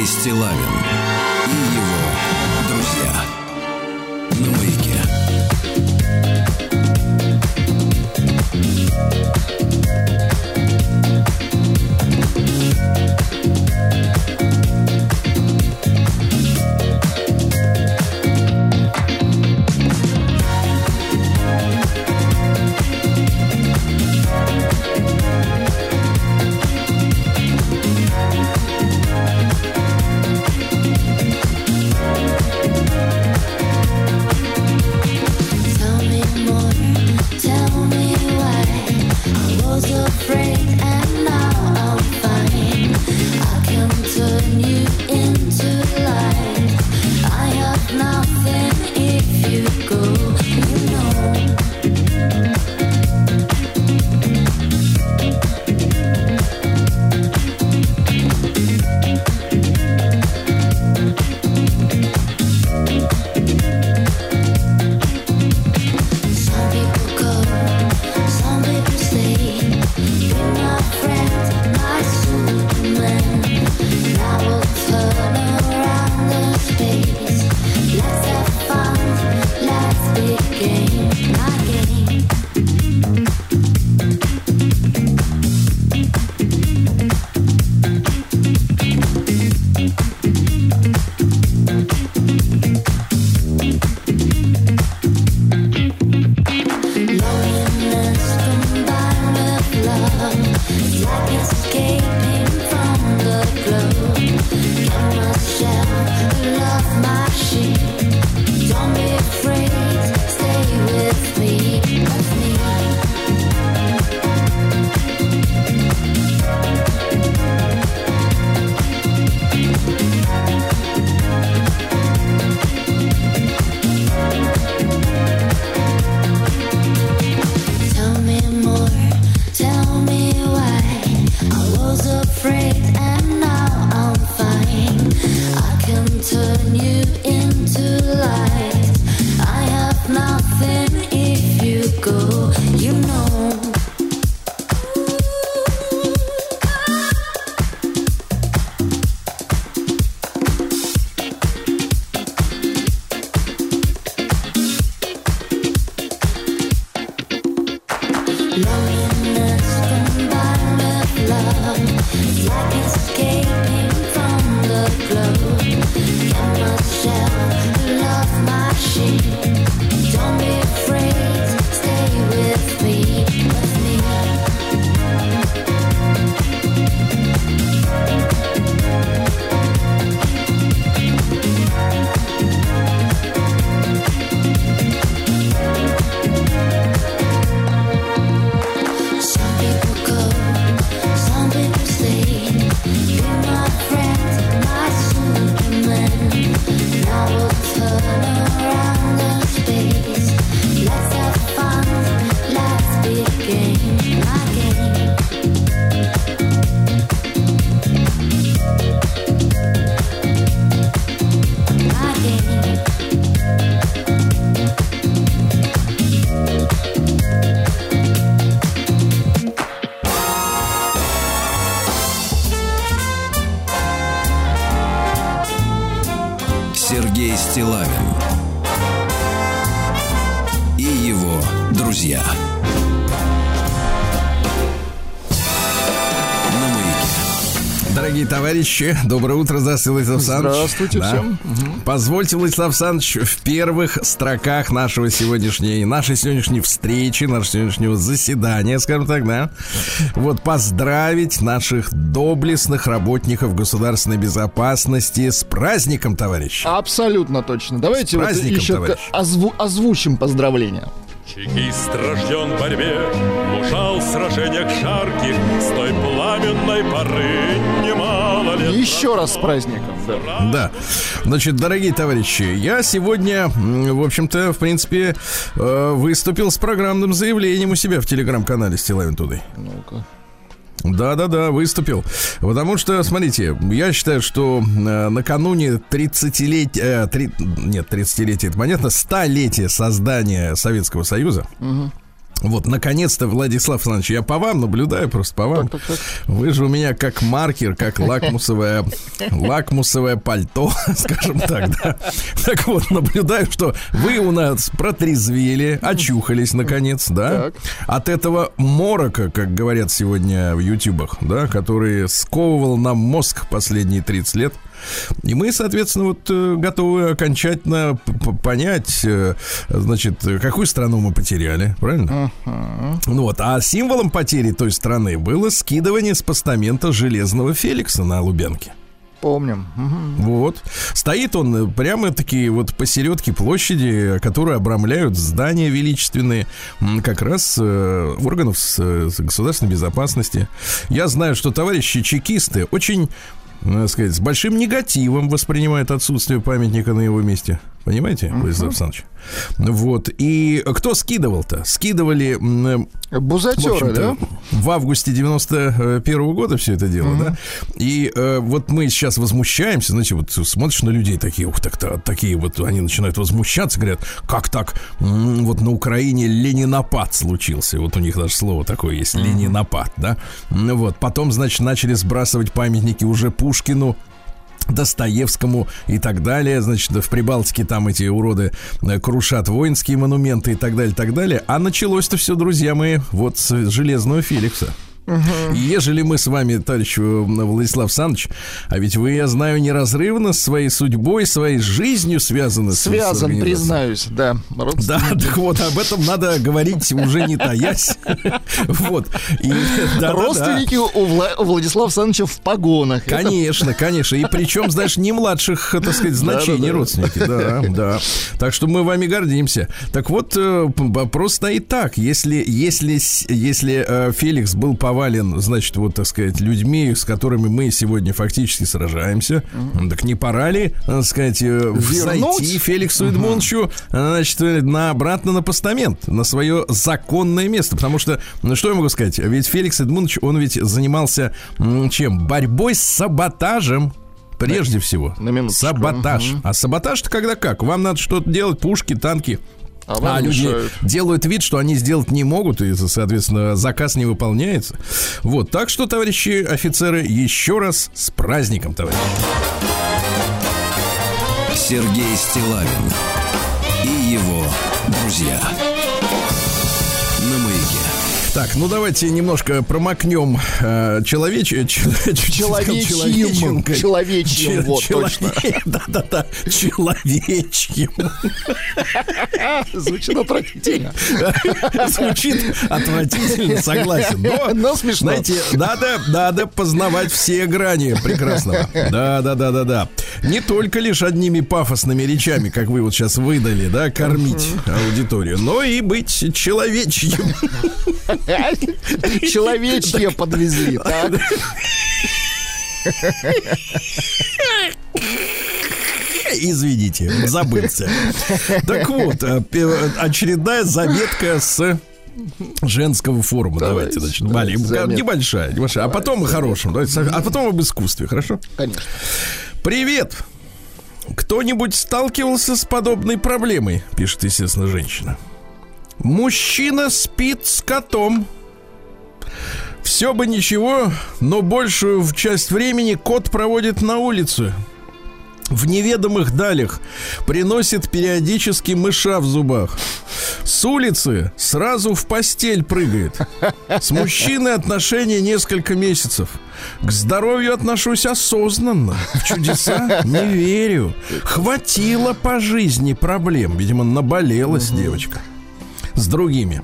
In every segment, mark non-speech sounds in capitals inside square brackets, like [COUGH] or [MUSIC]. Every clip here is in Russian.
Сергей Стилавин и его друзья. На товарищи, доброе утро, здравствуйте, Владислав Александрович. Здравствуйте Да. всем. Позвольте, Владислав Александрович, в первых строках нашего сегодняшней, нашей сегодняшней встречи, нашего сегодняшнего заседания, скажем так, да, вот поздравить наших доблестных работников государственной безопасности с праздником, товарищи. Абсолютно точно. Давайте вот праздником, еще товарищ. озву- озвучим поздравления. Чекист рожден в борьбе, в сражениях жарких, С той пламенной поры немало лет Еще раз с праздником. да. Да. Значит, дорогие товарищи, я сегодня, в общем-то, в принципе, э, выступил с программным заявлением у себя в телеграм-канале Стилавин Тудой. Ну-ка. Да-да-да, выступил. Потому что, смотрите, я считаю, что э, накануне 30-летия... э, три- нет, 30-летия, это понятно, 100-летия создания Советского Союза, Вот, наконец-то, Владислав Александрович, я по вам наблюдаю, просто по вам. Вы же у меня как маркер, как лакмусовое, [LAUGHS] лакмусовое пальто, [LAUGHS] скажем так, да. Так вот, наблюдаю, что вы у нас протрезвели, очухались, наконец, да. От этого морока, как говорят сегодня в ютубах, да, который сковывал нам мозг последние 30 лет. И мы, соответственно, вот э, готовы окончательно понять, э, значит, какую страну мы потеряли, правильно? Ну вот, а символом потери той страны было скидывание с постамента железного Феликса на Лубянке. Помним. Мгм. Вот. Стоит он э, прямо таки вот посередке площади, которые обрамляют здания величественные, как раз э, органов с, с государственной безопасности. Я знаю, что товарищи чекисты очень, надо сказать, с большим негативом воспринимают отсутствие памятника на его месте. Понимаете, Владислав Александрович? Вот. И кто скидывал-то? Скидывали Бузатеры, да? в августе 91 года все это дело, да? И э, вот мы сейчас возмущаемся, знаете, вот смотришь на людей такие, ух, так, так такие вот, они начинают возмущаться, говорят, как так, вот на Украине ленинопад случился, вот у них даже слово такое есть, ленинопад, да? Ну Вот, потом, значит, начали сбрасывать памятники уже Пушкину, Достоевскому и так далее. Значит, в Прибалтике там эти уроды э, крушат воинские монументы и так далее, так далее. А началось-то все, друзья мои, вот с Железного Феликса. И ежели мы с вами, товарищ э, Владислав Александрович, а ведь вы, я знаю, неразрывно с своей судьбой, своей жизнью связаны. с- с Связан, организацией. признаюсь, да. Да, [LAUGHS] так вот, об этом надо говорить уже не таясь. [LAUGHS] Вот. И. Родственники у, Вла- у Владислава Александровича в погонах. Конечно, конечно. И причем, знаешь, не младших, так сказать, значений родственники. Да, да. Так что мы вами гордимся. Так вот, э, п- вопрос стоит так. Если, если, с- если э, Феликс был повален, значит, вот, так сказать, людьми, с которыми мы сегодня фактически сражаемся, так не пора ли, так сказать, э, взойти Феликсу Эдмундовичу, значит, э, на, обратно на постамент, на свое законное место? Потому что, ну, что я могу сказать? Ведь Феликс Эдмундович, он ведь занимался чем? Борьбой с саботажем. Прежде всего. на минуточку. Саботаж. А саботаж-то когда как? Вам надо что-то делать, пушки, танки. А А люди мешают. делают вид, что они сделать не могут, и, соответственно, заказ не выполняется. Вот, так что, товарищи офицеры, еще раз с праздником, товарищи. Сергей Стилавин и его друзья. Так, ну давайте немножко промокнем э, человеч... [LAUGHS] Человечьим. Человечьим, вот точно. [LAUGHS] Да-да-да, человечьим. Звучит отвратительно. [LAUGHS] Звучит отвратительно, согласен. Но, Но смешно. знаете, надо, надо познавать все грани прекрасного. Да, да, да, да, да. Не только лишь одними пафосными речами, как вы вот сейчас выдали, да, кормить аудиторию, но и быть человечьим. [LAUGHS] Человечье подвезли. так. Извините, забылся. Так вот, э, очередная заметка с женского форума. Давайте, Давайте, заметка. небольшая, небольшая. А потом о хорошем. Давайте, а потом об искусстве, хорошо? Конечно. Привет! Кто-нибудь сталкивался с подобной проблемой? Пишет, естественно, женщина. Мужчина спит с котом. Все бы ничего, но большую часть времени кот проводит на улице. В неведомых далях приносит периодически мыша в зубах. С улицы сразу в постель прыгает. С мужчиной отношения несколько месяцев. К здоровью отношусь осознанно. В чудеса не верю. Хватило по жизни проблем. Видимо, наболелась девочка. С другими.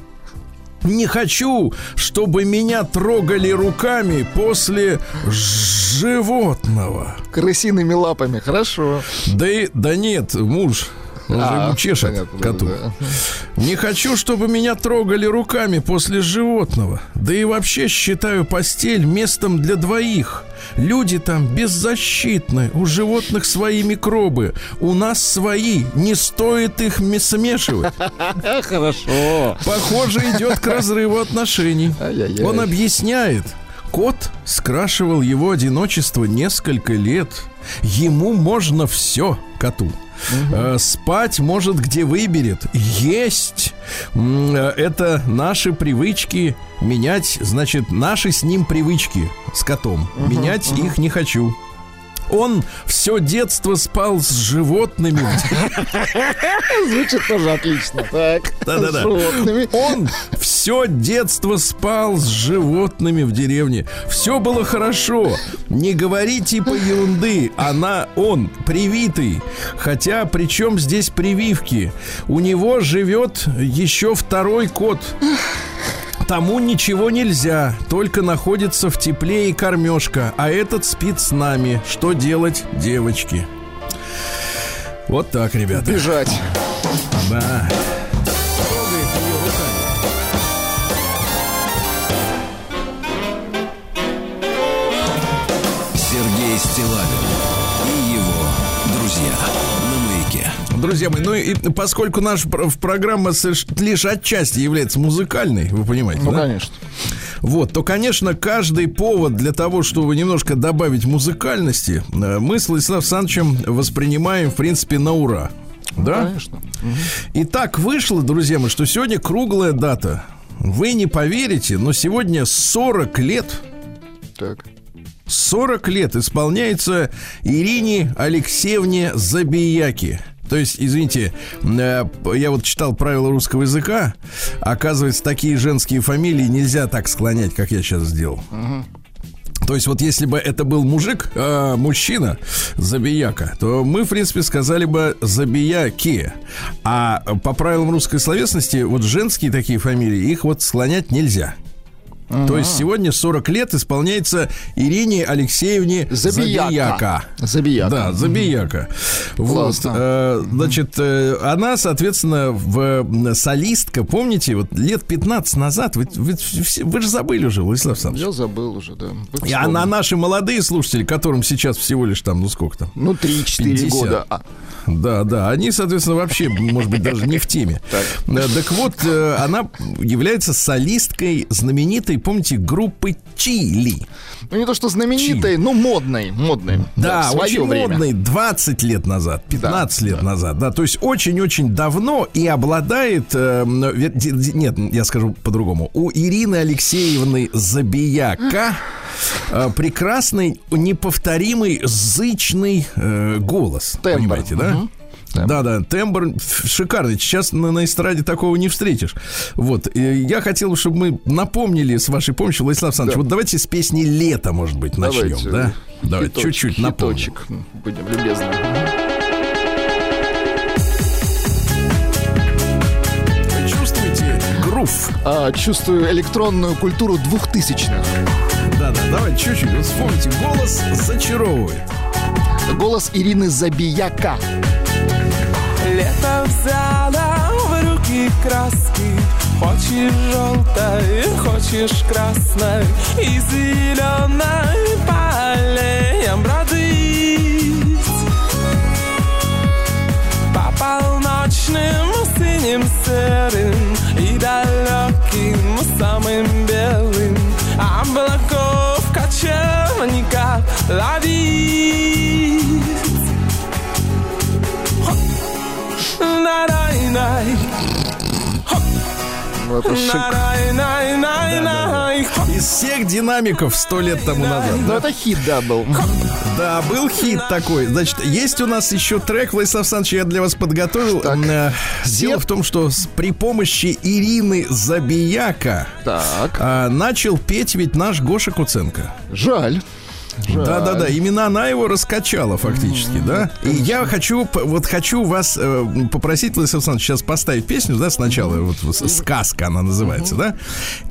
Не хочу, чтобы меня трогали руками после животного. Крысиными лапами, хорошо. Да, и, да нет, муж. Он же А, ему чешет понятно, коту. да, Не хочу, чтобы меня трогали руками после животного. Да и вообще считаю постель местом для двоих. Люди там беззащитны. У животных свои микробы. У нас свои. Не стоит их ме- смешивать. [LAUGHS] Хорошо. Похоже, идет к разрыву отношений. Он объясняет. Кот скрашивал его одиночество несколько лет. Ему можно все, коту. Э, Спать может где выберет. Есть. Э, Это наши привычки. Менять, значит, наши с ним привычки с котом. Менять их не хочу. Он все детство спал с животными. [LAUGHS] Звучит тоже отлично. Так. Да-да-да. Он все детство спал с животными в деревне. Все было хорошо. Не говори типа ерунды. Она, он, привитый. Хотя, при чем здесь прививки? У него живет еще второй кот. Тому ничего нельзя, только находится в тепле и кормежка, а этот спит с нами. Что делать, девочки? Вот так, ребята. Бежать. Да. Друзья мои, ну и поскольку наша пр- программа лишь отчасти является музыкальной, вы понимаете, Ну, да? конечно. Вот, то, конечно, каждый повод для того, чтобы немножко добавить музыкальности, э, мы с Владиславом Александровичем воспринимаем, в принципе, на ура. Да? Конечно. И так вышло, друзья мои, что сегодня круглая дата. Вы не поверите, но сегодня 40 лет Так. 40 лет исполняется Ирине Алексеевне Забияки. То есть, извините, э, я вот читал правила русского языка. Оказывается, такие женские фамилии нельзя так склонять, как я сейчас сделал. То есть вот если бы это был мужик, э, мужчина, забияка, то мы, в принципе, сказали бы забияки. А по правилам русской словесности, вот женские такие фамилии, их вот склонять нельзя. То есть сегодня 40 лет исполняется Ирине Алексеевне Забияка. Забияка. Забияка. Да, Забияка. Вот, Классно. э, значит, э, она, соответственно, в солистка, помните, вот лет 15 назад, вы, вы, вы же забыли уже, Владислав Александрович. Я забыл уже, да. Вы И а на вспомнили. наши молодые слушатели, которым сейчас всего лишь там, ну сколько там? Ну, 3-4 50. года. А, Да, да, они, соответственно, вообще, может быть, даже не в теме. Э, Так вот, э, она является солисткой знаменитой, помните, группы Чили. ну, не то, что знаменитой, но модной. Модной. Да, свое очень время. модный 20 лет назад, 15 Да, лет да. назад, да, то есть очень-очень давно и обладает, э, нет, я скажу по-другому, у Ирины Алексеевны Забияка э, прекрасный, неповторимый, зычный э, голос, Тембр. понимаете, да? Да, да, тембр шикарный. Сейчас на, на эстраде такого не встретишь. Вот. И я хотел, чтобы мы напомнили с вашей помощью, Владислав Александрович, Да. вот давайте с песни «Лето», может быть, начнем, Давайте. да? Хиточек, чуть-чуть напомним. хиточек. Будем любезны. Чувствуете грув? А, чувствую электронную культуру двухтысячных. Да-да, давайте чуть-чуть. Вот вспомните, голос зачаровывает. Голос Ирины Забияка. Лето взяла в руки краски. Хочешь желтой, хочешь красной. И зеленой по аллеям бродить. По полночным синим серым И далеким самым белым. Облаков кочевника ловить Ну, это шик. най-най-най-най. Из всех динамиков сто лет тому назад. Ну, Да, это хит, да, был. да, был хит такой. Значит, есть у нас еще трек, Владислав Александрович, я для вас подготовил. Так. Э, Дело в том, что с- при помощи Ирины Забияка Так, а, начал петь ведь наш Гоша Куценко. жаль. Жаль. Да, да, да. Именно она его раскачала фактически, да. И я хочу, вот хочу вас э, попросить, Владислав Александрович, сейчас поставить песню, да, сначала, вот с- сказка она называется, да.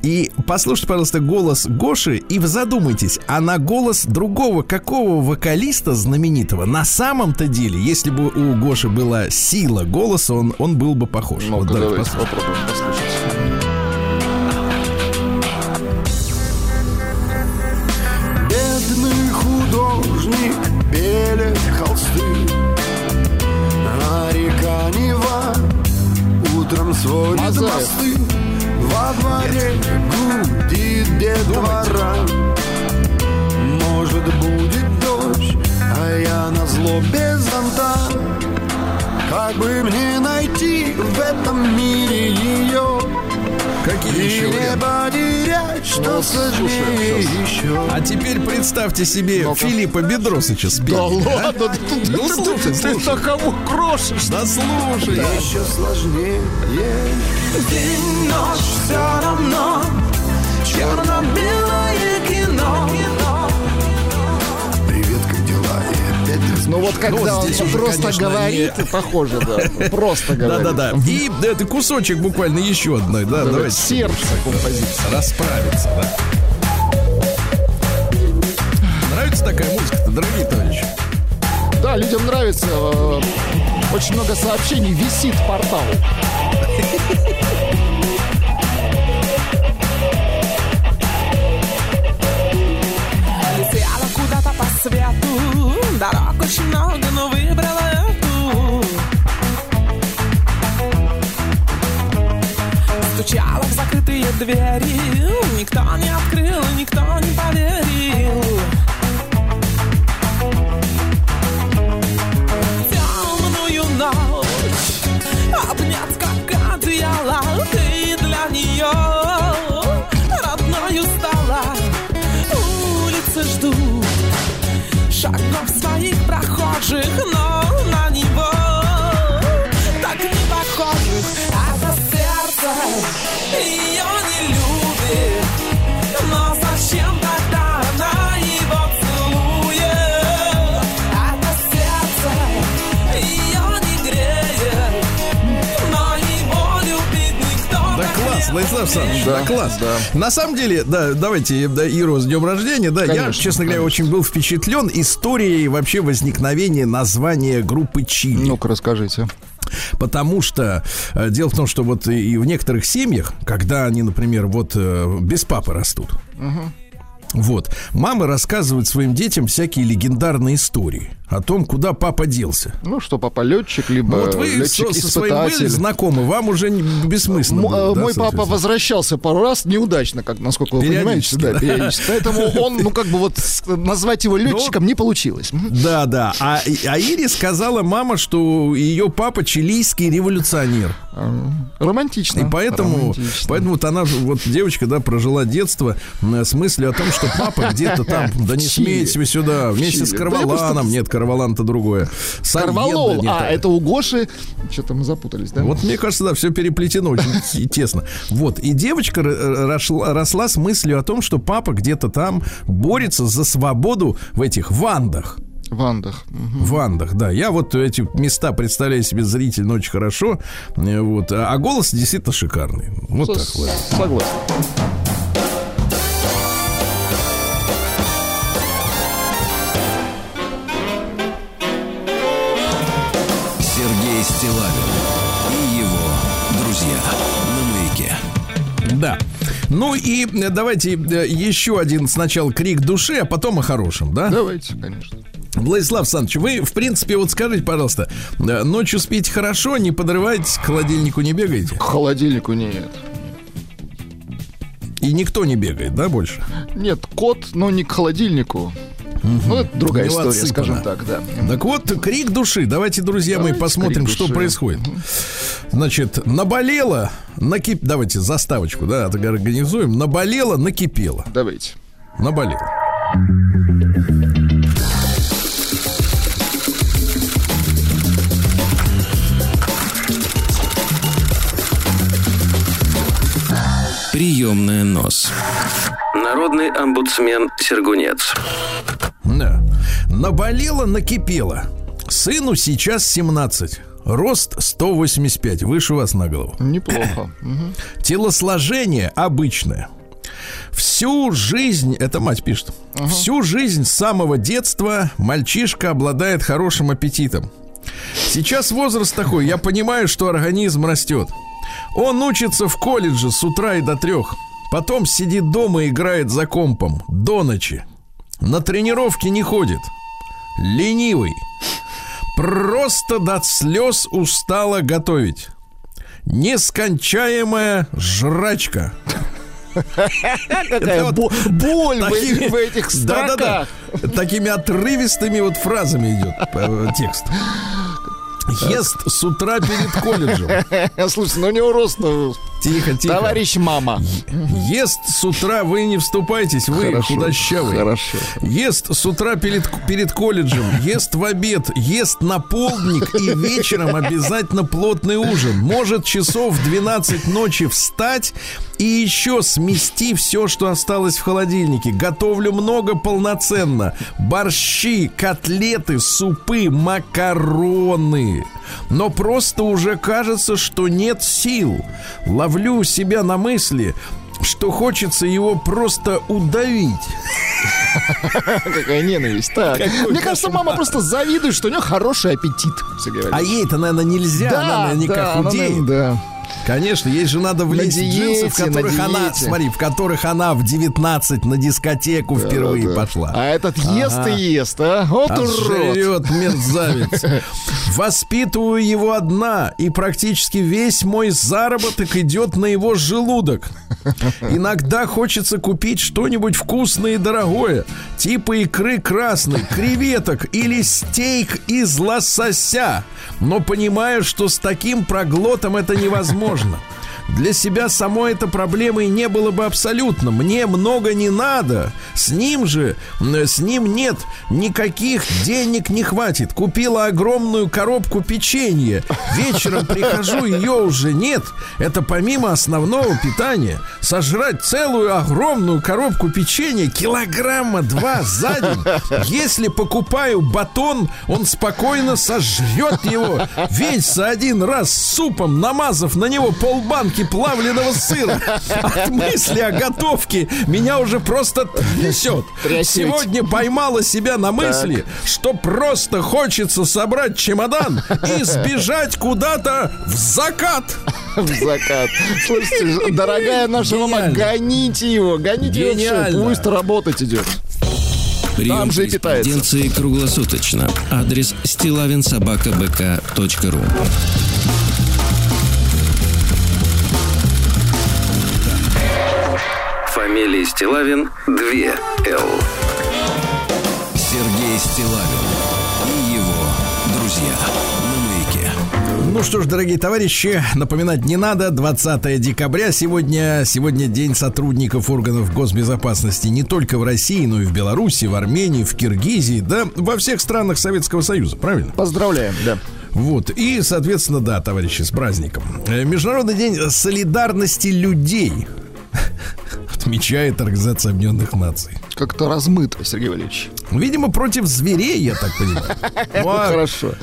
И послушайте, пожалуйста, голос Гоши, и вы задумайтесь, а на голос другого какого вокалиста знаменитого на самом-то деле, если бы у Гоши была сила голоса, он, он был бы похож. Вот Ну-ка, давайте давайте послушаем. попробуем послушать. Мазаев. мосты Во дворе гудит детвора. Может будет дождь, а я на зло без зонта. Как бы мне найти в этом мире ее Какие И еще варианты? что сложнее еще А теперь представьте себе Филиппа Бедросыча с Да песней, а? ладно, ты, Ну, ты- слушай, ты- ты на кого крошишь? Да слушай. Еще сложнее День, ночь, все равно Черно-белое кино Опять ты Ну вот когда вот он просто конечно, говорит, похоже, да. Просто говорит. Да-да-да. И да, это кусочек буквально еще одной, да, Давайте давайте. сердце композиции. Расправиться, да. Нравится такая музыка-то, дорогие товарищи? Да, людям нравится. э, Очень много сообщений висит портал. Дорог очень много, но выбрала эту. Стучала в закрытые двери Никто не открыл, никто не поверил прохожих Но Владислав Александрович, да, Да, класс. да. На самом деле, да, давайте, да, Иру, с днем рождения, да, я, Конечно, честно говоря, очень был впечатлен историей вообще возникновения названия группы Чили. Ну-ка, расскажите. Потому что э, дело в том, что вот и в некоторых семьях, когда они, например, вот э, без папы растут, вот, мамы рассказывают своим детям всякие легендарные истории о том, куда папа делся. Ну что, папа летчик, либо Ну, вот вы со, со своим были знакомы, вам уже не- бессмысленно. М- было, э, да, Мой папа возвращался пару раз неудачно, как насколько вы понимаете, да, да. периодически. Поэтому он, ну как бы вот назвать его летчиком не получилось. Да, да. А, а Ире сказала мама, что ее папа чилийский революционер. Романтично. И поэтому, Романтично. поэтому вот она, вот девочка, да, прожила детство м, с мыслью о том, что папа где-то там, да не смейте вы сюда, вместе с Карваланом. Нет, Карвалан-то другое. Карвалол, а это у Гоши. Что-то мы запутались, да? Вот мне кажется, да, все переплетено очень [LAUGHS] те- тесно. Вот. И девочка р- росла, с мыслью о том, что папа где-то там борется за свободу в этих вандах. В Андах. Мгм. В Андах, да. Я вот эти места представляю себе зрительно очень хорошо. Э, Вот. А голос действительно шикарный. Вот так, С- Влад. Согласен. Стилавин и его друзья на маяке. Да. Ну и э, давайте э, еще один сначала крик души, а потом о хорошем, да? Давайте, конечно. Владислав Александрович, вы, в принципе, вот скажите, пожалуйста, э, ночью спите хорошо, не подрываетесь, к холодильнику не бегаете? К холодильнику нет. И никто не бегает, да, больше? Нет, кот, но не к холодильнику. Ну, это другая У него история, отсыпано. скажем так, да. Так вот, крик души. Давайте, друзья мои, Давайте посмотрим, крик что души. происходит. Значит, наболело, накип... Давайте заставочку, да, организуем. Наболело, накипело. Давайте. Наболело. Приемная нос. Народный омбудсмен Сергунец. Да. Наболело, накипело. Сыну сейчас 17. Рост 185, выше вас на голову. [CLEARS THROAT] Неплохо. Телосложение обычное. Всю жизнь, это мать пишет, всю жизнь с самого детства мальчишка обладает хорошим аппетитом. Сейчас возраст такой, я понимаю, что организм растет. Он учится в колледже с утра и до трех. Потом сидит дома и играет за компом до ночи. На тренировки не ходит. Ленивый. Просто до слез устала готовить. Нескончаемая жрачка. Какая вот бо- боль Такими- в этих строках. Да-да-да. Такими отрывистыми вот фразами идет э, текст. Ест с утра перед колледжем. [LAUGHS] Слушайте, ну у него рост, ну, Тихо, тихо. товарищ мама. Ест с утра, вы не вступайтесь, вы Хорошо, худощавый. хорошо. Ест с утра перед, перед колледжем, ест в обед, ест на полдник и вечером обязательно плотный ужин. Может часов в 12 ночи встать и еще смести все, что осталось в холодильнике. Готовлю много полноценно. Борщи, котлеты, супы, макароны. Но просто уже кажется, что нет сил. Ловлю себя на мысли, что хочется его просто удавить. Какая ненависть. Так. Мне кажется, мама просто завидует, что у нее хороший аппетит. А ей-то, наверное, нельзя, она наверное, никак да, она, худеет. да. Конечно, ей же надо влезть в джинсы, в диете, на которых она, диете. смотри, в которых она в 19 на дискотеку впервые Да-да. пошла. А этот ест Ага. и ест, а? Вот А урод. жрет мерзавец. [LAUGHS] Воспитываю его одна, и практически весь мой заработок идет на его желудок. Иногда хочется купить что-нибудь вкусное и дорогое, типа икры красной, креветок или стейк из лосося. Но понимаю, что с таким проглотом это невозможно можно – для себя самой этой проблемой не было бы абсолютно. Мне много не надо. С ним же, с ним нет никаких денег не хватит. Купила огромную коробку печенья. Вечером прихожу, ее уже нет. Это помимо основного питания. Сожрать целую огромную коробку печенья килограмма два за день. Если покупаю батон, он спокойно сожрет его весь за один раз супом, намазав на него полбанки плавленого сыра. От мысли о готовке меня уже просто трясет. Трясете. Сегодня поймала себя на мысли, что просто хочется собрать чемодан и сбежать куда-то в закат. В закат. Слушайте, дорогая наша мама, Гениально. гоните его, гоните его, Гениально. всё, пусть работать идет. Прием Там же и питается. корреспонденции круглосуточно. Адрес стилавинсобакабк.ру Фамилия Стилавин 2 Л. Сергей Стилавин и его друзья. Ну что ж, дорогие товарищи, напоминать не надо. 20 декабря сегодня, сегодня день сотрудников органов госбезопасности не только в России, но и в Беларуси, в Армении, в Киргизии, да, во всех странах Советского Союза, правильно? Поздравляем, да. Вот. И, соответственно, да, товарищи, с праздником. Э, Международный день солидарности людей отмечает Организация Объединенных Наций. Как-то размыто, Сергей Валерьевич. Видимо, против зверей, я так понимаю. [LAUGHS] Хорошо.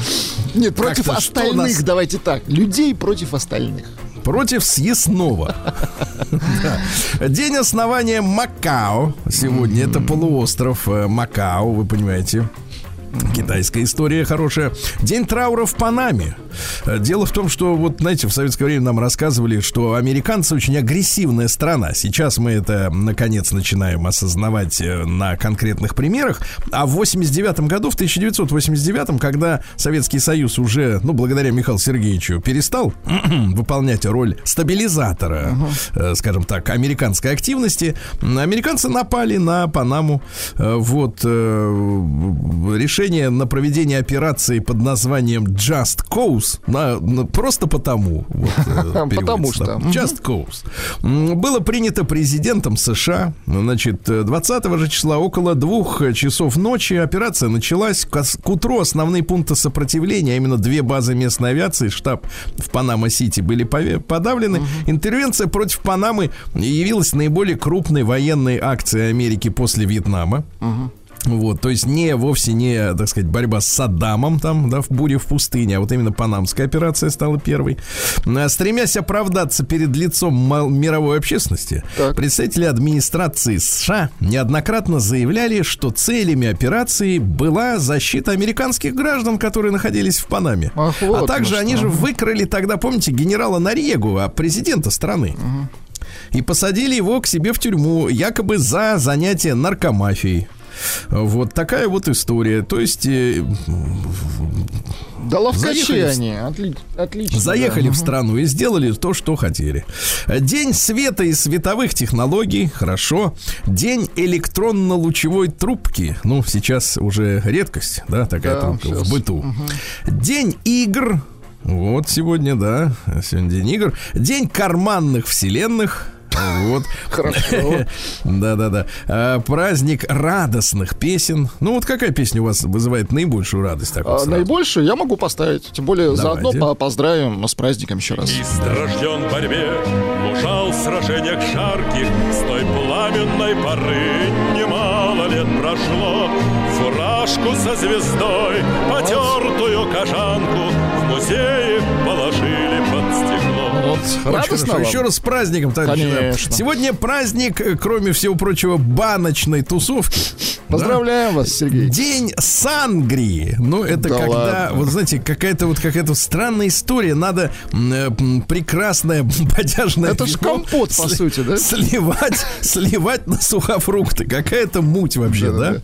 Нет, против остальных, давайте так. Людей против остальных. Против съестного. Да. День основания Макао. Сегодня это полуостров э, Макао, вы понимаете. Китайская история хорошая. День траура в Панаме. Э, Дело в том, что вот, знаете, в советское время нам рассказывали, что американцы очень агрессивная страна. Сейчас мы это, наконец, начинаем осознавать э, на конкретных примерах. А в 89 году, в 1989, когда Советский Союз уже, ну, благодаря Михаилу Сергеевичу, перестал [CLEARS THROAT] выполнять роль стабилизатора, э, скажем так, американской активности, американцы напали на Панаму. Вот э, решение на проведение операции под названием Just Cause, на- на- просто потому. вот, э, [LAUGHS] Потому что. там. Just Cause. Было принято президентом США, значит, э, 20 же числа около двух часов ночи операция началась. К к утру основные пункты сопротивления, а именно две базы местной авиации, штаб в Панама-Сити были подавлены. Интервенция против Панамы явилась наиболее крупной военной акцией Америки после Вьетнама. Вот, то есть не вовсе не, так сказать, борьба с Саддамом там, да, в буре в пустыне, а вот именно Панамская операция стала первой. А, Стремясь оправдаться перед лицом мировой общественности, Так. представители администрации США неоднократно заявляли, что целями операции была защита американских граждан, которые находились в Панаме. Ах, а вот также оно они что. же выкрали тогда, помните, генерала Нарьегу, а президента страны. И посадили его к себе в тюрьму, якобы за занятие наркомафией. Вот такая вот история. То есть э, Да ловкачи Заехали в- они. Отли- Отлично. заехали да. в страну и сделали то, что хотели. День света и световых технологий. Хорошо. День электронно-лучевой трубки. Ну, сейчас уже редкость, да, такая Да, трубка щас. в быту. День игр. Вот сегодня, да, сегодня день игр. День карманных вселенных. Вот. Хорошо. [LAUGHS] Да-да-да. А, Праздник радостных песен. Ну вот какая песня у вас вызывает наибольшую радость? Так вот А, сразу? наибольше я могу поставить. Тем более заодно поздравим с праздником еще раз. Ист рожден в борьбе, мужал в сражениях жарких, С той пламенной поры немало лет прошло. Фуражку со звездой, потертую кожанку В музее положили под стекло. Радостно хорошо. вам? Еще раз с праздником, товарищи. Сегодня праздник, э, кроме всего прочего, баночной тусовки. Поздравляем вас, Сергей. День Сангрии. Ну, это Да когда, ладно. вот знаете, какая-то вот какая-то странная история. Надо э, м, прекрасное [LAUGHS] бодяжное Это ж компот, по сли- сути, да? Сливать, [LAUGHS] сливать на сухофрукты. Какая-то муть вообще, да? Да-да-да.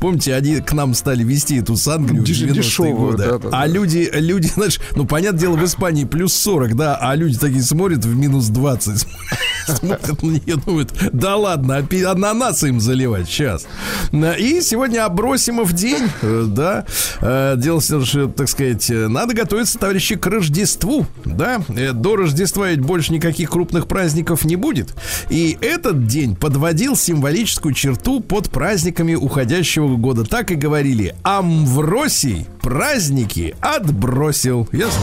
Помните, они к нам стали везти эту Сангрию в Деш- 90-е дешевую, годы. да-да-да. А люди, люди, [LAUGHS] знаешь, ну, понятное дело, в Испании плюс 40, да, а люди такие смотрят в минус 20. [LAUGHS] Смотрят на нее, думают, да ладно, ананасы им заливать, сейчас. И сегодня Абросимов день, э, да. Э, Дело в что, так сказать, э, надо готовиться, товарищи, к Рождеству, да. До Рождества ведь больше никаких крупных праздников не будет. И этот день подводил символическую черту под праздниками уходящего года. Так и говорили, Амвросий праздники отбросил. Ясно?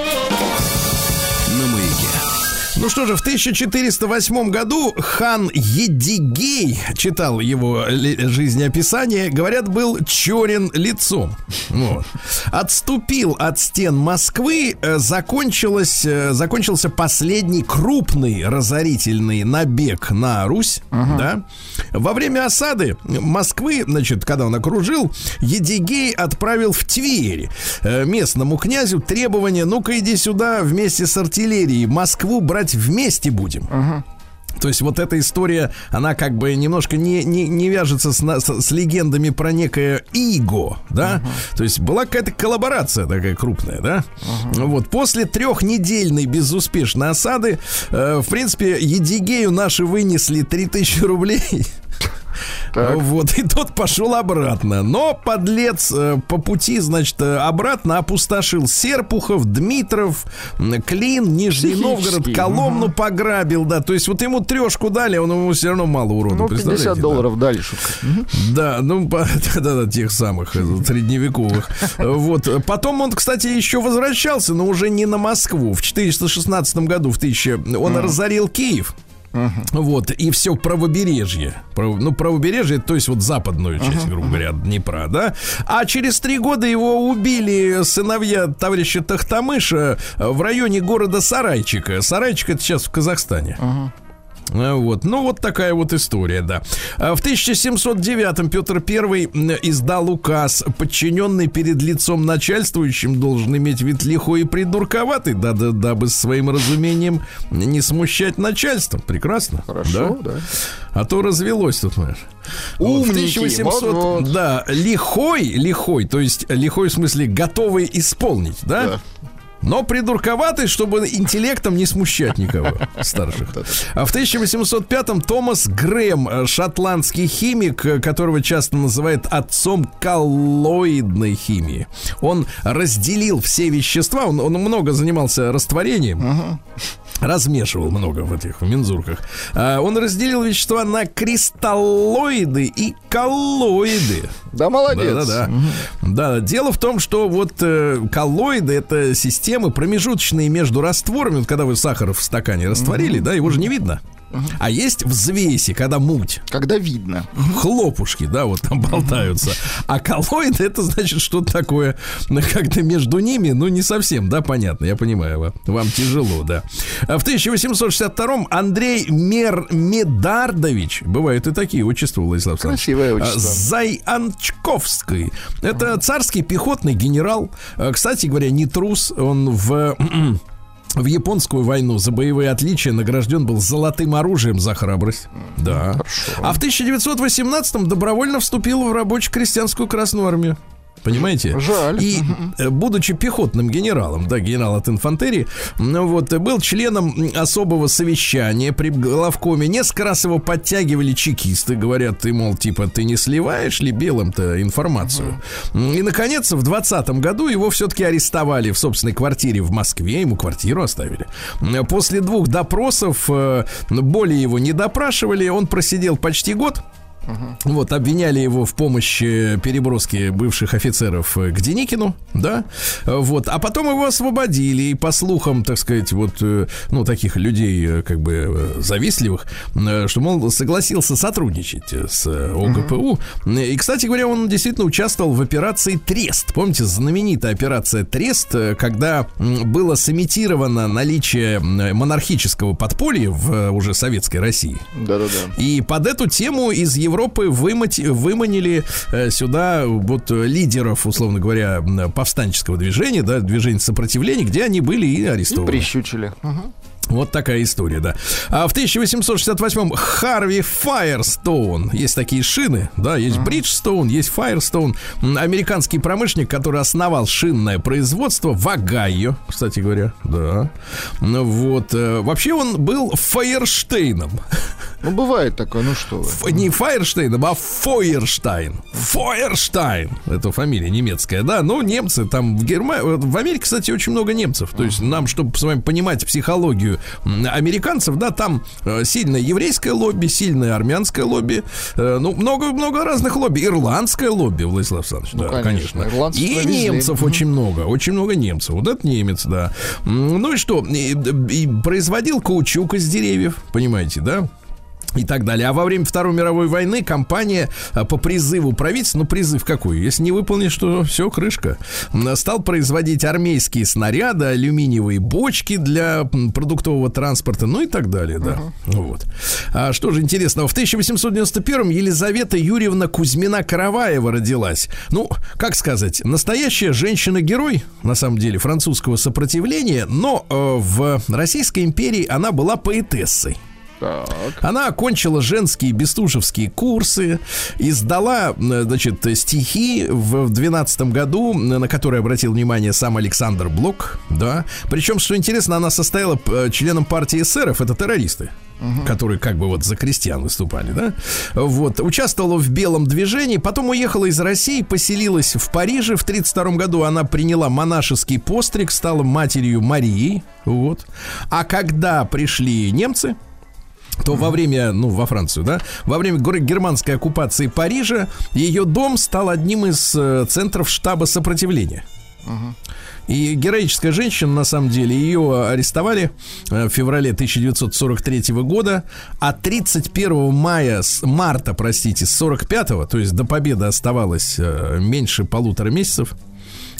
Ну что же, в 1408 году хан Едигей, читал его жизнеописание, говорят, был черен лицом. Вот. Отступил от стен Москвы, э, закончилось, э, закончился последний крупный разорительный набег на Русь. Да? Во время осады Москвы, значит, когда он окружил, Едигей отправил в Тверь э, местному князю требование, ну-ка иди сюда вместе с артиллерией, Москву брать вместе будем. То есть вот эта история, она как бы немножко не, не, не вяжется с, с, с легендами про некое Иго, да? То есть была какая-то коллаборация такая крупная, да? Вот после трехнедельной безуспешной осады, э, в принципе, Едигею наши вынесли 3000 рублей. [LAUGHS] Вот, и тот пошел обратно. Но подлец э, по пути, значит, э, обратно опустошил Серпухов, Дмитров, Клин, Нижний Новгород, Коломну пограбил, да. То есть вот ему трешку дали, он ему все равно мало урона. Ну, представляете, 50 да? долларов дали, шутка. Мгм. Да, ну, по- [LAUGHS] да-да, тех самых э, средневековых. Вот. Потом он, кстати, еще возвращался, но уже не на Москву. В 416 году, в 1000, он разорил Киев. Вот, и все правобережье. Право- ну, правобережье, то есть вот западную часть, грубо говоря, Днепра, да. А через три года его убили сыновья товарища Тахтамыша в районе города Сарайчика. Сарайчик это сейчас в Казахстане. А, Вот. Ну, вот такая вот история, да. А В 1709-м Петр I издал указ, подчиненный перед лицом начальствующим должен иметь вид лихой и придурковатый, да, да, дабы своим разумением не смущать начальство. Прекрасно. Хорошо, да. А то развелось тут, понимаешь. Вот, в Умники, 1800, вот-вот. да, лихой, лихой, то есть лихой в смысле готовый исполнить, да? Да. Но придурковатый, чтобы интеллектом не смущать никого старших. А в 1805-м Томас Грэм, э, шотландский химик, э, которого часто называют отцом коллоидной химии. Он разделил все вещества, он, он много занимался растворением. Размешивал много в этих в мензурках. А, Он разделил вещества на кристаллоиды и коллоиды. Да, молодец. Да, да, да. Да, дело в том, что вот э, коллоиды это системы промежуточные между растворами. Вот когда вы сахар в стакане растворили, да, его же не видно. А есть взвеси, когда муть, Когда видно. хлопушки, да, вот там болтаются. А коллоиды это значит что-то такое, как-то между ними, ну, не совсем, да, понятно, я понимаю, вам, вам тяжело, да. А в 1862-м Андрей Мермедардович, бывают и такие отчества, Владислав Красивое а, отчество. Зайанчковский. Это царский пехотный генерал. А, Кстати говоря, не трус. Он в в японскую войну за боевые отличия награжден был золотым оружием за храбрость. Да. А в 1918-м добровольно вступил в рабоче-крестьянскую Красную Армию. Понимаете? Жаль. И, э, будучи пехотным генералом, да, генерал от инфантерии, ну вот, э, был членом особого совещания при главкоме. Несколько раз его подтягивали чекисты, говорят, ты, мол, типа, ты не сливаешь ли белым-то информацию? И, наконец, в 20 году его все-таки арестовали в собственной квартире в Москве, ему квартиру оставили. После двух допросов э, более его не допрашивали, он просидел почти год. Вот, обвиняли его в помощи переброски бывших офицеров э, к Деникину, да, Э, вот, а потом его освободили, и по слухам, так сказать, вот, э, ну, таких людей, как бы, завистливых, что, мол, согласился сотрудничать с ОГПУ, и, кстати говоря, он действительно участвовал в операции «Трест», помните, знаменитая операция «Трест», когда было сымитировано наличие монархического подполья в уже советской России, Да-да-да. и под эту тему из Европы вымати- выманили э, сюда вот лидеров, условно говоря, повстанческого движения, да, движения сопротивления, где они были и И арестованы. прищучили. Мгм. Вот такая история, да. А в 1868-м Харви Файерстоун. Есть такие шины, да, есть Бриджстоун, есть Файерстоун. Американский промышленник, который основал шинное производство в Огайо, кстати говоря, да. Ну Вот. э, Вообще он был Файерштейном. Ну, бывает такое, ну что вы. Не Файерштейном, а Фойерштайн. Фойерштайн. Это фамилия немецкая, да. Ну, немцы там в Германии... В Америке, кстати, очень много немцев. То есть нам, чтобы с вами понимать психологию м, американцев, да, там э, сильное еврейское лобби, сильное армянское лобби, э, ну, много-много разных лобби. Ирландское лобби, Владислав Александрович, Ну, да, конечно. конечно. И повезли. немцев очень много, очень много немцев. Вот это немец, да. Ну и что? И, и производил каучук из деревьев, понимаете, да? И так далее. А во время Второй мировой войны компания а, по призыву правительства, ну призыв какой? Если не выполнишь, то все, крышка. Стал производить армейские снаряды, алюминиевые бочки для продуктового транспорта, ну и так далее, да. Вот. А что же интересного? В 1891-м Елизавета Юрьевна Кузьмина-Караваева родилась. Ну, как сказать, настоящая женщина-герой, на самом деле, французского сопротивления, но э, в Российской империи она была поэтессой. Так. Она окончила женские бестужевские курсы, издала, э, значит, стихи в 12 году, на которые обратил внимание сам Александр Блок, да. Причем, что интересно, она состояла э, членом партии эсеров, это террористы. которые как бы вот за крестьян выступали, да? Вот, участвовала в белом движении, потом уехала из России, поселилась в Париже. В 32 году она приняла монашеский постриг, стала матерью Марии, вот. А когда пришли немцы, то во время, ну, во Францию, да, во время германской оккупации Парижа ее дом стал одним из э, центров штаба сопротивления. И героическая женщина, на самом деле, ее арестовали э, в феврале 1943 года, а 31 мая, с марта, простите, 45-го, то есть до победы оставалось э, меньше полутора месяцев,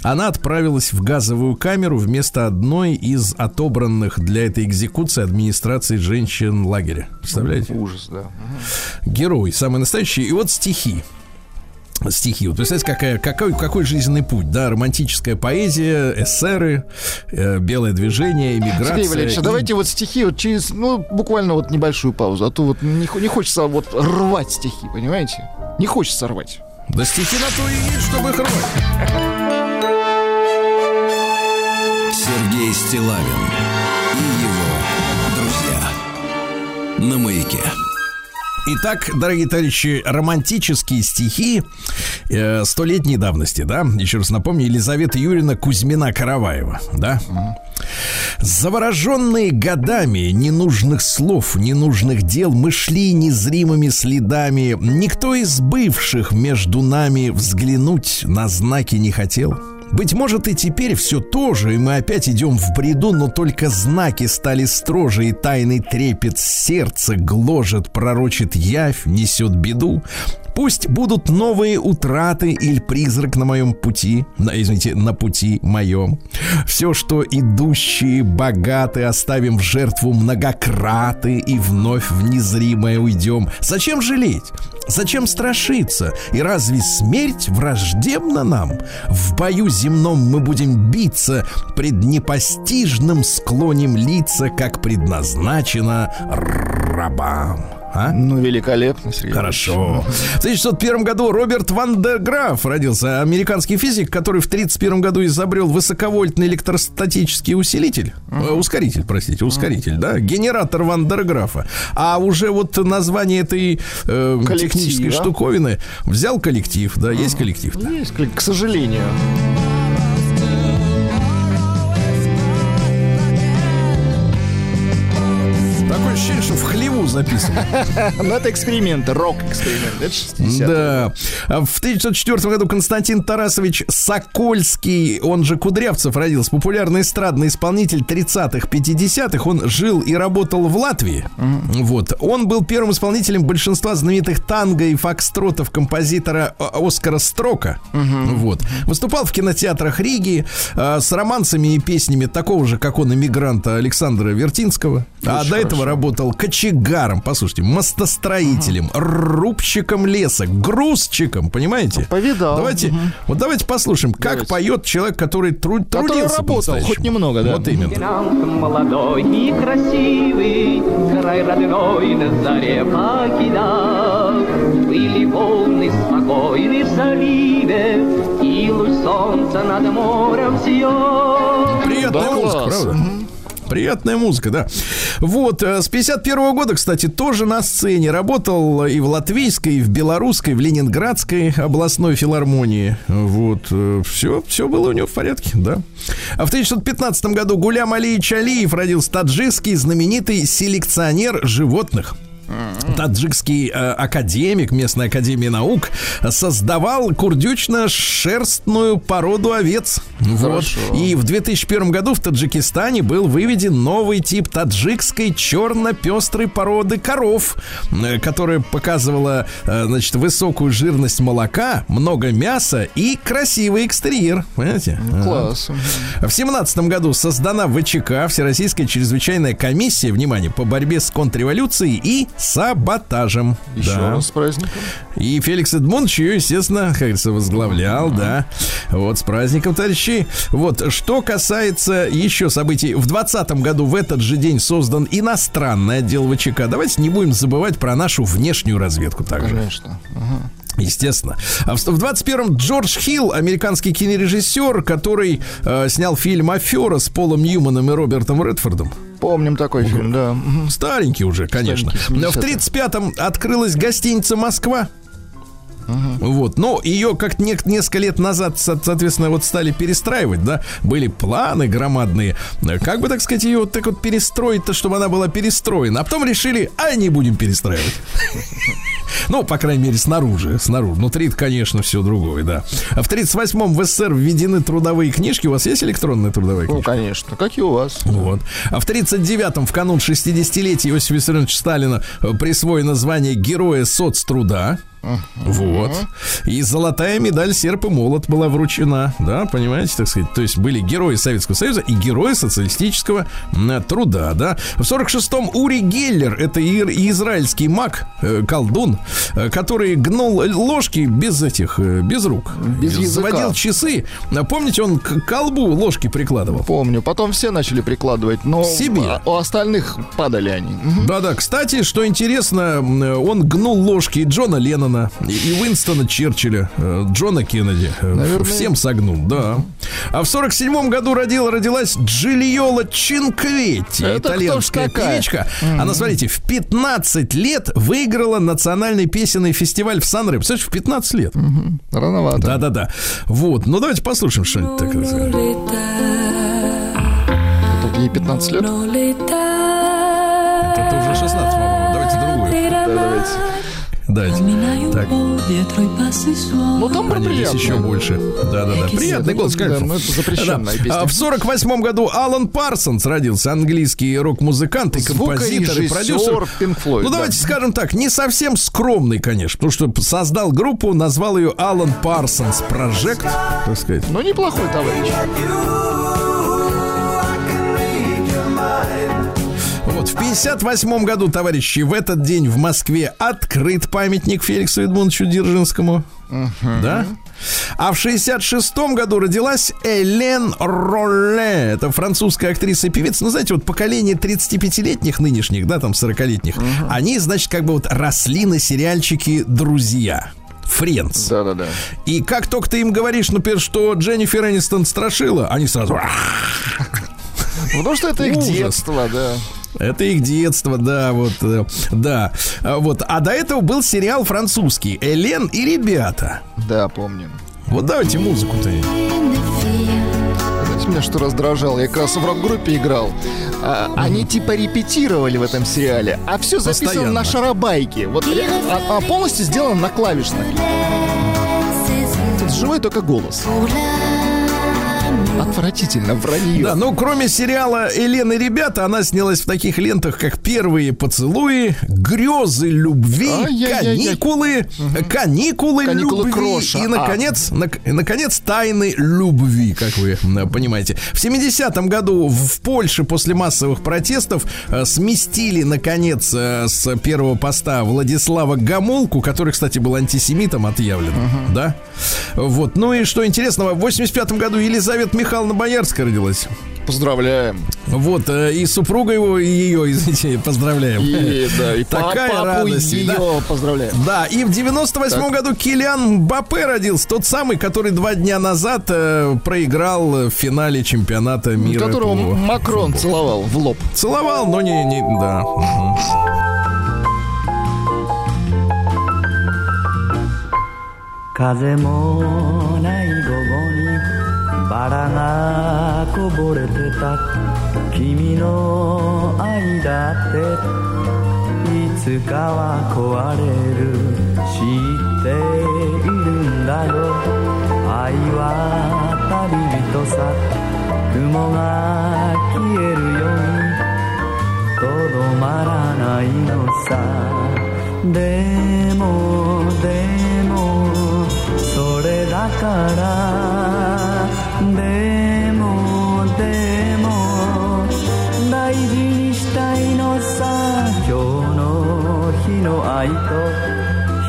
она отправилась в газовую камеру вместо одной из отобранных для этой экзекуции администрации женщин лагеря. Представляете? Ужас, да. Герой, самый настоящий. И вот стихи. Стихи. Вот представляете, какая, какой, какой жизненный путь, да, романтическая поэзия, эсеры, э, белое движение, иммиграция. Сергей Валерьевич, и- давайте вот стихи вот через, ну, буквально вот небольшую паузу, а то вот не, не хочется вот рвать стихи, понимаете? Не хочется рвать. Да стихи на то и есть, чтобы их рвать. Сергей Стилавин и его друзья на маяке. Итак, дорогие товарищи, романтические стихи э, столетней давности, да? Еще раз напомню, Елизавета Юрьевна Кузьмина-Караваева, да? Завороженные годами ненужных слов, ненужных дел, мы шли незримыми следами. Никто из бывших между нами взглянуть на знаки не хотел. Быть может, и теперь все то же, и мы опять идем в бреду, но только знаки стали строже, и тайный трепет сердца гложет, пророчит явь, несет беду. Пусть будут новые утраты или призрак на моем пути, на, извините, на пути моем. Все, что идущие богаты, оставим в жертву многократы и вновь в незримое уйдем. Зачем жалеть? Зачем страшиться? И разве смерть враждебна нам? В бою земном мы будем биться, пред непостижным склоним лица, как предназначено рабам. А? Ну, великолепно, Сергей. Хорошо. В 1901 году Роберт Ван дер Граф родился, американский физик, который в 1931 году изобрел высоковольтный электростатический усилитель, э, ускоритель, простите, ускоритель, да, генератор Ван дер Графа. А уже вот название этой э, технической штуковины взял коллектив, да, есть коллектив. Есть, к сожалению. Записано. Но [LAUGHS] это эксперименты, рок-эксперименты. Это 60 Да. А В 1904 году Константин Тарасович Сокольский, он же Кудрявцев, родился. Популярный эстрадный исполнитель 30-х, 50-х. Он жил и работал в Латвии. Вот. Он был первым исполнителем большинства знаменитых танго и фокстротов композитора Оскара Строка. Вот. Выступал в кинотеатрах Риги а, с романсами и песнями такого же, как он, иммигранта Александра Вертинского. а до этого работал кочегаром, послушайте, мостостроителем, рубщиком леса, грузчиком, понимаете? Повидал. Давайте, вот давайте послушаем, как Давайте. поет человек, который тру- Который трудился работал, хоть немного, да. Вот именно. Молодой и красивый, край родной на заре покидал. Были волны спокойны в заливе, и луч солнца над морем сиял. Приятная Да, музыка, класс. правда? Приятная музыка, да. Вот, э, с 51 года, кстати, тоже на сцене. Работал и в латвийской, и в белорусской, в ленинградской областной филармонии. Вот, все, все было у него в порядке, да. А в 1915 году Гулям Алиевич Алиев родился таджикский знаменитый селекционер животных. Таджикский э, академик местной академии наук создавал курдючно-шерстную породу овец. Хорошо. Вот. И в 2001 году в Таджикистане был выведен новый тип таджикской черно-пестрой породы коров, э, которая показывала, э, значит, высокую жирность молока, много мяса и красивый экстерьер. Понимаете? Ага. Класс. В 2017 году создана ВЧК, Всероссийская чрезвычайная комиссия, внимание, по борьбе с контрреволюцией и саботажем. Еще Да. раз с праздником. И Феликс Эдмондович ее, естественно, как говорится, возглавлял, да. Вот, с праздником, товарищи. Вот, что касается еще событий. В 2020 году в этот же день создан иностранный отдел ВЧК. Давайте не будем забывать про нашу внешнюю разведку также. Конечно. Ага. Естественно. А в в 21-м Джордж Хилл, американский кинорежиссер, который э, снял фильм «Афера» с Полом Ньюманом и Робертом Редфордом. Помним такой фильм, да. Старенький уже, конечно. В 35-м открылась гостиница «Москва». Вот, но ее как не- несколько лет назад, со- соответственно, вот стали перестраивать, да, были планы громадные, как бы, так сказать, ее вот так вот перестроить-то, чтобы она была перестроена, а потом решили, а не будем перестраивать. Ну, по крайней мере, снаружи, снаружи. Внутри, конечно, все другое, да. А в 38-м в СССР введены трудовые книжки. У вас есть электронная трудовая Ну, книжка? конечно. Как и у вас. Вот. А в 39-м, в канун 60-летия Иосифа Виссарионовича Сталина э, присвоено звание Героя соцтруда. Вот. И золотая медаль серп и молот была вручена. Да, понимаете, так сказать. То есть были герои Советского Союза и герои социалистического м, труда, да. В 46-м Ури Геллер, это израильский маг, э, колдун, э, который гнул ложки без этих, э, без рук. Без языка. Заводил часы. Помните, он к колбу ложки прикладывал? Помню. Потом все начали прикладывать, но Себе. а- у остальных падали они. Да-да, кстати, что интересно, он гнул ложки Джона Леннона, и, и Уинстона Черчилля, э, Джона Кеннеди. э, Наверное. Всем согнул, да. А в 47 году родила, родилась Джилиола Чинкветти, Это итальянская певичка. Она, смотрите, в 15 лет выиграла национальный песенный фестиваль в Сан-Ре. Представляете, в 15 лет. Рановато. Да-да-да. Вот, ну давайте послушаем что-нибудь такое. Тут ей 15 лет. Это уже 16, по-моему. Давайте другую. Да, давайте. Давайте. Так. Там Здесь приятно. еще больше. Да-да-да. Приятный голос, Да, конечно. ну, это запрещенная [LAUGHS] Да. песня. А в 48 году Алан Парсонс родился, английский рок-музыкант и композитор и продюсер. Pink Floyd, ну, да. давайте скажем так, не совсем скромный, конечно, потому что создал группу, назвал ее Алан Парсонс Project, так сказать. Ну, неплохой товарищ. Вот. В 58 году, товарищи, в этот день в Москве открыт памятник Феликсу Эдмундовичу Дзержинскому. Да? А в 66 году родилась Элен Ролле. Это французская актриса и певица. Ну, знаете, вот поколение 35-летних нынешних, да, там 40-летних, они, значит, как бы вот росли на сериальчике «Друзья». Френдс. Да-да-да. И как только ты им говоришь, например, что Дженнифер Энистон страшила, они сразу... Потому что это их детство, да. Это их детство, да, вот, э, да. А, Вот. А до этого был сериал французский «Элен и ребята». Да, помню. Вот давайте музыку-то. Знаете, меня что раздражало? Я как раз в рок-группе играл. А, они типа репетировали в этом сериале, а все записано Постоянно. на шарабайке. Вот, а, а полностью сделано на клавишных. Тут живой только голос. Отвратительно, вранье. Да, ну кроме сериала «Элен и ребята», она снялась в таких лентах, как «Первые поцелуи», «Грезы любви». «Каникулы», «Каникулы, «Каникулы любви» Кроша. и, А. наконец, нак- и, наконец, «Тайны любви», как вы понимаете. В 70-м году в Польше после массовых протестов э, сместили, наконец, э, с первого поста Владислава Гамулку, который, кстати, был антисемитом отъявлен, да? Вот. Ну и что интересного, в 85 году Елизавета Михайловна Боярская родилась. Поздравляем. Вот, э, и супруга его, и ее, извините, [LAUGHS] поздравляем. И, да, и па- Такая папу радость, ее да. поздравляем. Да, и в 98 году Килиан Мбаппе родился, тот самый, который два дня назад э, проиграл в финале чемпионата мира. Которого по- Макрон целовал в лоб. Целовал, но не, не да. Мгм. 風もない午後に バラがこぼれてた君の愛だっていつかは壊れる知っているんだよ。愛は旅人さ雲が消えるようにとどまらないのさ。でもでもそれだからでもでも大事にしたいのさ今日の日の愛と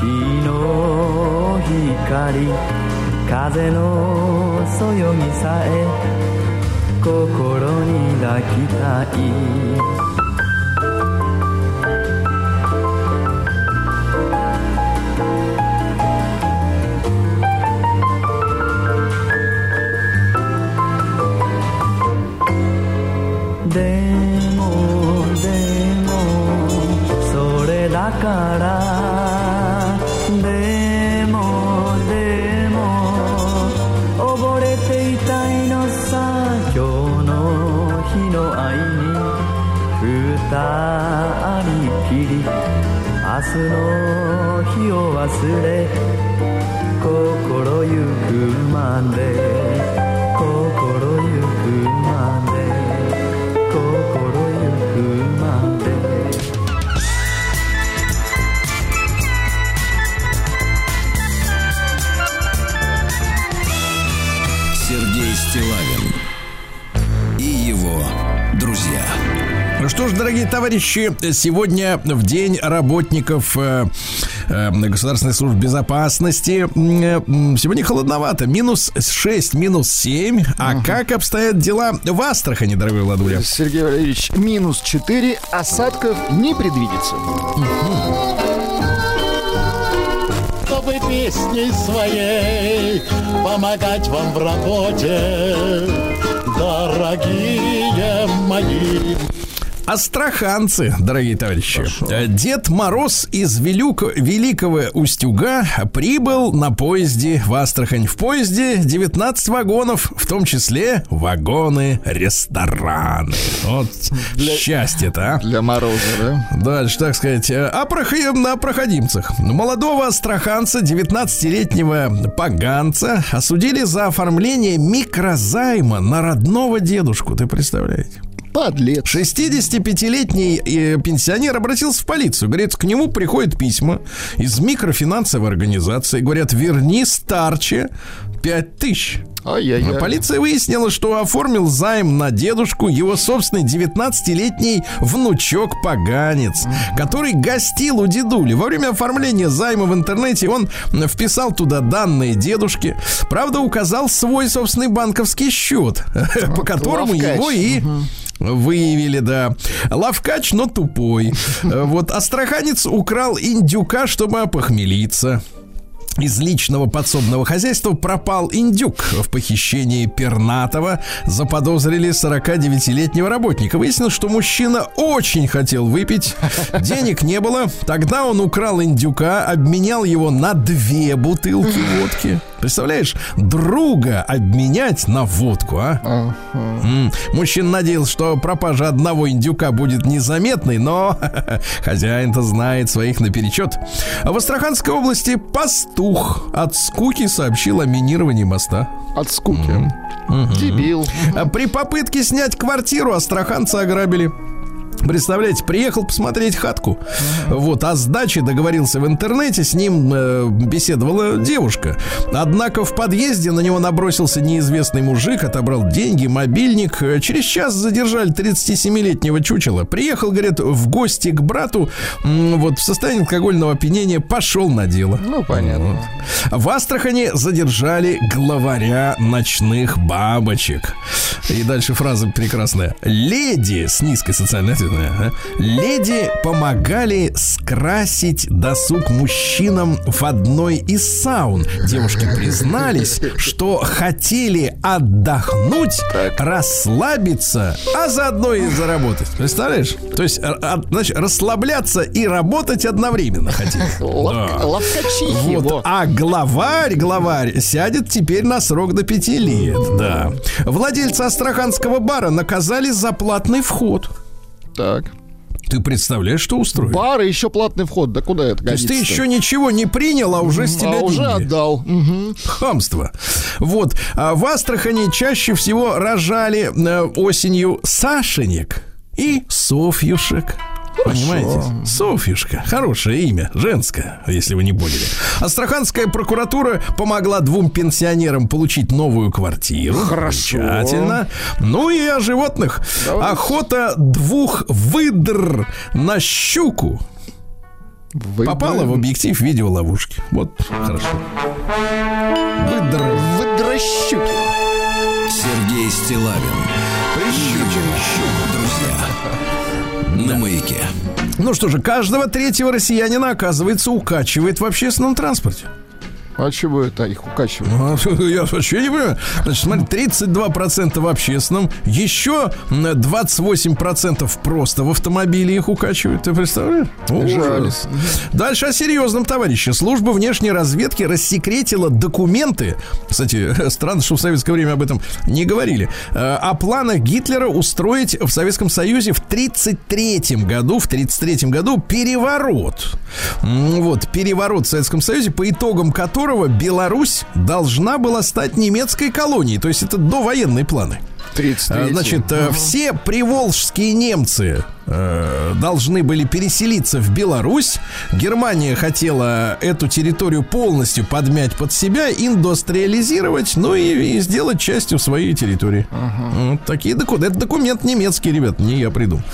日の光風のそよぎさえ心に抱きたい。から。でもでも溺れていたいのさ今日の日の愛に二人きり。明日の日を忘れ心ゆくまで。Что ж, дорогие товарищи, сегодня в день работников э, э, Государственной службы безопасности. Э, Сегодня холодновато. Минус 6, минус 7. А как обстоят дела в Астрахани, дорогой Владуля? Сергей Валерьевич, минус 4, осадков не предвидится. чтобы песней своей помогать вам в работе, дорогие мои. Астраханцы, дорогие товарищи. Э, Дед Мороз из Велюко- Великого Устюга прибыл на поезде в Астрахань. В поезде 19 вагонов, в том числе вагоны-рестораны. Вот счастье-то, а. Для Мороза, да? Дальше, так сказать, э, о, прохи- о проходимцах. Молодого астраханца, 19-летнего поганца, осудили за оформление микрозайма на родного дедушку. Ты представляете? Подлец. 65-летний э, пенсионер обратился в полицию. Говорит, к нему приходят письма из микрофинансовой организации. Говорят, верни старче 5 тысяч. Ай-яй-яй. Полиция выяснила, что оформил займ на дедушку его собственный 19-летний внучок-поганец, который гостил у дедули. Во время оформления займа в интернете он вписал туда данные дедушки. Правда, указал свой собственный банковский счет, [LAUGHS] по которому его и Выявили, да. Лавкач, но тупой. Э, Вот астраханец украл индюка, чтобы опохмелиться. Из личного подсобного хозяйства пропал индюк. В похищении пернатого заподозрили 49-летнего работника. Выяснилось, что мужчина очень хотел выпить. Денег не было. Тогда он украл индюка, обменял его на две бутылки водки. Представляешь, друга обменять на водку, а? Мужчина надеялся, что пропажа одного индюка будет незаметной, но [LAUGHS] хозяин-то знает своих наперечет. В Астраханской области пастух от скуки сообщил о минировании моста. От скуки. Дебил. А При попытке снять квартиру астраханца ограбили. Представляете, приехал посмотреть хатку. Вот, о сдаче договорился в интернете, с ним э, беседовала девушка. Однако в подъезде на него набросился неизвестный мужик, отобрал деньги, мобильник. Через час задержали 37-летнего чучела. Приехал, говорит, в гости к брату, вот в состоянии алкогольного опьянения, пошел на дело. Ну, понятно. В Астрахани задержали главаря ночных бабочек. И дальше фраза прекрасная. Леди с низкой социальной ответственностью, а, леди помогали скрасить досуг мужчинам в одной из саун. Девушки признались, что хотели отдохнуть, расслабиться, а заодно и заработать. Представляешь? То есть, а- значит, расслабляться и работать одновременно хотели. [LAUGHS] Лав- Да. Ловкачи Вот. его. А главарь, главарь сядет теперь на срок до пяти лет. Да. Владельца астраханского бара наказали за платный вход. Так. Ты представляешь, что устроили? Бар и еще платный вход. Да куда это То есть ты еще ничего не принял, а уже с тебя А уже отдал. Мгм. Хамство. Вот. А в Астрахани чаще всего рожали э, осенью Сашенек и Софьюшек. Понимаете? Софьюшка. Хорошее имя. Женское, если вы не поняли. Астраханская прокуратура помогла двум пенсионерам получить новую квартиру. Хорошо. Замечательно. Ну и о животных. Давай. Охота двух выдр на щуку Вы- попала в объектив видеоловушки. Вот, хорошо. Выдр. Выдращуки. Сергей Стилавин Друзья На маяке Ну что же, каждого третьего россиянина, оказывается, укачивает в общественном транспорте. А чего это их укачивают? Ну, [LAUGHS] Я вообще не понимаю. Значит, смотри, 32% в общественном, еще м, 28% просто в автомобиле их укачивают. Ты представляешь? Ужас. Дальше о серьезном, товарищи. Служба внешней разведки рассекретила документы. Кстати, [LAUGHS] странно, что в советское время об этом не говорили. э, О планах Гитлера устроить в Советском Союзе в 1933 году, в 1933 году переворот. Вот, переворот в Советском Союзе, по итогам которого Беларусь должна была стать немецкой колонией. То есть это довоенные планы. 33 Э, Значит, э, все приволжские немцы э, должны были переселиться в Беларусь. Германия хотела эту территорию полностью подмять под себя, индустриализировать, ну и, и сделать частью своей территории. Вот такие документы. Это документ немецкий, ребят, не я придумал.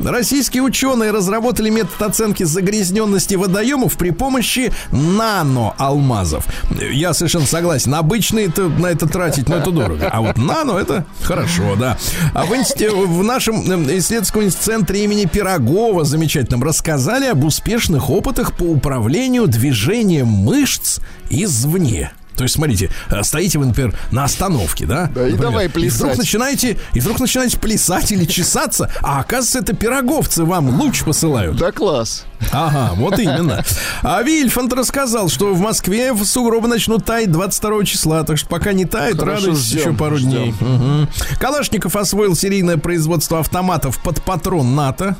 Российские ученые разработали метод оценки загрязненности водоемов при помощи нано-алмазов. Я совершенно согласен. Обычные это, на это тратить, но это дорого. А вот нано это хорошо, да. А в, инсти- в нашем э, исследовательском центре имени Пирогова замечательном рассказали об успешных опытах по управлению движением мышц извне. То есть, смотрите, э, стоите вы, например, на остановке, да? Да, и Например, давай И вдруг плясать. начинаете, и вдруг начинаете плясать или чесаться, а оказывается, это пироговцы вам луч посылают. Да класс. Ага, вот именно. А Вильфанд рассказал, что в Москве в сугробы начнут таять 22 числа, так что пока не тают, Хорошо, ждем, еще пару ждем. дней. Мгм. Калашников освоил серийное производство автоматов под патрон НАТО.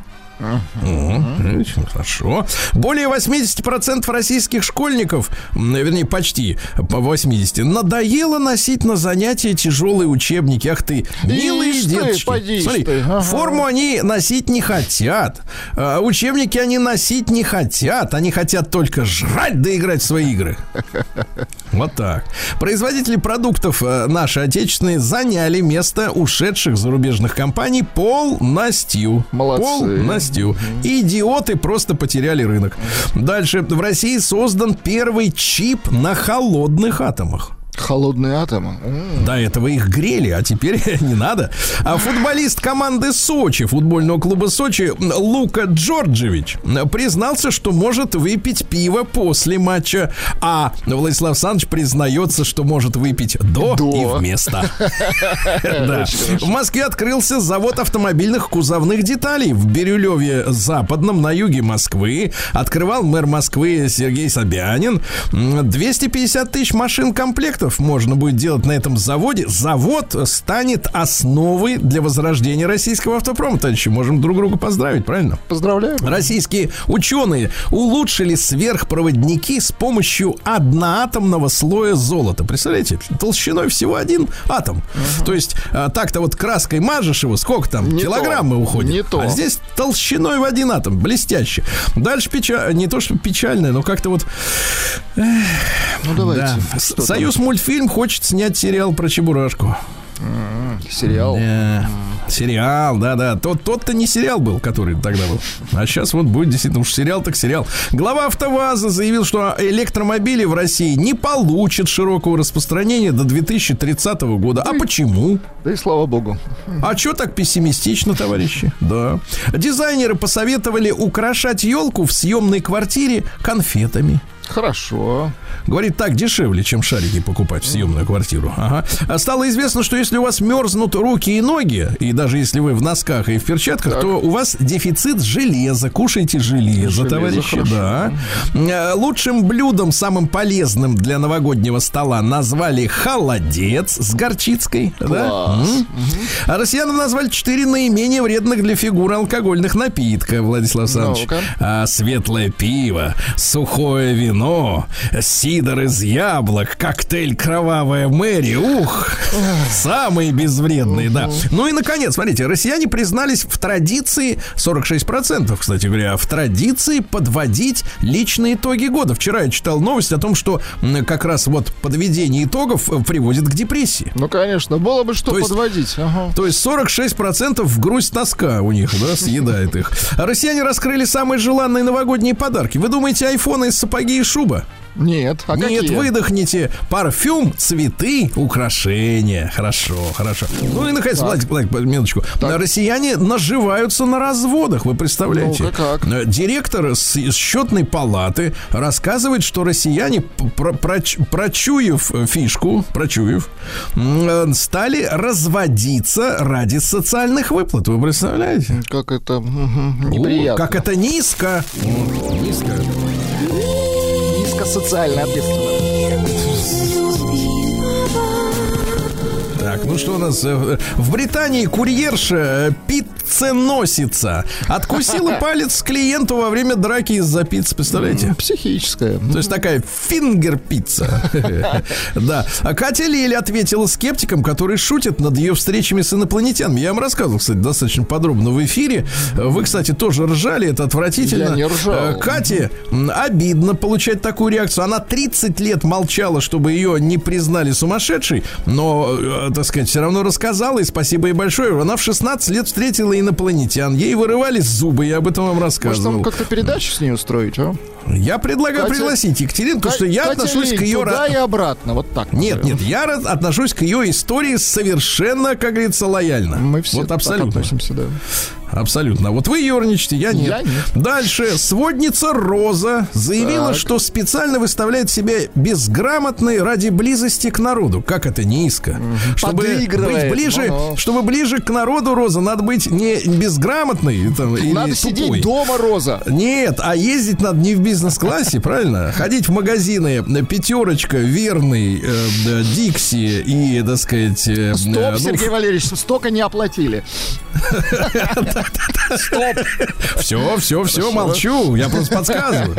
Мгм. Очень Хорошо. Более 80% российских школьников, вернее, почти по 80, надоело носить на занятия тяжелые учебники. Ах ты, милые Ишь ты, деточки. ж Смотри, ты, ага. форму они носить не хотят. а учебники они носить не хотят. Они хотят только жрать да играть в свои игры. Вот так. Производители продуктов э, наши отечественные заняли место ушедших зарубежных компаний полностью. Молодцы. Полностью. Идиоты просто потеряли рынок. Дальше. В России создан первый чип на холодных атомах. Холодные атомы. До этого их грели, а теперь [LAUGHS] не надо. А футболист команды Сочи, футбольного клуба Сочи, Лука Джорджевич, признался, что может выпить пиво после матча. А Владислав Александрович признается, что может выпить до, До. и вместо. [LAUGHS] В Москве открылся завод автомобильных кузовных деталей в Бирюлеве Западном на юге Москвы. Открывал мэр Москвы Сергей Собянин. М, 250 тысяч машин комплектов можно будет делать на этом заводе. Завод станет основой для возрождения российского автопрома. Товарищи, можем друг друга поздравить, правильно? Поздравляю. Российские ученые улучшили сверхпроводники с помощью одноатомного слоя золота. Представляете, толщиной всего один атом. То есть а, так-то вот краской мажешь его, сколько там, Не килограммы то, уходят. не то. А здесь толщиной в один атом, блестяще. Дальше печаль, не то что печальное, но как-то вот Ну давайте. да. Что там? Мультфильм хочет снять сериал про Чебурашку. Сериал. Да. Сериал, да-да. Тот, тот-то не сериал был, который тогда был. А сейчас вот будет действительно уж сериал, так сериал. Глава АвтоВАЗа заявил, что электромобили в России не получат широкого распространения до 2030 года. А почему? Да и слава богу. А что так пессимистично, товарищи? Да. Дизайнеры посоветовали украшать елку в съемной квартире конфетами. Хорошо. Говорит, так дешевле, чем шарики покупать в съемную квартиру. Ага. А стало известно, что если у вас мерзнут руки и ноги, и даже если вы в носках и в перчатках, то у вас дефицит железа. Кушайте железо, Железо, товарищи. хорошо. Да. Э, Лучшим блюдом, самым полезным для новогоднего стола назвали холодец с горчицкой. Да? Класс. М. А россиянам назвали четыре наименее вредных для фигуры алкогольных напитка, Владислав Александрович. А, светлое пиво, сухое вино, сидор из яблок, коктейль кровавая Мэри. Ух, самые безвредные, да. Ну и, наконец, смотрите, россияне признались в традиции, 46%, кстати говоря, в традиции подводить личные итоги года. Вчера я читал новость о том, что как раз вот подведение итогов э, приводит к депрессии. Ну, конечно, было бы что То есть- подводить. Ага. То есть 46% в грусть тоска у них, да, съедает их. А россияне раскрыли самые желанные новогодние подарки. Вы думаете, айфоны, сапоги и шуба? Нет, а Нет, какие? выдохните. Парфюм, цветы, украшения. Хорошо, хорошо. Ну и, наконец, Владик, Владик, минуточку. Россияне наживаются на разводах, вы представляете? Ну-ка, как? Э, Директор с из счетной палаты рассказывает, что россияне, про- проч- прочуяв фишку, прочуяв, э, стали разводиться ради социальных выплат. Вы представляете? Как это мгм, О, неприятно. как это низко. Низко. Низкосоциально ответственно. Так, ну что у нас? э, В Британии курьерша э, пицценосица откусила [LAUGHS] палец клиенту во время драки из-за пиццы, представляете? Психическое. То есть такая finger-пицца. [LAUGHS] Да. А Катя Лель ответила скептикам, которые шутят над ее встречами с инопланетянами. Я вам рассказывал, кстати, достаточно подробно в эфире. Вы, кстати, тоже ржали, это отвратительно. Я не ржал. Э, Кате обидно получать такую реакцию. Она 30 лет молчала, чтобы ее не признали сумасшедшей, но, так сказать, все равно рассказала, и спасибо ей большое. Она в 16 лет встретила инопланетян. Ей вырывались зубы, я об этом вам Может, рассказывал. там как-то передачу с ней устроить, а? Я предлагаю Катя- пригласить Екатерину, потому что я Катя отношусь Лель, к ее... туда и обратно, вот так. Нет, назовем. нет, я отношусь к ее истории совершенно, как говорится, лояльно. Мы все вот так абсолютно. относимся, да. Абсолютно. Вот вы ерничаете, я нет. Я нет. Дальше. Сводница Роза заявила, Так. что специально выставляет себя безграмотной ради близости к народу. Как это низко. Чтобы Подыгрывает. быть ближе, Ну-ну. чтобы ближе к народу, Роза, надо быть не безграмотной там, или Надо тупой. сидеть дома, Роза. Нет, а ездить надо не в бизнес-классе, правильно? Ходить в магазины пятерочка, верный, э, Дикси и, так сказать... э, Стоп, э, ну, Сергей Валерьевич, столько не оплатили. [LAUGHS] Стоп. Все, все, все, молчу. Я просто подсказываю.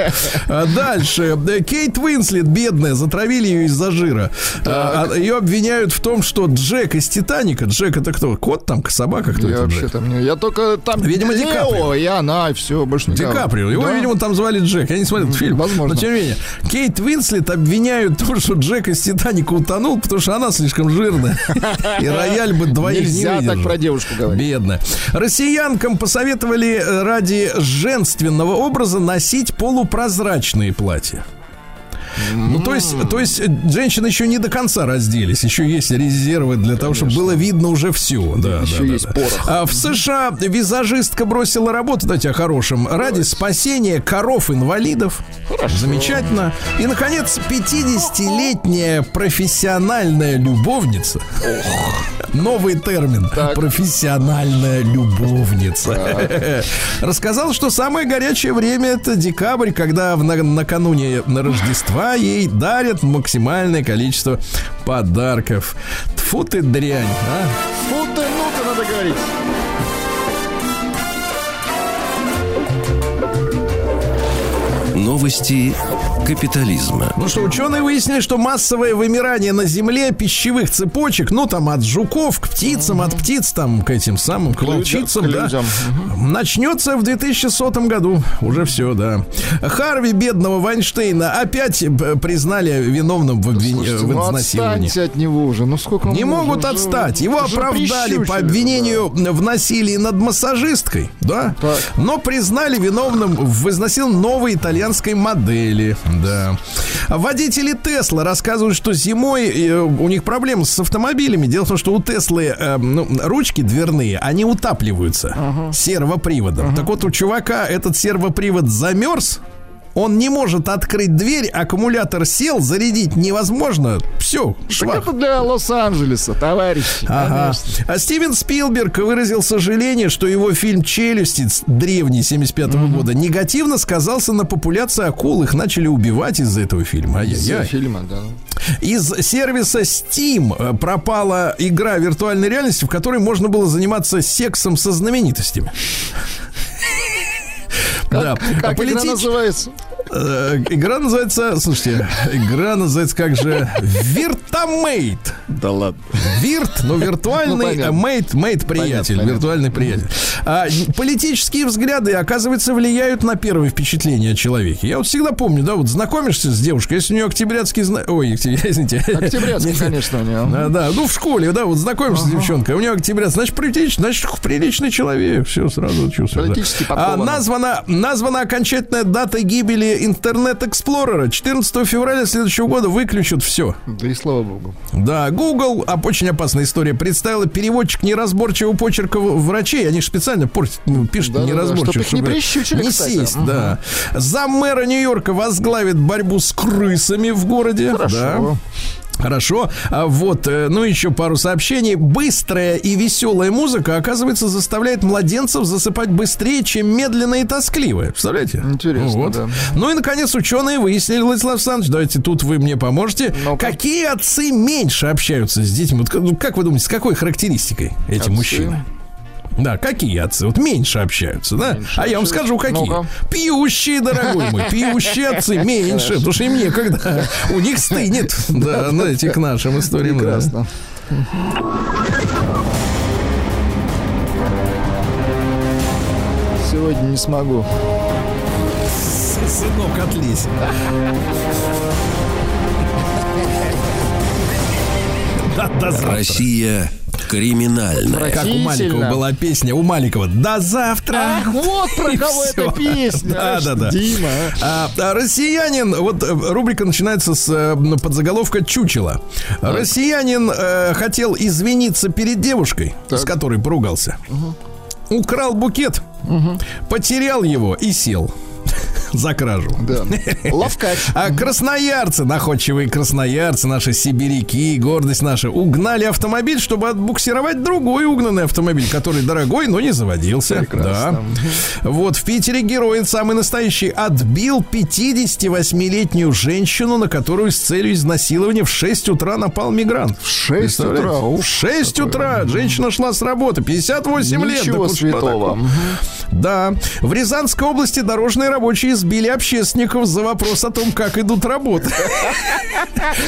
А Дальше. Э, Кейт Уинслет, бедная, затравили ее из-за жира. А, а, Ее обвиняют в том, что Джек из Титаника. Джек это кто? Кот там, собака, кто Я это? вообще Джек? там не... Я только там... Видимо, Ди Каприо. И она, и все, больше Ди никого. Каприо. Его, Да. видимо, там звали Джек. Я не смотрел этот фильм. возможно. Но тем не менее. Кейт Уинслет обвиняют в том, что Джек из Титаника утонул, потому что она слишком жирная. [LAUGHS] И рояль бы двоих не Нельзя так про девушку говорить. Бедно. Россиянкам посоветовали э, ради женственного образа носить полупрозрачные платья. Ну, то есть, то есть э, женщины еще не до конца разделись, еще есть резервы для того, чтобы было видно уже все. Да, Еще да, есть да. порох. А в США визажистка бросила работу, давайте о хорошем, ради спасения коров-инвалидов. Замечательно. И, наконец, 50-летняя профессиональная любовница. Новый термин. Профессиональная любовница. Рассказал, что самое горячее время это декабрь, когда в- на- накануне Рождества ей дарят максимальное количество подарков. Тфу ты дрянь, а? Фу ты, ну-ка, надо говорить. Новости капитализма. Ну что, ученые выяснили, что массовое вымирание на Земле пищевых цепочек, ну там от жуков к птицам, от птиц там к этим самым, к волчицам, да, начнется в 2100 году. Уже все, да. Харви бедного Вайнштейна опять э, признали виновным в, обвин- Слушайте, в ну изнасиловании. отстаньте от него уже. Ну сколько Не могут Уже- отстать. Его уже оправдали по обвинению в насилии над массажисткой, да? Так. Но признали виновным в изнасиловании новой итальянской модели, да. Водители Тесла рассказывают, что зимой э, у них проблемы с автомобилями. Дело в том, что у Теслы э, ну, ручки дверные, они утапливаются сервоприводом. Так вот, у чувака этот сервопривод замерз, он не может открыть дверь, аккумулятор сел, зарядить невозможно. Все, Так швах. это для Лос-Анджелеса, товарищи. Ага. конечно. А Стивен Спилберг выразил сожаление, что его фильм «Челюсти» древний 75 года негативно сказался на популяции акул. Их начали убивать из-за этого фильма. Из-за фильма, да. Из сервиса Steam э, пропала игра виртуальной реальности, в которой можно было заниматься сексом со знаменитостями. Да. Как А игра полетич- называется? Э, Игра называется, слушайте, игра называется как же Виртамейт. Да ладно. Вирт, но Ну, виртуальный, а мейт, мейт приятель, Понятно, виртуальный приятель. А, политические взгляды, оказывается, влияют на первое впечатление о человеке. Я вот всегда помню, да, вот знакомишься с девушкой, если у нее октябрятский зна... Ой, извините. Октябрятский, конечно, у него. Да, да, ну в школе, да, вот знакомишься с девчонкой, у нее октября, значит, приличный, значит, приличный человек, все сразу чувствую. да. Политически А, названа, названа окончательная дата гибели Internet Explorer а. 14 февраля следующего года выключат все. Да и слава богу. Да, Google, а очень опасная история, представила переводчик неразборчивого почерка врачей. Они же специально портят, ну, пишут Да-да-да, неразборчиво. чтоб их не прищучили, не кстати. сесть, Мгм. да. Зам мэра Нью-Йорка возглавит борьбу с крысами в городе. Хорошо. Да. Хорошо. А вот, э, ну еще пару сообщений. Быстрая и веселая музыка, оказывается, заставляет младенцев засыпать быстрее, чем медленно и тоскливая. Представляете? Интересно, Ну, вот. да. Ну и, наконец, ученые выяснили, Владислав Александрович, давайте тут вы мне поможете. Ну-ка. Какие отцы меньше общаются с детьми? Вот, как- ну, как вы думаете, с какой характеристикой эти Отцы? мужчины? Да, какие отцы? Вот меньше общаются, да? Меньше а я вам скажу, какие. Ну-ка. Пьющие, дорогой мой, пьющие отцы меньше, потому что им некогда. У них стынет, да, знаете, к нашим историям. Прекрасно. Сегодня не смогу. Сынок, отлезь. Да, до завтра. Россия криминальная. Как у Маликова была песня, у Маликова «До завтра». Ах, вот про [LAUGHS] И кого эта песня. Да, да, да. Дима. А, а, россиянин, вот э, рубрика начинается с э, подзаголовка «Чучело». Россиянин э, хотел извиниться перед девушкой, с которой поругался. Украл букет, потерял его и сел. За кражу. Да. [LAUGHS] Лавкач. А красноярцы, находчивые красноярцы, наши сибиряки, гордость наша, угнали автомобиль, чтобы отбуксировать другой угнанный автомобиль, который дорогой, но не заводился. Прекрасно. Да. Вот в Питере герой самый настоящий отбил 58-летнюю женщину, на которую с целью изнасилования в 6 утра напал мигрант. В 6 Представляете? утра. В 6 утра женщина шла с работы, 58 лет. Ничего да куда святого. такое? Да. В Рязанской области дорожные рабочие сбили общественников за вопрос о том, как идут работы.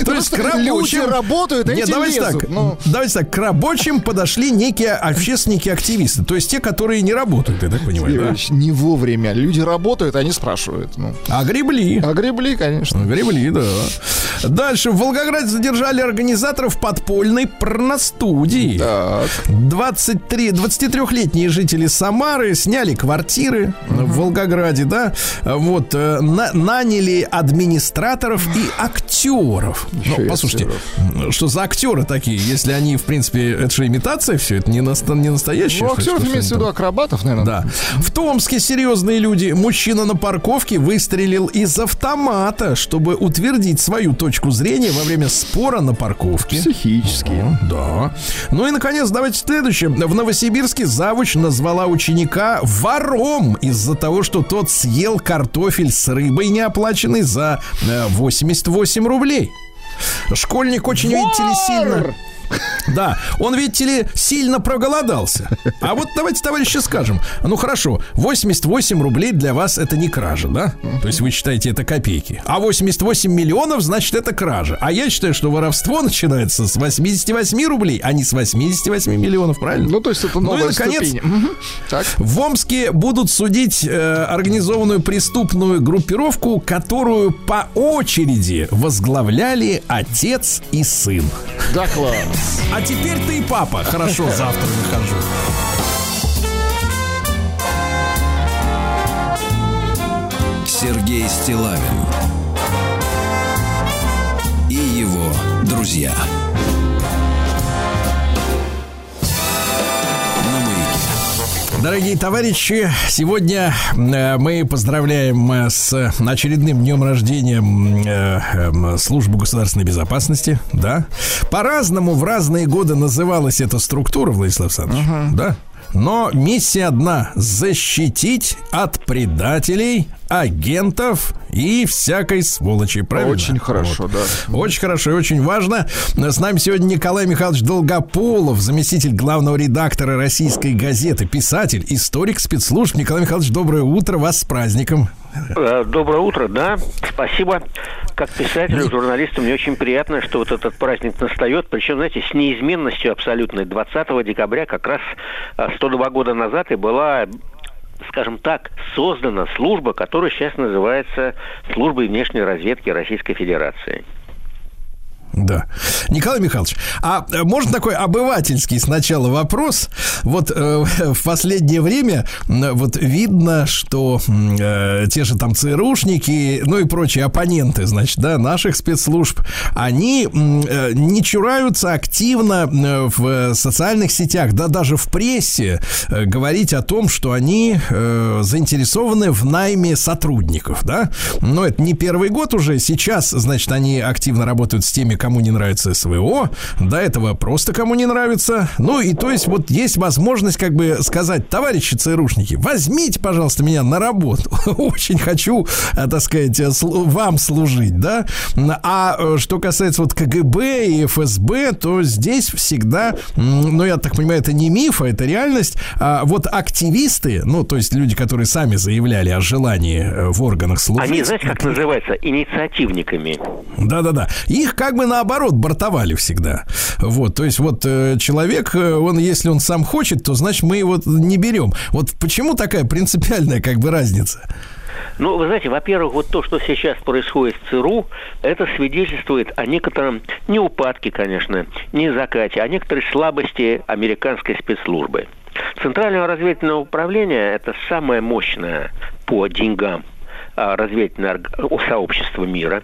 То есть к рабочим... работают, а Нет, давайте так. Ну. Давайте так. К рабочим подошли некие общественники-активисты. То есть те, которые не работают, я так понимаю? Иванович, Не вовремя. Люди работают, они спрашивают. Ну. А гребли. Огребли, конечно. Гребли, да. Дальше. В Волгограде задержали организаторов подпольной порностудии. Так. 23, 23-летние жители Самары сняли квартиры в Волгограде, да, вот, э, на- наняли администраторов и актеров. Еще Ну, послушайте, актеров. что за актеры такие, если они, в принципе, это же имитация все, это не, наста- не настоящее. Ну, актеров имеется в виду акробатов, наверное. Да. В Томске серьезные люди. Мужчина на парковке выстрелил из автомата, чтобы утвердить свою точку зрения во время спора на парковке. Психические. Да. Ну и, наконец, давайте следующее. В Новосибирске завуч назвала ученика вором из-за того, что тот съел картофель с рыбой, неоплаченный за э, 88 рублей. Школьник очень, видите ли, сильно... [LAUGHS] Да, он, видите ли, сильно проголодался. А вот давайте, товарищи, скажем. Ну хорошо, 88 рублей для вас это не кража, да? То есть вы считаете это копейки. А 88 миллионов, значит, это кража. А я считаю, что воровство начинается с 88 рублей, а не с 88 миллионов, правильно? Ну, то есть это Ну и, новая наконец. Так. В Омске будут судить э, организованную преступную группировку, которую по очереди возглавляли отец и сын. Да, класс. А теперь ты, папа. Хорошо, [LAUGHS] завтра выхожу. Сергей Стилавин и его друзья. Дорогие товарищи, сегодня э, мы поздравляем э, с очередным днем рождения э, эм, службы государственной безопасности, да. По-разному в разные годы называлась эта структура, Владислав Александрович, да. Но миссия одна – защитить от предателей, агентов и всякой сволочи, правильно? Очень хорошо, да. Очень хорошо и очень важно. С нами сегодня Николай Михайлович Долгополов, заместитель главного редактора российской газеты, писатель, историк спецслужб. Николай Михайлович, доброе утро, вас с праздником. Э, Доброе утро, да, спасибо. Как писателю, журналисту, мне очень приятно, что вот этот праздник настает, причем, знаете, с неизменностью абсолютной. 20 декабря, как раз э, 102 года назад, и была скажем так, создана служба, которая сейчас называется службой внешней разведки Российской Федерации. Да. Николай Михайлович, а э, можно такой обывательский сначала вопрос? Вот э, [LAUGHS] в последнее время вот видно, что э, те же там ЦРУшники, ну и прочие оппоненты, значит, да, наших спецслужб, они э, не чураются активно э, в социальных сетях, да даже в прессе э, говорить о том, что они э, заинтересованы в найме сотрудников, да? Но это не первый год уже. Сейчас, значит, они активно работают с теми, кому не нравится СВО. До этого просто кому не нравится. Ну и то есть вот есть возможность как бы сказать, товарищи ЦРУшники, возьмите, пожалуйста, меня на работу. [LAUGHS] Очень хочу, э, так сказать, э, вам служить, да? А э, что касается вот КГБ и ФСБ, то здесь всегда, ну я так понимаю, это не миф, а это реальность. А вот активисты, ну то есть люди, которые сами заявляли о желании в органах служить. Они, знаете, как называются? Инициативниками. Да-да-да. Их как бы наоборот бортовали всегда. Вот, то есть вот э, человек, э, он, если он сам хочет, то значит мы его не берем. Вот почему такая принципиальная как бы разница? Ну, вы знаете, во-первых, вот то, что сейчас происходит в ЦРУ, это свидетельствует о некотором, не упадке, конечно, не закате, а некоторой слабости американской спецслужбы. Центральное разведывательное управление – это самое мощное по деньгам а, разведывательное сообщество мира.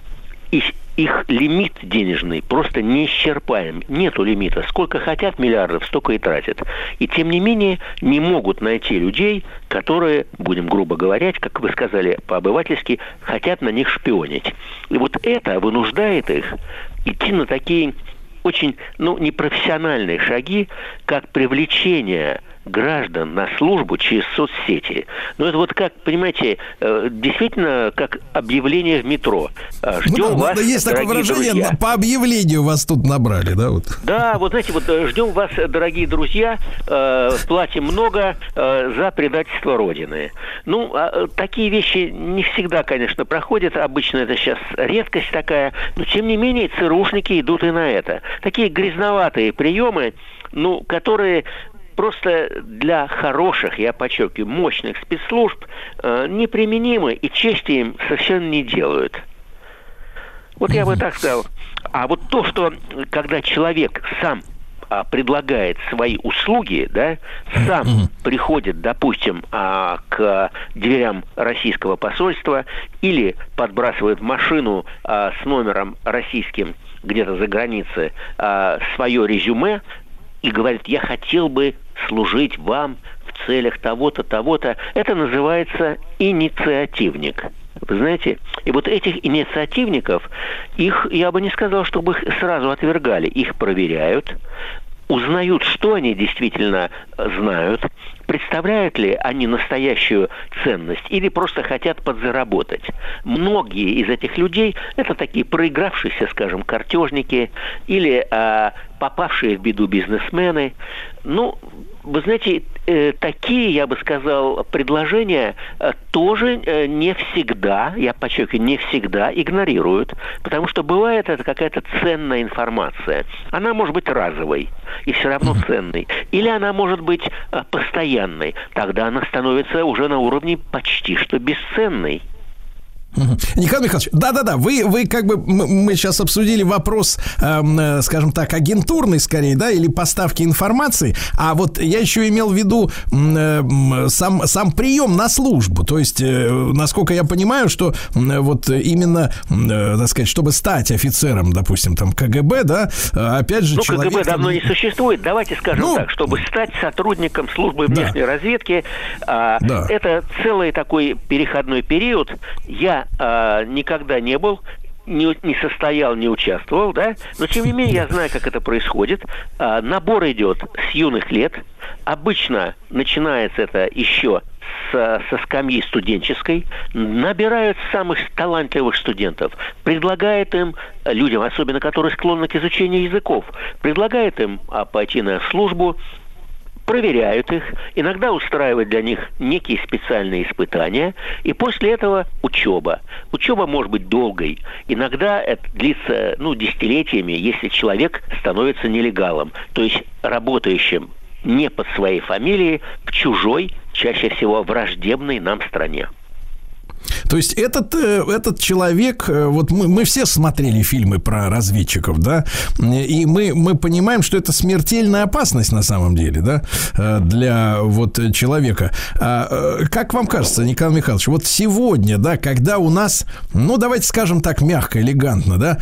И, их лимит денежный просто неисчерпаем. Нету лимита. Сколько хотят миллиардов, столько и тратят. И тем не менее не могут найти людей, которые, будем грубо говорить, как вы сказали по-обывательски, хотят на них шпионить. И вот это вынуждает их идти на такие очень ну, непрофессиональные шаги, как привлечение граждан на службу через соцсети. Ну, это вот как, понимаете, э, действительно, как объявление в метро. Э, Ждем ну, да, вас, да, есть такое выражение, друзья. по объявлению вас тут набрали, да? Вот. Да, вот знаете, вот э, ждем вас, дорогие друзья, платим много за предательство Родины. Ну, а, такие вещи не всегда, конечно, проходят. Обычно это сейчас редкость такая. Но, тем не менее, ЦРУшники идут и на это. Такие грязноватые приемы, ну, которые просто для хороших, я подчеркиваю, мощных спецслужб э, неприменимы и чести им совершенно не делают. Вот я бы так сказал. А вот то, что когда человек сам а, предлагает свои услуги, да, сам приходит, допустим, а, к дверям российского посольства или подбрасывает машину а, с номером российским где-то за границей а, свое резюме и говорит, я хотел бы служить вам в целях того-то, того-то, это называется инициативник. Вы знаете, и вот этих инициативников, их, я бы не сказал, чтобы их сразу отвергали. Их проверяют, узнают, что они действительно знают, представляют ли они настоящую ценность или просто хотят подзаработать. Многие из этих людей это такие проигравшиеся, скажем, картежники или а, попавшие в беду бизнесмены. Ну, вы знаете, э, такие, я бы сказал, предложения э, тоже э, не всегда, я подчеркиваю, не всегда игнорируют, потому что бывает это какая-то ценная информация. Она может быть разовой и все равно ценной. Или она может быть постоянной. Тогда она становится уже на уровне почти что бесценной. Николай Михайлович, да-да-да, вы, вы как бы, мы сейчас обсудили вопрос, эм, э, скажем так, агентурный скорее, да, или поставки информации, а вот я еще имел в виду м, э, м, сам, сам прием на службу, то есть, э, насколько я понимаю, что м, вот именно, э, так сказать, чтобы стать офицером, допустим, там, КГБ, да, э, опять же, Ну, человек... КГБ давно не существует. Давайте скажем Ну, так, чтобы стать сотрудником службы Да. внешней разведки, а, Да. это целый такой переходной период. Я а, никогда не был не, не состоял, не участвовал, да, но тем не менее я знаю, как это происходит. А, набор идет с юных лет. Обычно начинается это еще с, со скамьи студенческой, набирают самых талантливых студентов, предлагает им, э, людям, особенно которые склонны к изучению языков, предлагает им а, пойти на службу, проверяют их, иногда устраивают для них некие специальные испытания, и после этого учеба. Учеба может быть долгой. Иногда это длится ну, десятилетиями, если человек становится нелегалом, то есть работающим не под своей фамилией в чужой, чаще всего враждебной нам стране. То есть этот, э, этот человек, э, вот мы, мы все смотрели фильмы про разведчиков, да, и мы, мы понимаем, что это смертельная опасность на самом деле, да, э, для вот человека. А, как вам кажется, Николай Михайлович, вот сегодня, да, когда у нас, ну, давайте скажем так, мягко, элегантно, да,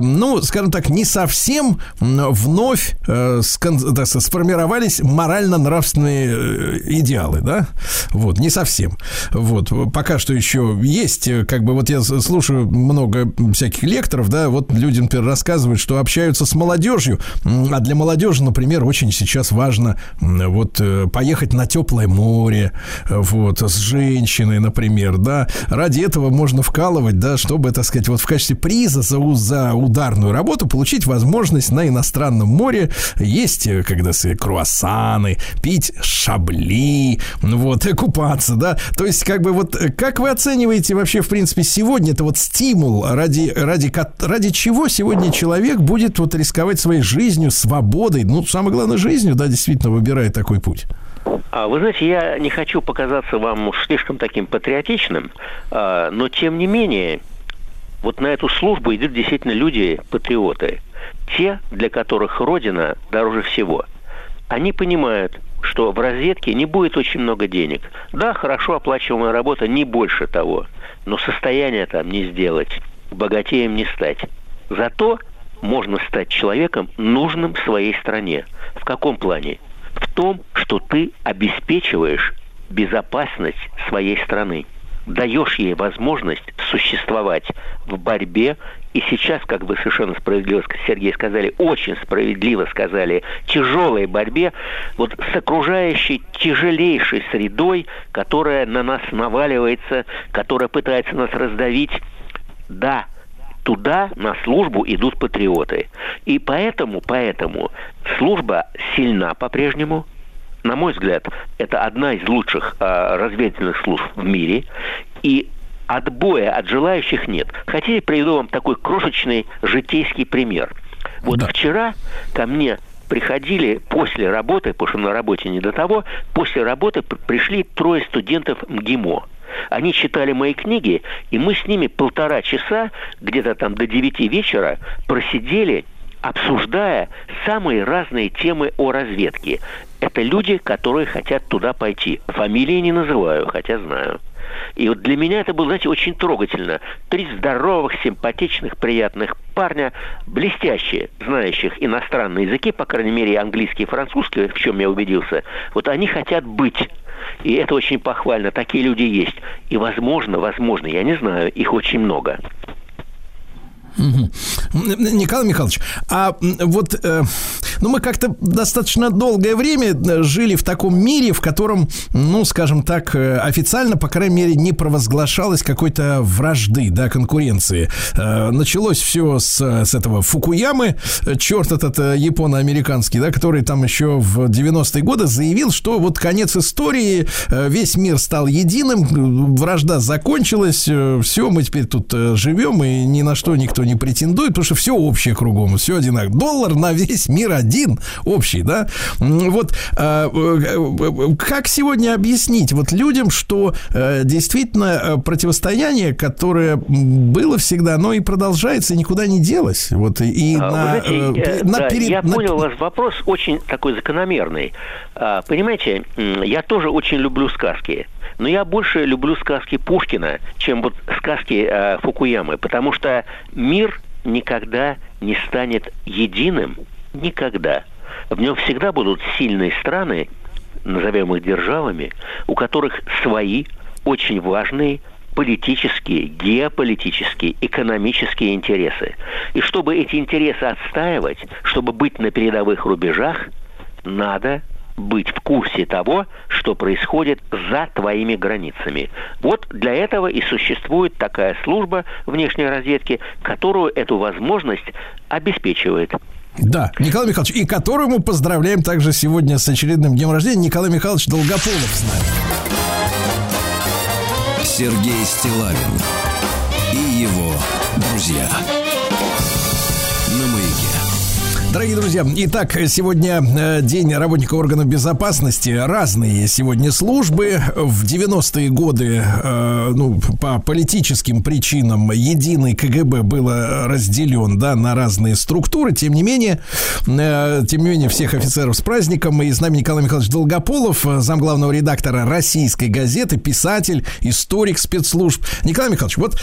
ну, скажем так, не совсем вновь скон- сказать, сформировались морально-нравственные идеалы, да, вот, не совсем. Вот, пока что еще есть, э, как бы, вот я с- слушаю много всяких лекторов, да, вот люди, например, рассказывают, что общаются с молодежью, а для молодежи, например, очень сейчас важно вот э, поехать на теплое море, э, вот, с женщиной, например, да, ради этого можно вкалывать, да, чтобы, так сказать, вот в качестве приза за, за ударную работу получить возможность на иностранном море есть, когда сказать, круассаны, пить шабли, вот, и [LAUGHS] купаться, да, то есть, как бы, вот, как вы оцениваете вообще, в принципе, сегодня это вот стимул, ради, ради, ко- ради чего сегодня человек будет вот рисковать своей жизнью, свободой, ну, самое главное, жизнью, да, действительно, выбирая такой путь? А, Вы знаете, я не хочу показаться вам уж слишком таким патриотичным, а, но тем не менее, вот на эту службу идут действительно люди-патриоты. Те, для которых Родина дороже всего. Они понимают, что в разведке не будет очень много денег. Да, хорошо оплачиваемая работа, не больше того. Но состояние там не сделать, богатеем не стать. Зато можно стать человеком нужным своей стране. В каком плане? В том, что ты обеспечиваешь безопасность своей страны даешь ей возможность существовать в борьбе. И сейчас, как вы совершенно справедливо, Сергей, сказали, очень справедливо сказали, тяжелой борьбе вот с окружающей тяжелейшей средой, которая на нас наваливается, которая пытается нас раздавить. Да, туда на службу идут патриоты. И поэтому, поэтому служба сильна по-прежнему, на мой взгляд, это одна из лучших э, разведывательных служб в мире. И отбоя от желающих нет. Хотите, приведу вам такой крошечный житейский пример. Вот да. вчера ко мне приходили после работы, потому что на работе не до того, после работы пришли трое студентов МГИМО. Они читали мои книги, и мы с ними полтора часа, где-то там до девяти вечера, просидели обсуждая самые разные темы о разведке. Это люди, которые хотят туда пойти. Фамилии не называю, хотя знаю. И вот для меня это было, знаете, очень трогательно. Три здоровых, симпатичных, приятных парня, блестящие, знающих иностранные языки, по крайней мере, английский и французский, в чем я убедился, вот они хотят быть. И это очень похвально. Такие люди есть. И возможно, возможно, я не знаю, их очень много. Угу. Николай Михайлович, а вот э, ну, мы как-то достаточно долгое время э, жили в таком мире, в котором, ну, скажем так, э, официально, по крайней мере, не провозглашалось какой-то вражды, да, конкуренции. Э, началось все с, с этого Фукуямы, черт этот э, японо-американский, да, который там еще в 90-е годы заявил, что вот конец истории, весь мир стал единым, вражда закончилась, все, мы теперь тут живем, и ни на что никто не претендует, потому что все общее кругом, все одинаково. Доллар на весь мир один общий, да? Вот а, э, как сегодня объяснить вот людям, что э, действительно э, противостояние, которое было всегда, оно и продолжается, и никуда не делось. Вот и а, на, знаете, на, да, перед, я на... понял ваш вопрос очень такой закономерный. А, понимаете, я тоже очень люблю сказки. Но я больше люблю сказки Пушкина, чем вот сказки э, Фукуямы, потому что мир никогда не станет единым, никогда. В нем всегда будут сильные страны, назовем их державами, у которых свои очень важные политические, геополитические, экономические интересы. И чтобы эти интересы отстаивать, чтобы быть на передовых рубежах, надо быть в курсе того, что происходит за твоими границами. Вот для этого и существует такая служба внешней разведки, которую эту возможность обеспечивает. Да, Николай Михайлович, и которую мы поздравляем также сегодня с очередным днем рождения. Николай Михайлович Долгополов с нами. Сергей Стилавин и его друзья. Дорогие друзья, итак, сегодня э, день работника органов безопасности. Разные сегодня службы. В 90-е годы, э, ну, по политическим причинам, единый КГБ было разделен, да, на разные структуры. Тем не менее, э, тем не менее, всех офицеров с праздником. И с нами Николай Михайлович Долгополов, замглавного редактора российской газеты, писатель, историк спецслужб. Николай Михайлович, вот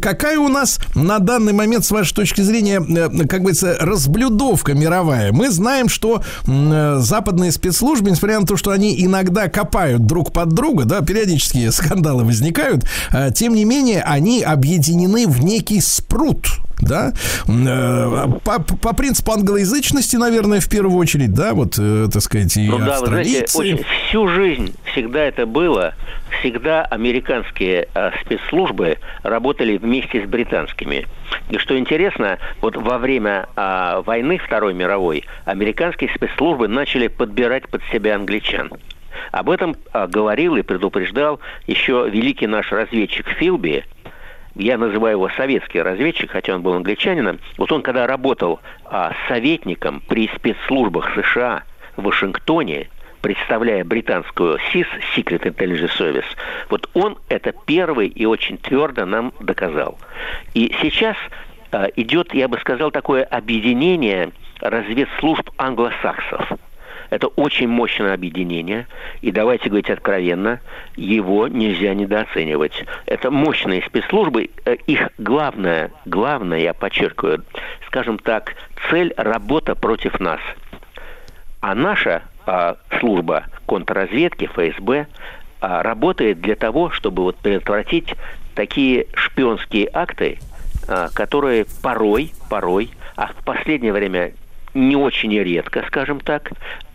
какая у нас на данный момент, с вашей точки зрения, как говорится, разблюдовка тусовка мировая. Мы знаем, что э, западные спецслужбы, несмотря на то, что они иногда копают друг под друга, да, периодически скандалы возникают, э, тем не менее они объединены в некий спрут да, э, по, по принципу англоязычности, наверное, в первую очередь, да, вот, э, так сказать, и ну, да, вы знаете, очень, всю жизнь всегда это было, всегда американские э, спецслужбы работали вместе с британскими. И что интересно, вот во время э, войны Второй мировой американские спецслужбы начали подбирать под себя англичан. Об этом э, говорил и предупреждал еще великий наш разведчик Филби, я называю его советский разведчик, хотя он был англичанином, вот он когда работал а, советником при спецслужбах США в Вашингтоне, представляя британскую СИС, Secret Intelligence Service, вот он это первый и очень твердо нам доказал. И сейчас а, идет, я бы сказал, такое объединение разведслужб англосаксов. Это очень мощное объединение, и давайте говорить откровенно, его нельзя недооценивать. Это мощные спецслужбы, э, их главное, главное, я подчеркиваю, скажем так, цель – работа против нас. А наша а, служба контрразведки, ФСБ, а, работает для того, чтобы вот предотвратить такие шпионские акты, а, которые порой, порой, а в последнее время не очень редко, скажем так,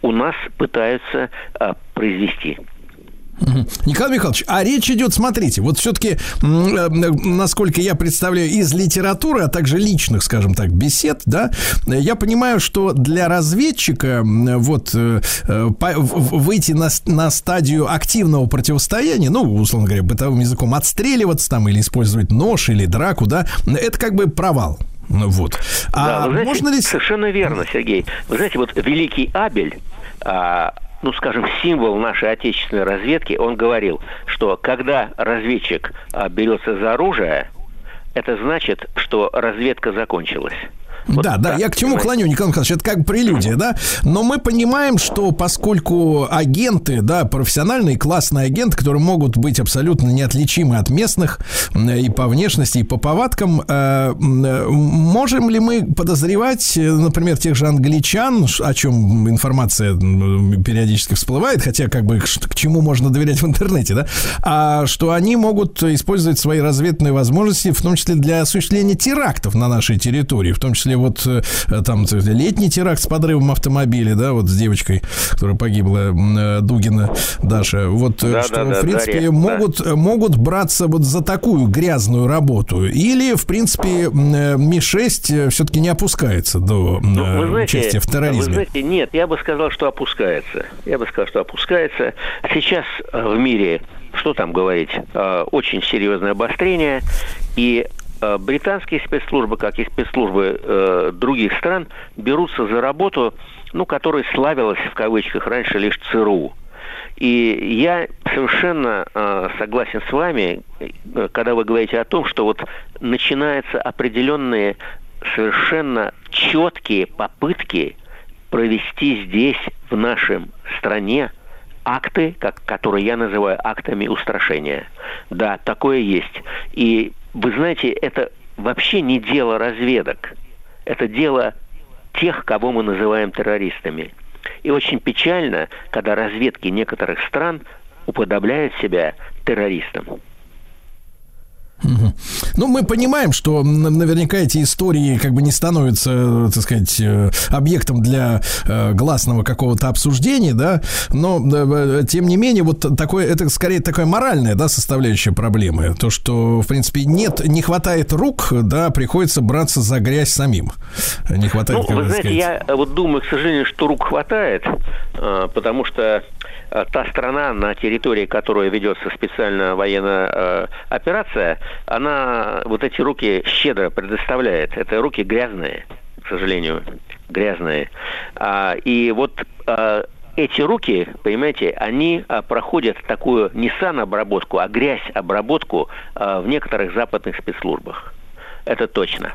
у нас пытаются а, произвести. Николай Михайлович, а речь идет, смотрите, вот все-таки, э, насколько я представляю, из литературы, а также личных, скажем так, бесед, да, я понимаю, что для разведчика вот э, э, выйти на, на стадию активного противостояния, ну, условно говоря, бытовым языком, отстреливаться там или использовать нож или драку, да, это как бы провал. Вот. А да, знаете, можно ли... Совершенно верно, Сергей. Вы знаете, вот великий Абель, ну, скажем, символ нашей отечественной разведки, он говорил, что когда разведчик а, берется за оружие, это значит, что разведка закончилась. Вот да, да, я к чему клоню, Николай Михайлович, это как прелюдия, да? Но мы понимаем, что поскольку агенты, да, профессиональные, классные агенты, которые могут быть абсолютно неотличимы от местных и по внешности, и по повадкам, э, можем ли мы подозревать, например, тех же англичан, о чем информация периодически всплывает, хотя как бы к чему можно доверять в интернете, да, а что они могут использовать свои разведные возможности, в том числе для осуществления терактов на нашей территории, в том числе вот э, там летний теракт с подрывом автомобиля, да, вот с девочкой, которая погибла, э, Дугина Даша. Вот э, да, что, да, да, в принципе, Дарья, могут, да. могут браться вот за такую грязную работу. Или, в принципе, Ми-6 все-таки не опускается до ну, знаете, участия в терроризме. Вы знаете, нет, я бы сказал, что опускается. Я бы сказал, что опускается. Сейчас в мире что там говорить, очень серьезное обострение, и британские спецслужбы, как и спецслужбы э, других стран, берутся за работу, ну, которая славилась в кавычках раньше лишь ЦРУ. И я совершенно э, согласен с вами, э, когда вы говорите о том, что вот начинаются определенные совершенно четкие попытки провести здесь, в нашем стране, акты, как, которые я называю актами устрашения. Да, такое есть. И вы знаете, это вообще не дело разведок. Это дело тех, кого мы называем террористами. И очень печально, когда разведки некоторых стран уподобляют себя террористам. Ну, мы понимаем, что наверняка эти истории как бы не становятся, так сказать, э, объектом для э, гласного какого-то обсуждения, да, но э, тем не менее вот такое, это скорее такая моральная, да, составляющая проблемы, то, что, в принципе, нет, не хватает рук, да, приходится браться за грязь самим, не хватает, Ну, вы знаете, сказать... я вот думаю, к сожалению, что рук хватает, потому что та страна, на территории которой ведется специальная военная э, операция, она вот эти руки щедро предоставляет. Это руки грязные, к сожалению, грязные. А, и вот а, эти руки, понимаете, они проходят такую не санобработку, а грязь-обработку а, в некоторых западных спецслужбах. Это точно.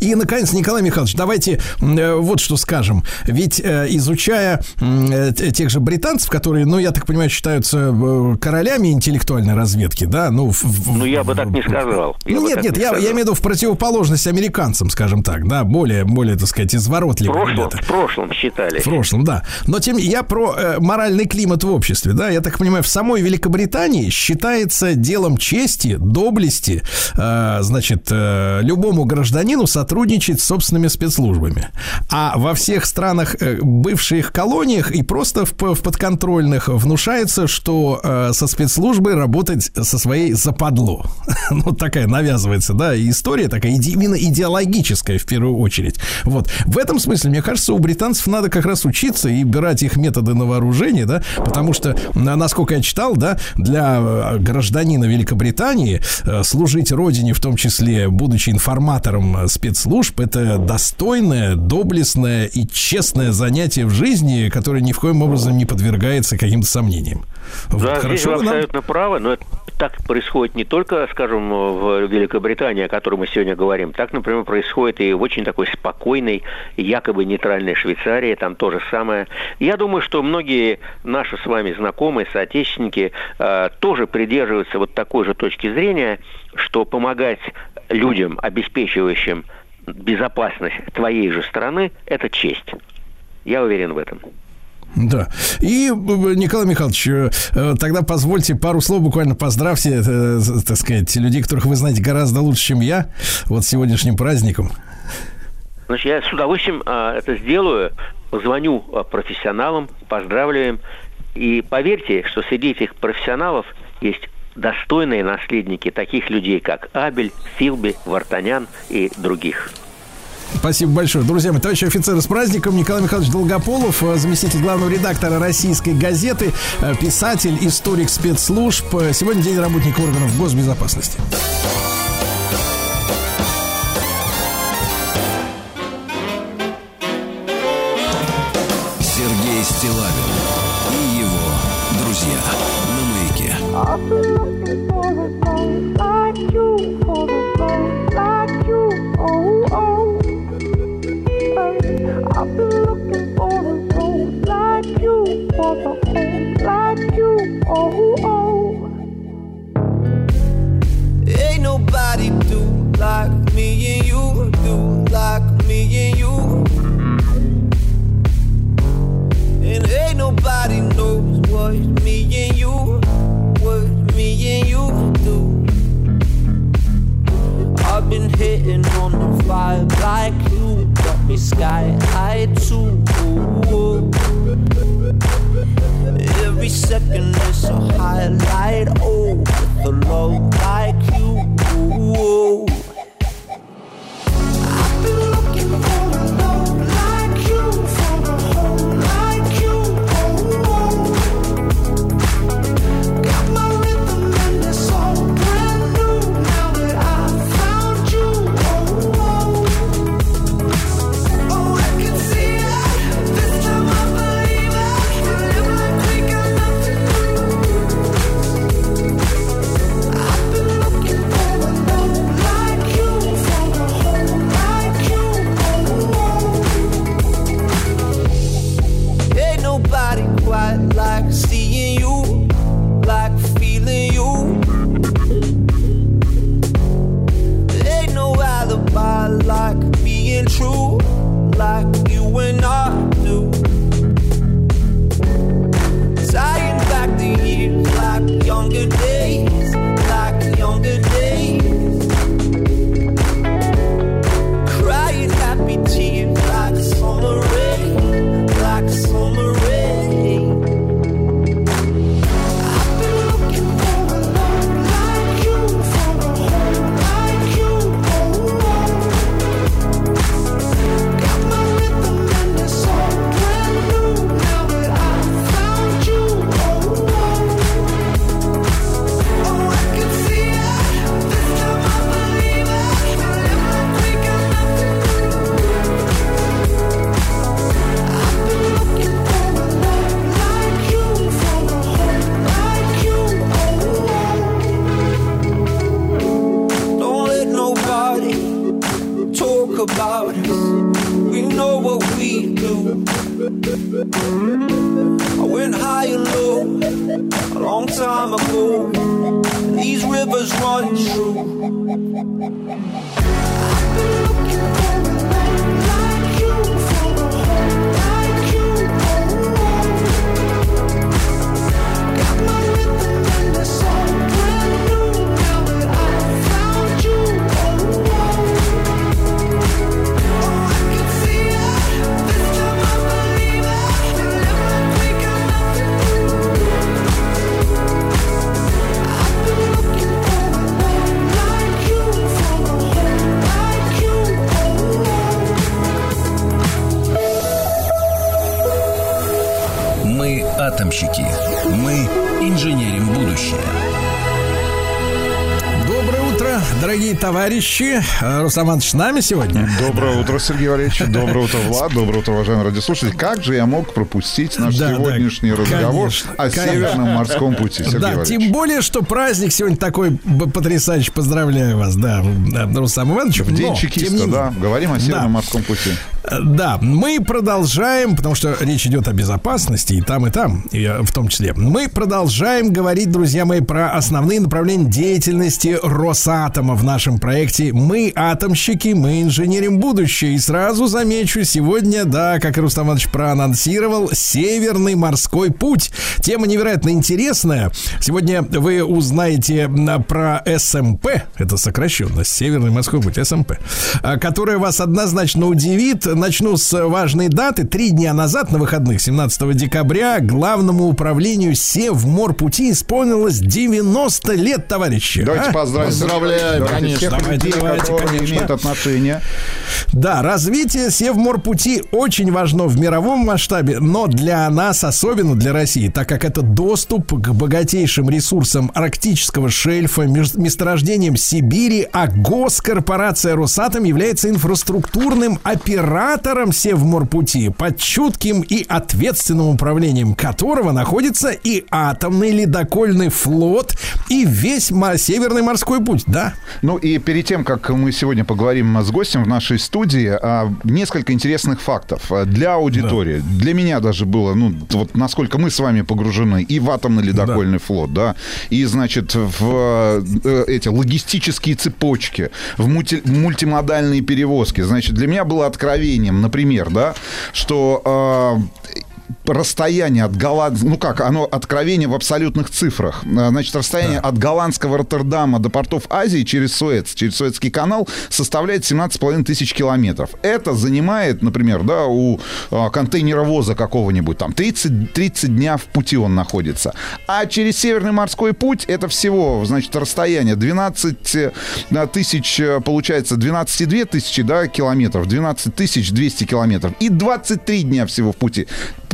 И, наконец, Николай Михайлович, давайте э, вот что скажем. Ведь э, изучая э, тех же британцев, которые, ну, я так понимаю, считаются королями интеллектуальной разведки, да? Ну, в, ну я бы так не сказал. ну, нет, нет, не я, я имею в виду в противоположность американцам, скажем так, да, более, более, так сказать, изворотливые в прошлом. В прошлом считали. В прошлом, да. Но тем я про э, моральный климат в обществе, да, я так понимаю, в самой Великобритании считается делом чести, доблести, э, значит, э, любому гражданину гражданину сотрудничать с собственными спецслужбами. А во всех странах, э, бывших колониях и просто в, подконтрольных внушается, что э, со спецслужбой работать со своей западло. [LAUGHS] ну, такая навязывается, да, история такая именно идеологическая в первую очередь. Вот. В этом смысле, мне кажется, у британцев надо как раз учиться и брать их методы на вооружение, да, потому что, насколько я читал, да, для э, гражданина Великобритании служить родине, в том числе, будучи информатором редактором э, спецслужб это достойное, доблестное и честное занятие в жизни, которое ни в коем образом не подвергается каким-то сомнениям. Вот, Да, здесь вы вы нам- абсолютно правы, но это так происходит не только, скажем, в Великобритании, о которой мы сегодня говорим. Так, например, происходит и в очень такой спокойной, якобы нейтральной Швейцарии, там то же самое. Я думаю, что многие наши с вами знакомые, соотечественники э, тоже придерживаются вот такой же точки зрения, что помогать людям, обеспечивающим безопасность твоей же страны, это честь. Я уверен в этом. Да. И, Николай Михайлович, э, э, тогда позвольте пару слов буквально поздравьте, э, так сказать, людей, которых вы знаете гораздо лучше, чем я, вот с сегодняшним праздником. Значит, я с удовольствием а, это сделаю. Позвоню а, профессионалам, поздравляем. И поверьте, что среди этих профессионалов есть достойные наследники таких людей, как Абель, Филби, Вартанян и других. Спасибо большое. Друзья мои, товарищи офицеры, с праздником. Николай Михайлович Долгополов, э, заместитель главного редактора российской газеты, э, писатель, историк спецслужб. Э, Сегодня день работника органов госбезопасности. Nobody do like me and you do like me and you. And ain't nobody knows what me and you, me and you do. I've been hitting on the vibe like you, got me sky high too. Every second is a highlight, oh, with a love like you. True, like you and I do. Tying back the years like younger days, talk about us. We know what we do. I went high and low a long time ago. These rivers run true. проектировщики. Мы инженерим будущее. Доброе утро, дорогие товарищи. Э, Руслан с нами сегодня. Доброе утро, Сергей Валерьевич. Доброе утро, Влад. Доброе утро, уважаемые радиослушатели. Как же я мог пропустить наш да, сегодняшний да, разговор конечно, о конечно. Северном морском пути, Сергей Да, Валерьевич. тем более, что праздник сегодня такой потрясающий. Поздравляю вас, да, Руслан Иванович. В день Но, чекиста, не... да. Говорим о Северном да. морском пути. Да, мы продолжаем, потому что речь идет о безопасности и там, и там, и в том числе. Мы продолжаем говорить, друзья мои, про основные направления деятельности Росатома в нашем проекте «Мы атомщики, мы инженерим будущее». И сразу замечу, сегодня, да, как Рустам Иванович проанонсировал, Северный морской путь. Тема невероятно интересная. Сегодня вы узнаете м, про СМП, это сокращенно, Северный морской путь, СМП, а, которая вас однозначно удивит. Начну с важной даты. Три дня назад, на выходных, 17 декабря, главному управлению Севморпути исполнилось 90 лет, товарищи. Давайте А? поздравим. Поздравляем, Давайте конечно. всех Давайте, людей, давайте, конечно. имеют отношение. Да, развитие Севморпути очень важно в мировом масштабе, но для нас, особенно для России, так как это доступ к богатейшим ресурсам арктического шельфа, месторождением Сибири, а госкорпорация Росатом является инфраструктурным оператором Севморпути, под чутким и ответственным управлением которого находится и атомный ледокольный флот, и весь Северный морской путь, да? Ну и перед тем, как мы сегодня поговорим с гостем в нашей студии, а, несколько интересных фактов а, для аудитории. Для меня даже было, ну, вот насколько мы с вами погружены и в атомный ледокольный флот, да, и, значит, в э, эти логистические цепочки, в мульти- мультимодальные перевозки. Значит, для меня было откровением, например, да, что а, расстояние от голландского, ну как, оно откровение в абсолютных цифрах. А, Значит, расстояние от голландского Роттердама до портов Азии через Суэц, через Суэцкий канал составляет 17,5 тысяч километров. Это занимает, например, да, у а, контейнеровоза какого-нибудь там 30, 30 дня в пути он находится. А через Северный морской путь это всего, значит, расстояние 12 э, тысяч, э, получается, 12,2 тысячи, да, километров, 12 тысяч 200 километров и 23 дня всего в пути.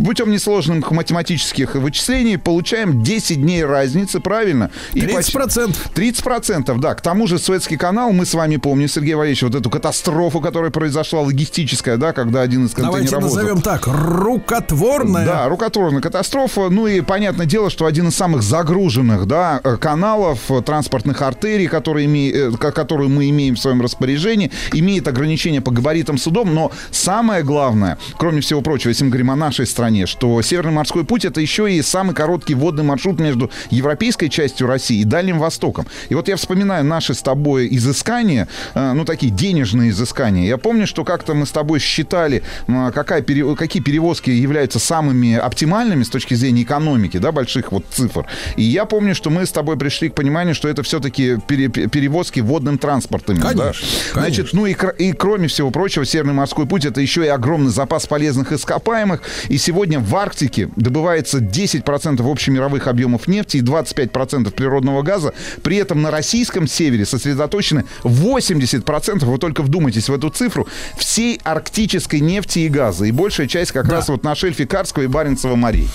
Путем несложных математических вычислений получаем 10 дней разницы, правильно? И 30%. 30%, да. К тому же Суэцкий канал, мы с вами помним, Сергей Валерьевич, вот эту катастрофу, которая произошла, логистическая, да, когда один из Давайте контейнеровозов... назовем так, рукотворная. Да, рукотворная катастрофа. Ну и понятное дело, что один из самых загруженных да, э, каналов, э, транспортных артерий, которые, име- э, ко- которые мы имеем в своем распоряжении, имеет ограничения по габаритам судом. Но самое главное, кроме всего прочего, если мы говорим о нашей стране, что Северный морской путь это еще и самый короткий водный маршрут между европейской частью России и Дальним Востоком. И вот я вспоминаю наши с тобой изыскания, э, ну такие денежные изыскания. Я помню, что как-то мы с тобой считали, какая какие перевозки являются самыми оптимальными с точки зрения экономики, да, больших вот цифр. И я помню, что мы с тобой пришли к пониманию, что это все-таки пере- перевозки водным транспортом. да. Конечно, Значит, ну и, и кроме всего прочего, Северный морской путь это еще и огромный запас полезных ископаемых. И сегодня в Арктике добывается 10% общемировых объемов нефти и 25% природного газа. При этом на российском севере сосредоточены 80%, вы только вдумайтесь в эту цифру, всей арктической нефти и газа. И большая часть как раз вот на шельфе Карского и Баренцева морей.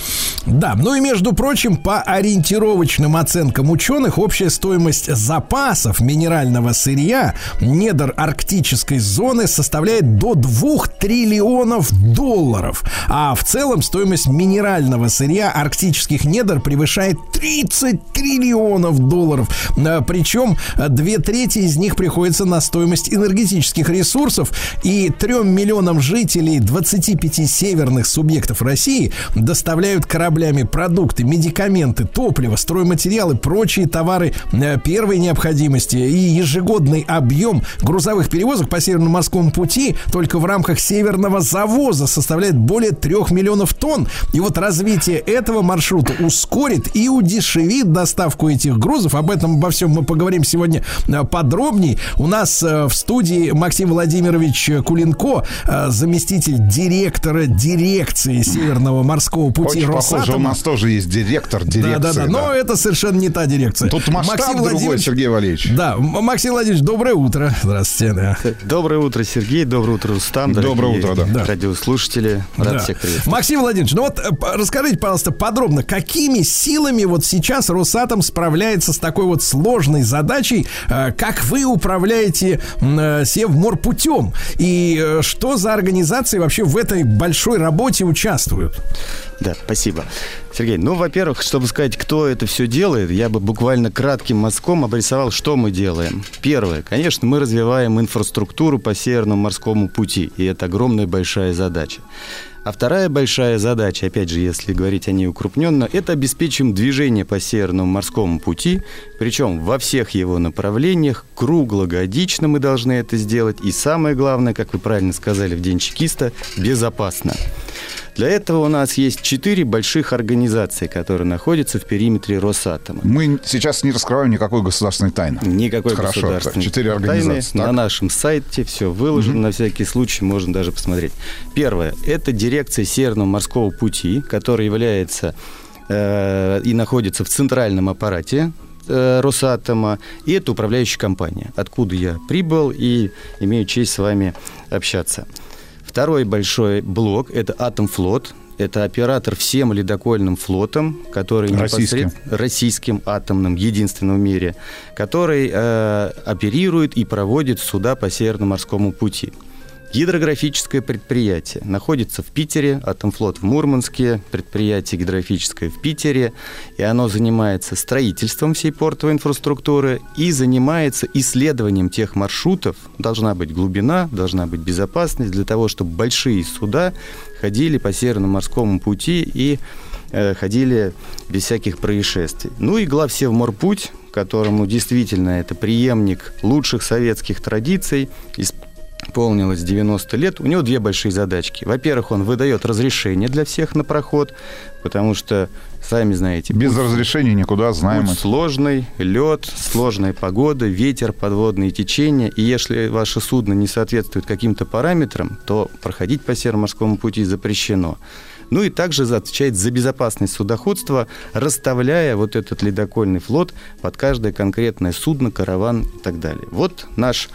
Да, ну и между прочим, по ориентировочным оценкам ученых, общая стоимость запасов минерального сырья недр арктической зоны составляет до 2 триллионов долларов. А в целом стоимость минерального сырья арктических недр превышает 30 триллионов долларов. А, Причем а, две трети из них приходится на стоимость энергетических ресурсов. И 3 миллионам жителей 25 северных субъектов России доставляют кораблями продукты, медикаменты, топливо, стройматериалы, прочие товары э, первой необходимости. И ежегодный объем грузовых перевозок по Северному морскому пути только в рамках северного завоза составляет более 3 миллионов тонн. И вот развитие этого маршрута ускорит и удешевит доставку этих грузов. Об этом обо всем мы поговорим сегодня э, подробней. У нас э, в студии Максим Владимирович Кулинко, э, заместитель директора дирекции Северного морского пути Очень похоже, у Росатома. нас тоже есть директор дирекции. Да, да, да. Но это совершенно не та дирекция. Тут масштаб другой, Сергей Валерьевич. Да, Максим Владимирович, доброе утро. Здравствуйте. Да. Доброе утро, Сергей. Доброе утро, Рустам. Доброе утро, да. Радиослушатели. Рад Да. всех приветствовать. Максим Владимирович, ну вот э, расскажите, пожалуйста, подробно, какими силами вот сейчас Росатом справляется с такой вот сложной задачей, э, как вы управляете э, Севморпутем, и что за организации вообще в этой большой работе участвуют? Да, спасибо. Сергей, ну, во-первых, чтобы сказать, кто это все делает, я бы буквально кратким мазком обрисовал, что мы делаем. Первое, конечно, мы развиваем инфраструктуру по Северному морскому пути, и это огромная большая задача. А вторая большая задача, опять же, если говорить о ней укрупненно, это обеспечим движение по Северному морскому пути, причем во всех его направлениях, круглогодично мы должны это сделать, и самое главное, как вы правильно сказали в День чекиста, безопасно. Для этого у нас есть четыре больших организации, которые находятся в периметре Росатома. Мы сейчас не раскрываем никакой государственной тайны. Никакой Хорошо, государственной четыре тайны. организации. На так. нашем сайте все выложено, на всякий случай можно даже посмотреть. Первое – это дирекция Северного морского пути, которая является э, и находится в центральном аппарате э, Росатома, и это управляющая компания, откуда я прибыл и имею честь с вами общаться. Второй большой блок – это Атомфлот. Это оператор всем ледокольным флотом, который Российским. непосред- российским атомным, единственным в мире, который э, оперирует и проводит суда по Северно-морскому пути. Гидрографическое предприятие находится в Питере, Атомфлот в Мурманске, предприятие гидрографическое в Питере, и оно занимается строительством всей портовой инфраструктуры и занимается исследованием тех маршрутов. Должна быть глубина, должна быть безопасность для того, чтобы большие суда ходили по Северно-морскому пути и э, ходили без всяких происшествий. Ну и главсевморпуть, которому действительно это преемник лучших советских традиций, исполнилось 90 лет, у него две большие задачки. Во-первых, он выдает разрешение для всех на проход, потому что, сами знаете... Без путь- разрешения никуда, знаем. Путь это. сложный, лед, сложная погода, ветер, подводные течения. И если ваше судно не соответствует каким-то параметрам, то проходить по Североморскому пути запрещено. Ну и также отвечает за безопасность судоходства, расставляя вот этот ледокольный флот под каждое конкретное судно, караван и так далее. Вот наш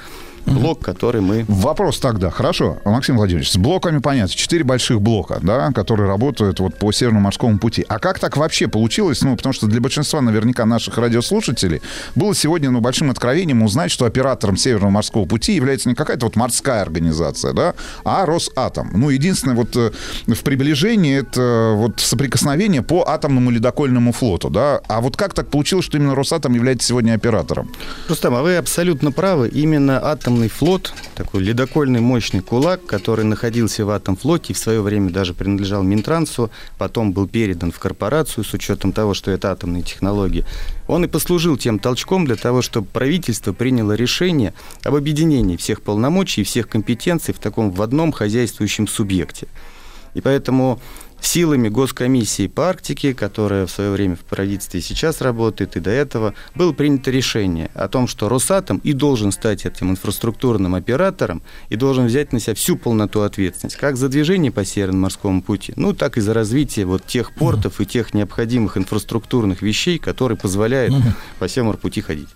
блок, который мы... Вопрос тогда, хорошо, Максим Владимирович, с блоками понятно, четыре больших блока, да, которые работают вот по Северному морскому пути. А как так вообще получилось? Ну, потому что для большинства наверняка наших радиослушателей было сегодня, ну, большим откровением узнать, что оператором Северного морского пути является не какая-то вот морская организация, да, а Росатом. Ну, единственное вот э, в приближении это э, вот соприкосновение по атомному ледокольному флоту, да. А вот как так получилось, что именно Росатом является сегодня оператором? Рустам, а вы абсолютно правы. Именно атомный флот, такой ледокольный мощный кулак, который находился в Атомфлоте и в свое время даже принадлежал Минтрансу, потом был передан в корпорацию с учетом того, что это атомные технологии, он и послужил тем толчком для того, чтобы правительство приняло решение об объединении всех полномочий и всех компетенций в таком в одном хозяйствующем субъекте. И поэтому силами Госкомиссии по Арктике, которая в свое время в правительстве и сейчас работает, и до этого, было принято решение о том, что Росатом и должен стать этим инфраструктурным оператором и должен взять на себя всю полноту ответственности, как за движение по Северно-морскому пути, ну, так и за развитие вот тех портов и тех необходимых инфраструктурных вещей, которые позволяют по Северному-пути ходить.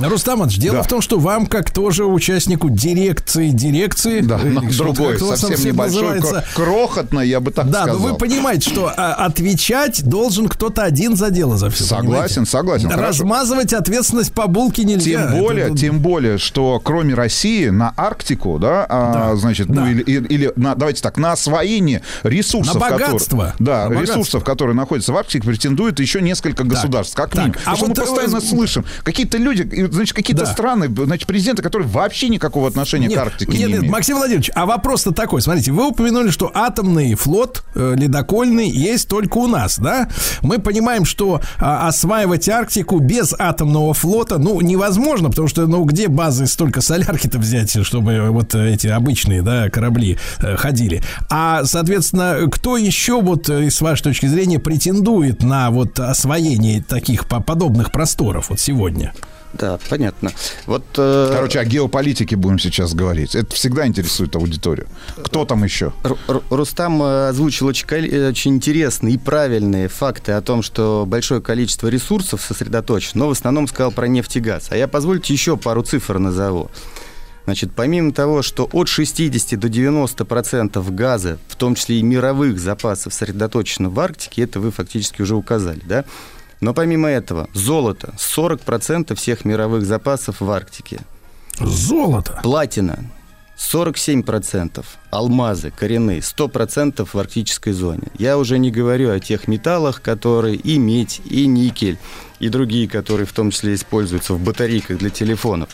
Рустам Иванович, дело Да. в том, что вам, как тоже участнику дирекции дирекции, Да, [LAUGHS] э, другой, совсем небольшой, называется, кро- крохотно, я бы так да, сказал. но вы понимаете, что а, отвечать должен кто-то один за дело за все. Согласен, согласен, хорошо. Размазывать ответственность по булке нельзя. Тем более, Это- тем более, что кроме России на Арктику, да, а, значит, ну или, или- или на, давайте так, на освоение ресурсов, На которые- богатство. да, На ресурсов, богатство. которые находятся в Арктике, претендует еще несколько государств, как так, минимум. а Потому что вот, мы постоянно э, слышим какие-то люди, значит, какие-то Да. страны, значит, президенты, которые вообще никакого отношения Нет, к Арктике нет, не нет, имеют. Максим Владимирович, а вопрос-то такой. Смотрите, вы упомянули, что атомный флот э, ледокольный есть только у нас, да? Мы понимаем, что а, осваивать Арктику без атомного флота, ну, невозможно, потому что, ну, где базы столько солярки-то взять, чтобы вот эти обычные, да, корабли э, ходили? А, соответственно, кто еще вот, э, с вашей точки зрения, претендует на вот освоение таких по- подобных просторов вот сегодня? Да, понятно. Вот, э, Короче, о геополитике будем сейчас говорить. Это всегда интересует аудиторию. Кто там еще? Ру- Ру- Рустам э, озвучил очень, э, очень интересные и правильные факты о том, что большое количество ресурсов сосредоточено, но в основном сказал про нефть и газ. А я позвольте еще пару цифр назову. Значит, помимо того, что от 60 до 90 процентов газа, в том числе и мировых запасов, сосредоточено в Арктике, это вы фактически уже указали, да? Но помимо этого, золото, 40 процентов всех мировых запасов в Арктике. Золото? Платина, 47%, алмазы коренные, 100% в арктической зоне. Я уже не говорю о тех металлах, которые и медь, и никель, и другие, которые в том числе используются в батарейках для телефонов.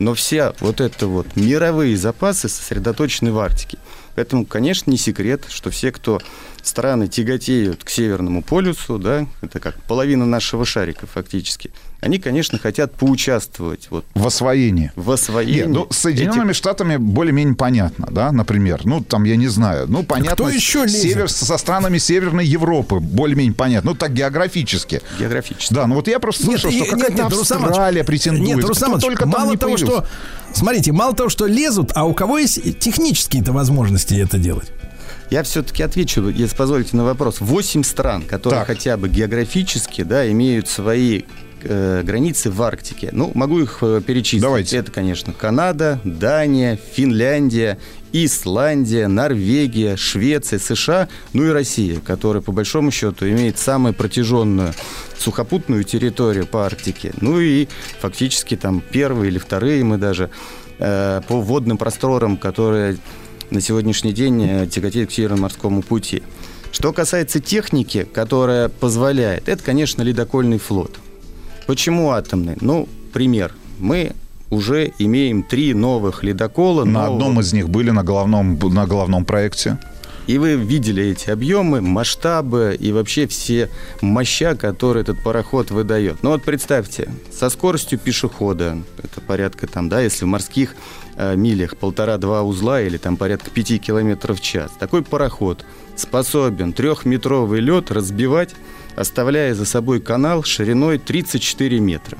Но вся вот это вот мировые запасы сосредоточены в Арктике. Поэтому, конечно, не секрет, что все, кто страны тяготеют к Северному полюсу, да, это как половина нашего шарика фактически, они, конечно, хотят поучаствовать вот, В освоении. в освоении. Нет, ну, с Соединенными Штатами более-менее понятно, да, например. Ну, там, я не знаю. Ну, понятно. Кто еще лезет? север, со странами Северной Европы более-менее понятно. Ну, так географически. Географически. Да, ну вот я просто слышал, и- что нет, какая-то нет, Австралия претендует. Нет, Иванович, только там мало того, появился. что... Смотрите, мало того, что лезут, а у кого есть технические-то возможности это делать? Я все-таки отвечу, если позволите, на вопрос. Восемь стран, которые Так. хотя бы географически да, имеют свои э, границы в Арктике. Ну, могу их э, перечислить. Давайте. Это, конечно, Канада, Дания, Финляндия, Исландия, Норвегия, Швеция, США, ну и Россия, которая, по большому счету, имеет самую протяженную сухопутную территорию по Арктике. Ну и фактически там первые или вторые мы даже э, по водным просторам, которые на сегодняшний день э, тяготеют к Северному морскому пути. Что касается техники, которая позволяет, это, конечно, ледокольный флот. Почему атомный? Ну, пример. Мы уже имеем три новых ледокола. На нового- одном из них были на головном, на головном проекте. И вы видели эти объемы, масштабы и вообще все моща, которые этот пароход выдает. Ну вот представьте, со скоростью пешехода, это порядка там, да, если в морских э, милях полтора-два узла или там порядка пяти километров в час, такой пароход способен трехметровый лед разбивать, оставляя за собой канал шириной 34 метра.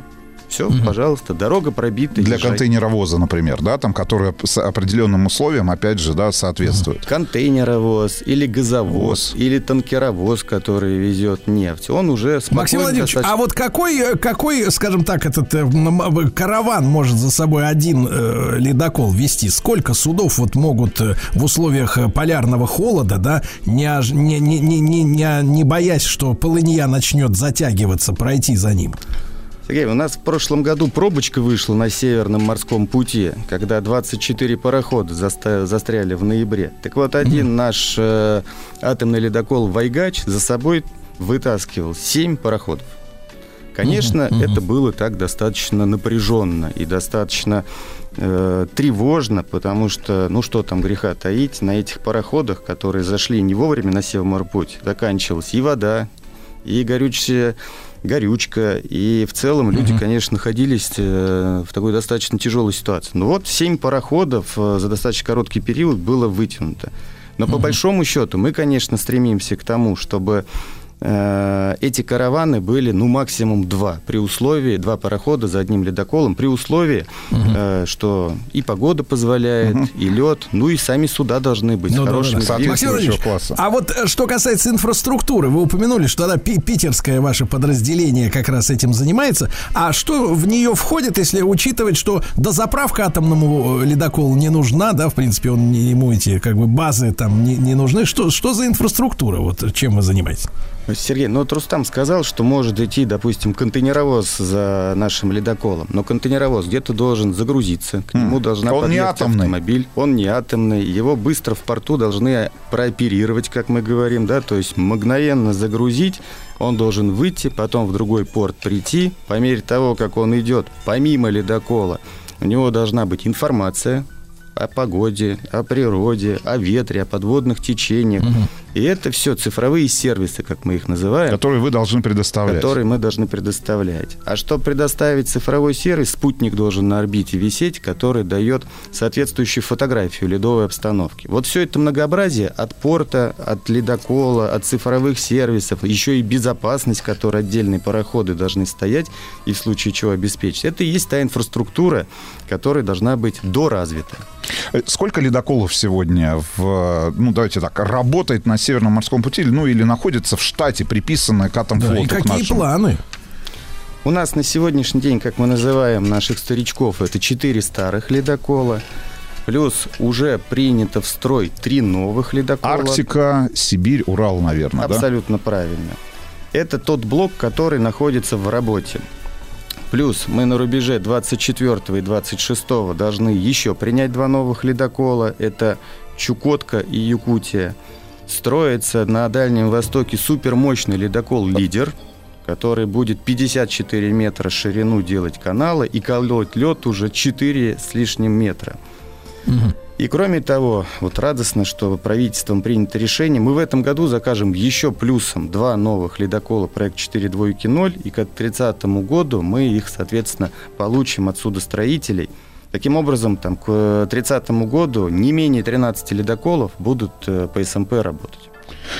Все, пожалуйста, дорога пробита. Для езжай. контейнеровоза, например, да, там, который с определенным условиям, опять же, да, соответствует. контейнеровоз или газовоз или танкеровоз, который везет нефть, он уже спокойно Максим Владимирович, достаточно- а вот какой, э, какой, скажем так, этот э, м- караван может за собой один э, ледокол вести? Сколько судов вот могут э, в условиях э, полярного холода, да, не, не, не, не, не, не боясь, что полынья начнет затягиваться, пройти за ним? Сергей, у нас в прошлом году пробочка вышла на Северном морском пути, когда 24 парохода заста- застряли в ноябре. Так вот, один наш э, атомный ледокол «Вайгач» за собой вытаскивал 7 пароходов. Конечно, это было так достаточно напряженно и достаточно э, тревожно, потому что, ну что там греха таить, на этих пароходах, которые зашли не вовремя на Севморпуть, заканчивалась и вода, и горючая горючка, и в целом люди, конечно, находились э, в такой достаточно тяжелой ситуации. Но вот семь пароходов э, за достаточно короткий период было вытянуто. Но по большому счету мы, конечно, стремимся к тому, чтобы эти караваны были, ну, максимум два, при условии, два парохода за одним ледоколом, при условии, э, что и погода позволяет, и лед, ну и сами суда должны быть Ну да, хорошими. да, да. двигателями. Максим Владимирович, А вот э, что касается инфраструктуры, вы упомянули, что да, пи- питерское ваше подразделение как раз этим занимается. А что в нее входит, если учитывать, что дозаправка атомному э, ледоколу не нужна, да, в принципе, он ему эти как бы базы там не, не нужны. Что, что за инфраструктура? Вот чем вы занимаетесь? Сергей, ну вот Рустам сказал, что может идти, допустим, контейнеровоз за нашим ледоколом. Но контейнеровоз где-то должен загрузиться, к нему должна Он не подъехать атомный. автомобиль. Он не атомный, его быстро в порту должны прооперировать, как мы говорим, да, то есть мгновенно загрузить. Он должен выйти, потом в другой порт прийти. По мере того, как он идет, помимо ледокола, у него должна быть информация о погоде, о природе, о ветре, о подводных течениях. И это все цифровые сервисы, как мы их называем. Которые вы должны предоставлять. Которые мы должны предоставлять. А чтобы предоставить цифровой сервис, спутник должен на орбите висеть, который дает соответствующую фотографию ледовой обстановки. Вот все это многообразие от порта, от ледокола, от цифровых сервисов, еще и безопасность, которой отдельные пароходы должны стоять и в случае чего обеспечить. Это и есть та инфраструктура, которая должна быть доразвита. Э, Сколько ледоколов сегодня, в, ну давайте так, работает на Северном морском пути, ну или находится в штате, приписанное к Атомфлоту? Да, и к какие нашему? планы? У нас на сегодняшний день, как мы называем наших старичков, это четыре старых ледокола. Плюс уже принято в строй три новых ледокола. Арктика, Сибирь, Урал, наверное, да? Абсолютно правильно. Это тот блок, который находится в работе. Плюс мы на рубеже 24 и 26 должны еще принять два новых ледокола. Это Чукотка и Якутия. Строится на Дальнем Востоке супермощный ледокол «Лидер», который будет 54 метра ширину делать канала и колоть лед уже 4 с лишним метра. И кроме того, вот радостно, что правительством принято решение, мы в этом году закажем еще плюсом два новых ледокола проект 4 двойки 0, и к 30 году мы их, соответственно, получим от судостроителей. Таким образом, там, к 30 году не менее 13 ледоколов будут э, по СМП работать.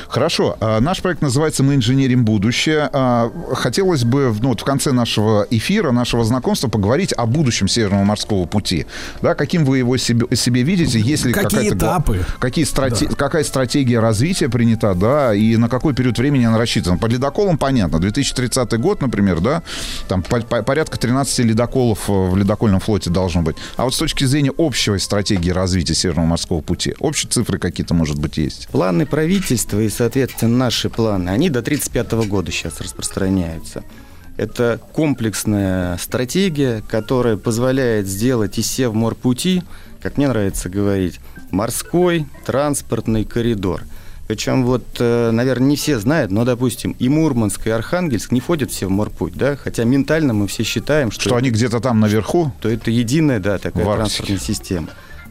Хорошо. А, Наш проект называется «Мы инженерим будущее». А, Хотелось бы ну, вот в конце нашего эфира, нашего знакомства поговорить о будущем Северного морского пути. Да, каким вы его себе, себе видите? Если Какие этапы? Какие страте- Какая стратегия развития принята, да, и на какой период времени она рассчитана? По ледоколам понятно. 2030 год, например, да, там по- по- порядка 13 ледоколов э, в ледокольном флоте должно быть. А вот с точки зрения общей стратегии развития Северного морского пути, общие цифры какие-то, может быть, есть? Планы правительства и, соответственно, наши планы, они до 1935 года сейчас распространяются. Это комплексная стратегия, которая позволяет сделать из Севморпути, как мне нравится говорить, морской транспортный коридор. Причем вот, э, наверное, не все знают, но, допустим, и Мурманск, и Архангельск не входят в Севморпуть, да, хотя ментально мы все считаем, что... Что они где-то там наверху? То это единая, да, такая транспортная система.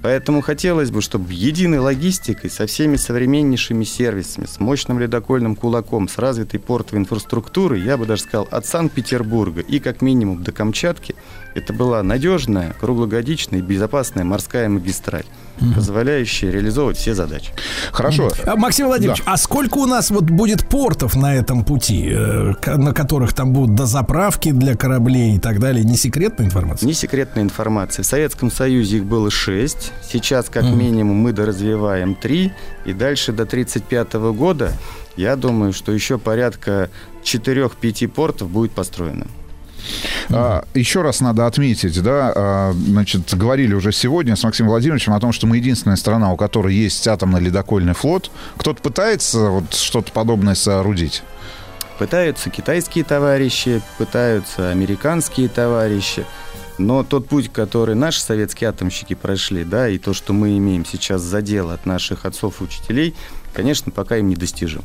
Поэтому хотелось бы, чтобы единой логистикой, со всеми современнейшими сервисами, с мощным ледокольным кулаком, с развитой портовой инфраструктурой, я бы даже сказал, от Санкт-Петербурга и как минимум до Камчатки, это была надежная, круглогодичная и безопасная морская магистраль, позволяющая реализовывать все задачи. Хорошо. А, Максим Владимирович, а сколько у нас вот будет портов на этом пути, э, на которых там будут дозаправки для кораблей и так далее? Не секретная информация? Не секретная информация. В Советском Союзе их было шесть. Сейчас, как минимум, мы доразвиваем три. И дальше до 1935 года, я думаю, что еще порядка 4-5 портов будет построено. А, еще раз надо отметить, да, а, значит, говорили уже сегодня с Максимом Владимировичем о том, что мы единственная страна, у которой есть атомный ледокольный флот. Кто-то пытается вот что-то подобное соорудить? Пытаются китайские товарищи, пытаются американские товарищи. Но тот путь, который наши советские атомщики прошли, да, и то, что мы имеем сейчас за дело от наших отцов и учителей, конечно, пока им недостижим.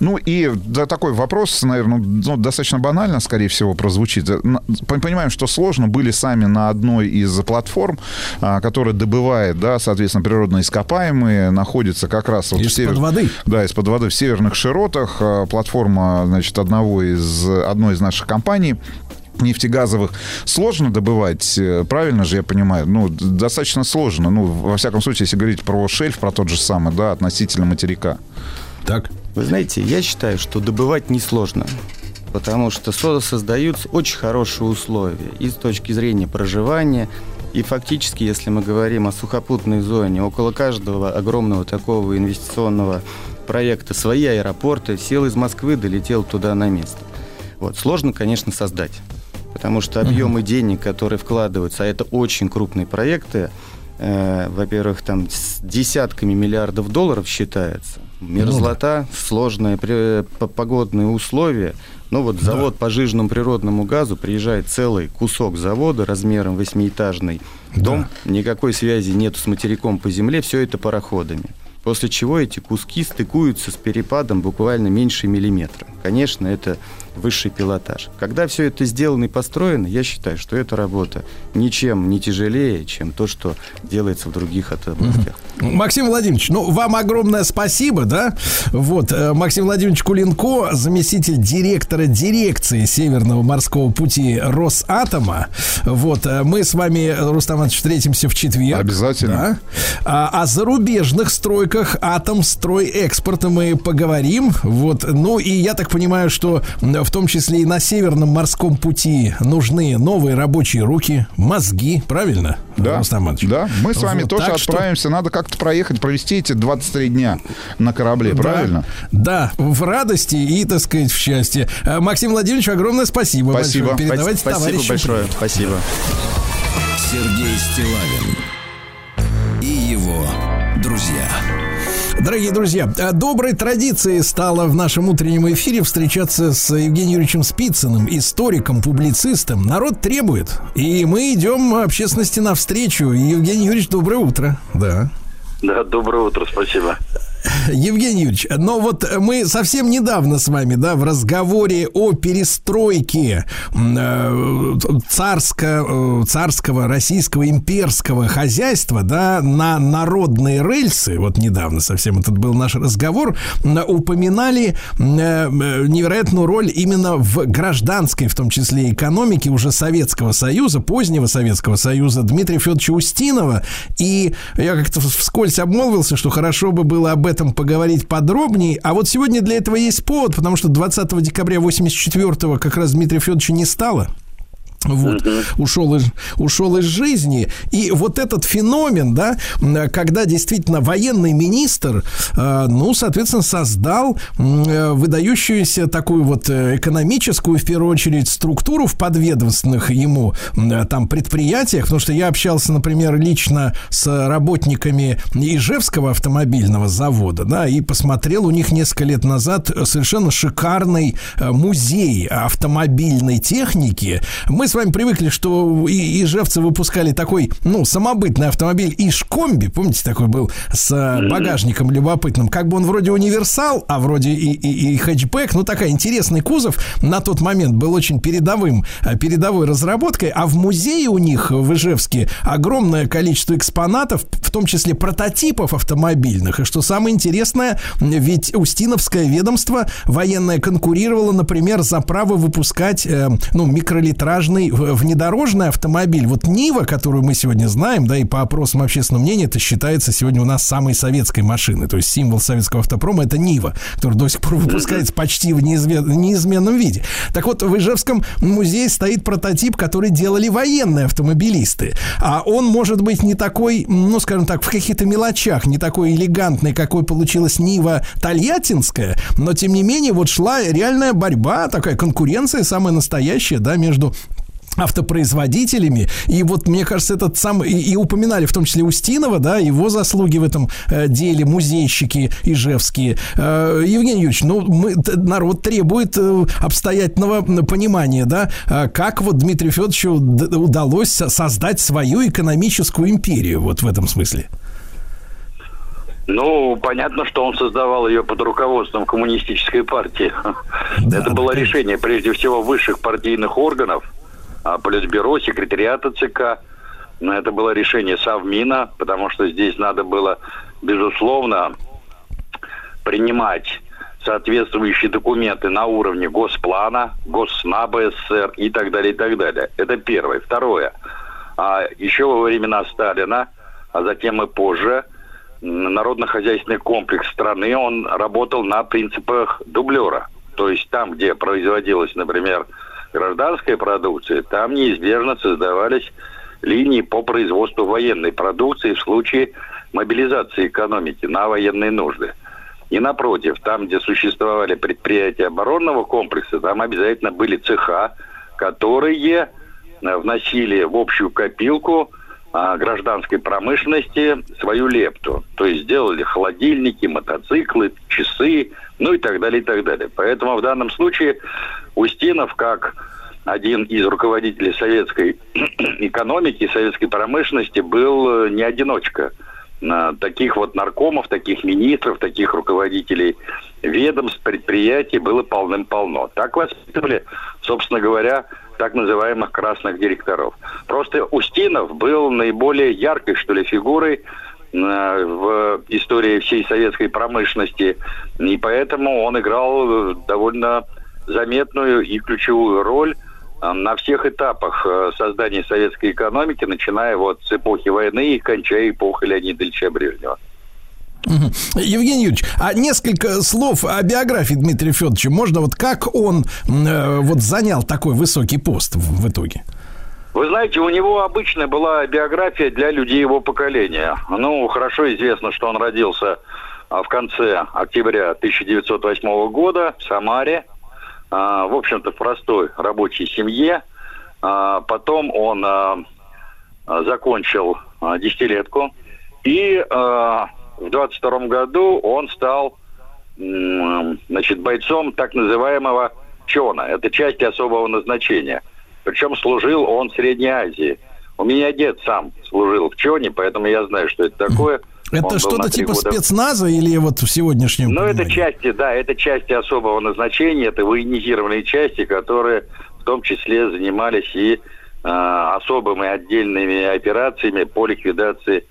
Ну и да, такой вопрос, наверное, ну, достаточно банально, скорее всего, прозвучит. Понимаем, что сложно. Были сами на одной из платформ, а, которая добывает, да, соответственно, природные ископаемые, находится как раз вот в Из-под воды? Да, из-под воды в северных широтах. А, Платформа, значит, одного из, одной из наших компаний нефтегазовых сложно добывать, э, правильно же я понимаю? Ну, достаточно сложно. Ну, во всяком случае, если говорить про шельф, про тот же самый, да, относительно материка. Так. Вы знаете, я считаю, что добывать несложно, потому что со- создаются очень хорошие условия и с точки зрения проживания, и фактически, если мы говорим о сухопутной зоне, около каждого огромного такого инвестиционного проекта свои аэропорты, сел из Москвы, долетел туда на место. Вот, сложно, конечно, создать, потому что объемы денег, которые вкладываются, а это очень крупные проекты, э, во-первых, там с десятками миллиардов долларов считается. Мерзлота, сложные при- по- погодные условия. Ну вот завод по жиженному природному газу, приезжает целый кусок завода размером восьмиэтажный дом, никакой связи нет с материком по земле, все это пароходами. После чего эти куски стыкуются с перепадом буквально меньше миллиметра. Конечно, это высший пилотаж. Когда все это сделано и построено, я считаю, что эта работа ничем не тяжелее, чем то, что делается в других областях. Максим Владимирович, ну, вам огромное спасибо, да? Вот, э, Максим Владимирович Кулинко, заместитель директора дирекции Северного морского пути Росатома. Вот, э, мы с вами, Рустам Иванович, встретимся в четверг. Обязательно. Да? А, о зарубежных стройках Атомстройэкспорта мы поговорим. Вот, ну, и я так понимаю, что в том числе и на Северном морском пути нужны новые рабочие руки, мозги, правильно? Да, да. Мы с вами Вот, тоже так что- отправимся. Надо как как-то проехать, провести эти 23 дня на корабле, Да. правильно? Да, в радости и, так сказать, в счастье. Э, Максим Владимирович, огромное спасибо. Спасибо. большое. Передавайте Спасибо товарищам большое. Спасибо. Сергей Стилавин и его друзья. Дорогие друзья, э, доброй традицией стало в нашем утреннем эфире встречаться с Евгением Юрьевичем Спицыным, историком, публицистом. Народ требует, и мы идем общественности навстречу. Евгений Юрьевич, доброе утро. Да. Да, доброе утро, спасибо. Евгений Юрьевич, но вот мы совсем недавно с вами, да, в разговоре о перестройке э, царско, э, царского, российского, имперского хозяйства, да, на народные рельсы, вот недавно совсем этот был наш разговор, упоминали э, невероятную роль именно в гражданской, в том числе экономике уже Советского Союза, позднего Советского Союза Дмитрия Федоровича Устинова. И я как-то вскользь обмолвился, что хорошо бы было об этом поговорить подробнее. А вот сегодня для этого есть повод, потому что 20 декабря 84 как раз Дмитрия Федоровича не стало. Вот, ушел, из, ушел из жизни. И вот этот феномен, да, когда действительно военный министр, э, ну, соответственно, создал э, выдающуюся такую вот э, экономическую, в первую очередь, структуру в подведомственных ему э, там предприятиях, потому что я общался, например, лично с работниками Ижевского автомобильного завода, да, и посмотрел у них несколько лет назад совершенно шикарный музей автомобильной техники. Мы с вами привыкли, что и ижевцы выпускали такой, ну, самобытный автомобиль Ишкомби, помните, такой был с э, багажником любопытным, как бы он вроде универсал, а вроде и, и, и хэтчбэк, ну, такая интересный кузов на тот момент был очень передовым, э, передовой разработкой, а в музее у них в Ижевске огромное количество экспонатов, в том числе прототипов автомобильных, и что самое интересное, ведь Устиновское ведомство военное конкурировало, например, за право выпускать, э, ну, микролитражный в- внедорожный автомобиль. Вот Нива, которую мы сегодня знаем, да, и по опросам общественного мнения, это считается сегодня у нас самой советской машиной. То есть символ советского автопрома это Нива, который до сих пор выпускается почти в неизме- неизменном виде. Так вот, в Ижевском музее стоит прототип, который делали военные автомобилисты. А он может быть не такой, ну, скажем так, в каких-то мелочах, не такой элегантный, какой получилась Нива Тольяттинская, но тем не менее вот шла реальная борьба, такая конкуренция самая настоящая, да, между автопроизводителями. И вот, мне кажется, этот сам... И, и упоминали в том числе Устинова, да, его заслуги в этом э, деле, музейщики ижевские. Э, Евгений Юрьевич, ну, мы, народ требует э, обстоятельного понимания, да, э, как вот Дмитрию Федоровичу удалось со- создать свою экономическую империю, вот в этом смысле. Ну, понятно, что он создавал ее под руководством коммунистической партии. Это было решение, прежде всего, высших партийных органов, Политбюро, секретариата ЦК. Но это было решение Совмина, потому что здесь надо было, безусловно, принимать соответствующие документы на уровне Госплана, Госснаба СССР и так далее, и так далее. Это первое. Второе. А еще во времена Сталина, а затем и позже, народно-хозяйственный комплекс страны, он работал на принципах дублера. То есть там, где производилась, например, гражданская продукция, там неизбежно создавались линии по производству военной продукции в случае мобилизации экономики на военные нужды. И напротив, там, где существовали предприятия оборонного комплекса, там обязательно были цеха, которые э, вносили в общую копилку а, гражданской промышленности свою лепту. То есть сделали холодильники, мотоциклы, часы, ну и так далее, и так далее. Поэтому в данном случае Устинов, как один из руководителей советской [CLEARS THROAT] экономики, советской промышленности, был э, не одиночка. Таких вот наркомов, таких министров, таких руководителей ведомств, предприятий было полным-полно. Так воспитывали, собственно говоря, так называемых красных директоров. Просто Устинов был наиболее яркой, что ли, фигурой э, в истории всей советской промышленности, и поэтому он играл э, довольно заметную и ключевую роль э, на всех этапах э, создания советской экономики, начиная вот с эпохи войны и кончая эпохой Леонида Ильича Брежнева. Евгений Юрьевич, а несколько слов о биографии Дмитрия Федоровича. Можно вот как он э, вот занял такой высокий пост в, в итоге? Вы знаете, у него обычная была биография для людей его поколения. Ну, хорошо известно, что он родился а, в конце октября 1908 года в Самаре. А, в общем-то, в простой рабочей семье. А, потом он а, закончил десятилетку. И в 22 году он стал значит, бойцом так называемого ЧОНа. Это части особого назначения. Причем служил он в Средней Азии. У меня дед сам служил в ЧОНе, поэтому я знаю, что это такое. Это что-то типа года- спецназа или вот в сегодняшнем? ну, это части, да, это части особого назначения, это военизированные части, которые в том числе занимались и э, особыми отдельными операциями по ликвидации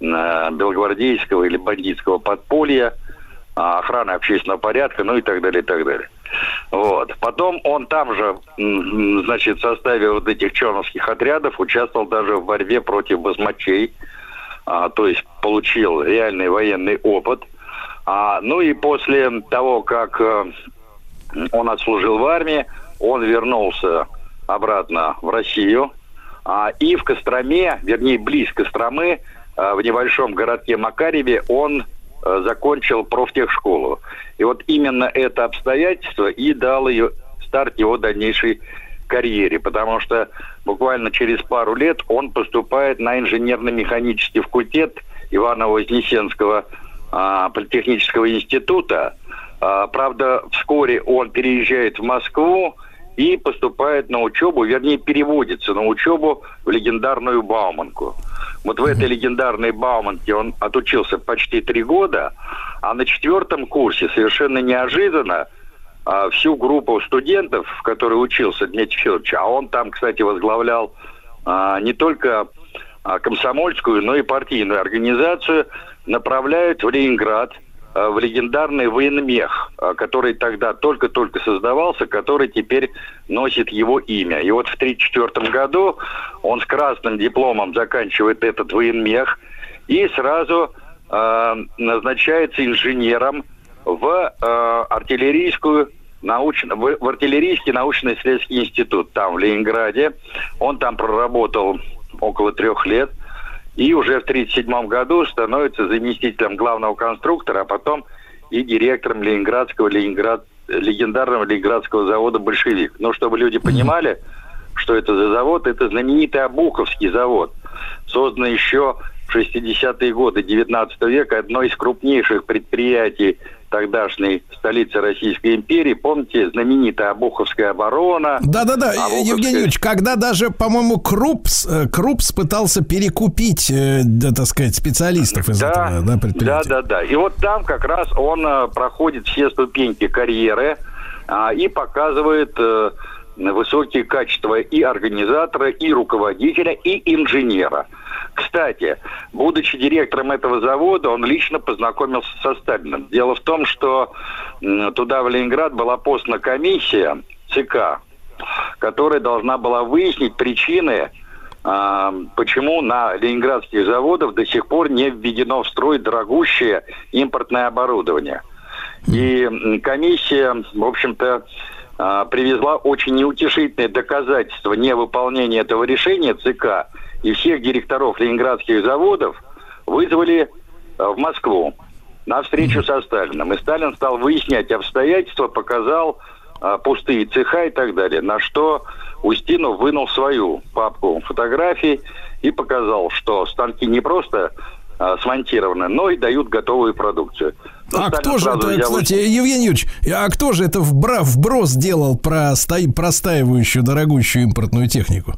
э, белогвардейского или бандитского подполья, а, охраны общественного порядка, ну и так далее, и так далее. Вот. Потом он там же, значит, в составе вот этих черновских отрядов участвовал даже в борьбе против басмачей, а, то есть получил реальный военный опыт. А, ну и после того, как э, он отслужил в армии, он вернулся обратно в Россию. А, и в Костроме, вернее, близ Костромы, а, в небольшом городке Макареве, он э, закончил профтехшколу. И вот именно это обстоятельство и дало ее, старт его дальнейшей карьере, потому что буквально через пару лет он поступает на инженерно-механический факультет Иваново-Вознесенского а, политехнического института. А, правда, вскоре он переезжает в Москву и поступает на учебу, вернее, переводится на учебу в легендарную Бауманку. Вот в этой легендарной Бауманке он отучился почти три года, а на четвертом курсе совершенно неожиданно а, всю группу студентов, в которой учился Дмитрий Федорович, а он там, кстати, возглавлял а, не только а, комсомольскую, но и партийную организацию, направляют в Ленинград, а, в легендарный военмех, а, который тогда только-только создавался, который теперь носит его имя. И вот в 1934 году он с красным дипломом заканчивает этот военмех и сразу назначается инженером в э, артиллерийскую научно, в, в артиллерийский научно-исследовательский институт там в Ленинграде. Он там проработал около трех лет. И уже в 1937 году становится заместителем главного конструктора, а потом и директором Ленинградского Ленинград, легендарного Ленинградского завода «Большевик». Но чтобы люди понимали, что это за завод, это знаменитый Обуховский завод, созданный еще в 60-е годы 19 века, одно из крупнейших предприятий тогдашней столицы Российской империи. Помните, знаменитая Обуховская оборона? Да-да-да, Обуховская- Евгений Юрьевич, когда даже, по-моему, Крупс, э, Крупс пытался перекупить, э, да, так сказать, специалистов из этого да, предприятия. Да, да, да. И вот там как раз он э, проходит все ступеньки карьеры а, и показывает высокие качества и организатора, и руководителя, и инженера. Кстати, будучи директором этого завода, он лично познакомился со Сталиным. Дело в том, что туда, в Ленинград, была послана комиссия ЦК, которая должна была выяснить причины а, почему на ленинградских заводах до сих пор не введено в строй дорогущее импортное оборудование. И комиссия, в общем-то, а, привезла очень неутешительные доказательства невыполнения этого решения ЦК. И всех директоров ленинградских заводов вызвали а, в Москву на встречу со Сталиным. И Сталин стал выяснять обстоятельства, показал а, пустые цеха и так далее. На что Устинов вынул свою папку фотографий и показал, что станки не просто а, смонтированы, но и дают готовую продукцию. Ну, А Сталин кто же это, взял кстати, Евгений Юрьевич, а кто же это вбра- вброс делал про стой- простаивающую дорогущую импортную технику?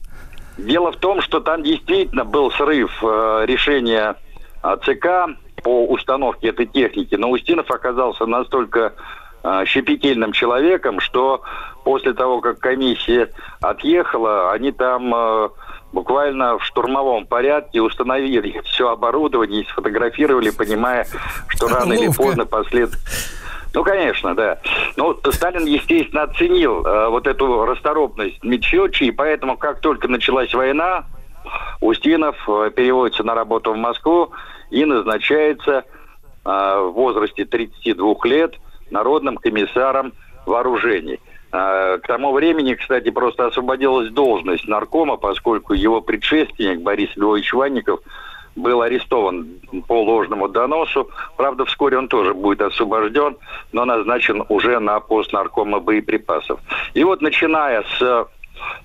Дело в том, что там действительно был срыв э, решения э, ЦК по установке этой техники, но Устинов оказался настолько э, щепетильным человеком, что после того, как комиссия отъехала, они там э, буквально в штурмовом порядке установили все оборудование и сфотографировали, понимая, что рано или Ловко. поздно послед... Ну, конечно, да. Ну, Сталин, естественно, оценил э, вот эту расторопность Митчевича, и поэтому, как только началась война, Устинов э, переводится на работу в Москву и назначается э, в возрасте 32 лет народным комиссаром вооружений. А, К тому времени, кстати, просто освободилась должность наркома, поскольку его предшественник Борис Львович Ванников был арестован по ложному доносу. Правда, вскоре он тоже будет освобожден, но назначен уже на пост наркома боеприпасов. И вот начиная с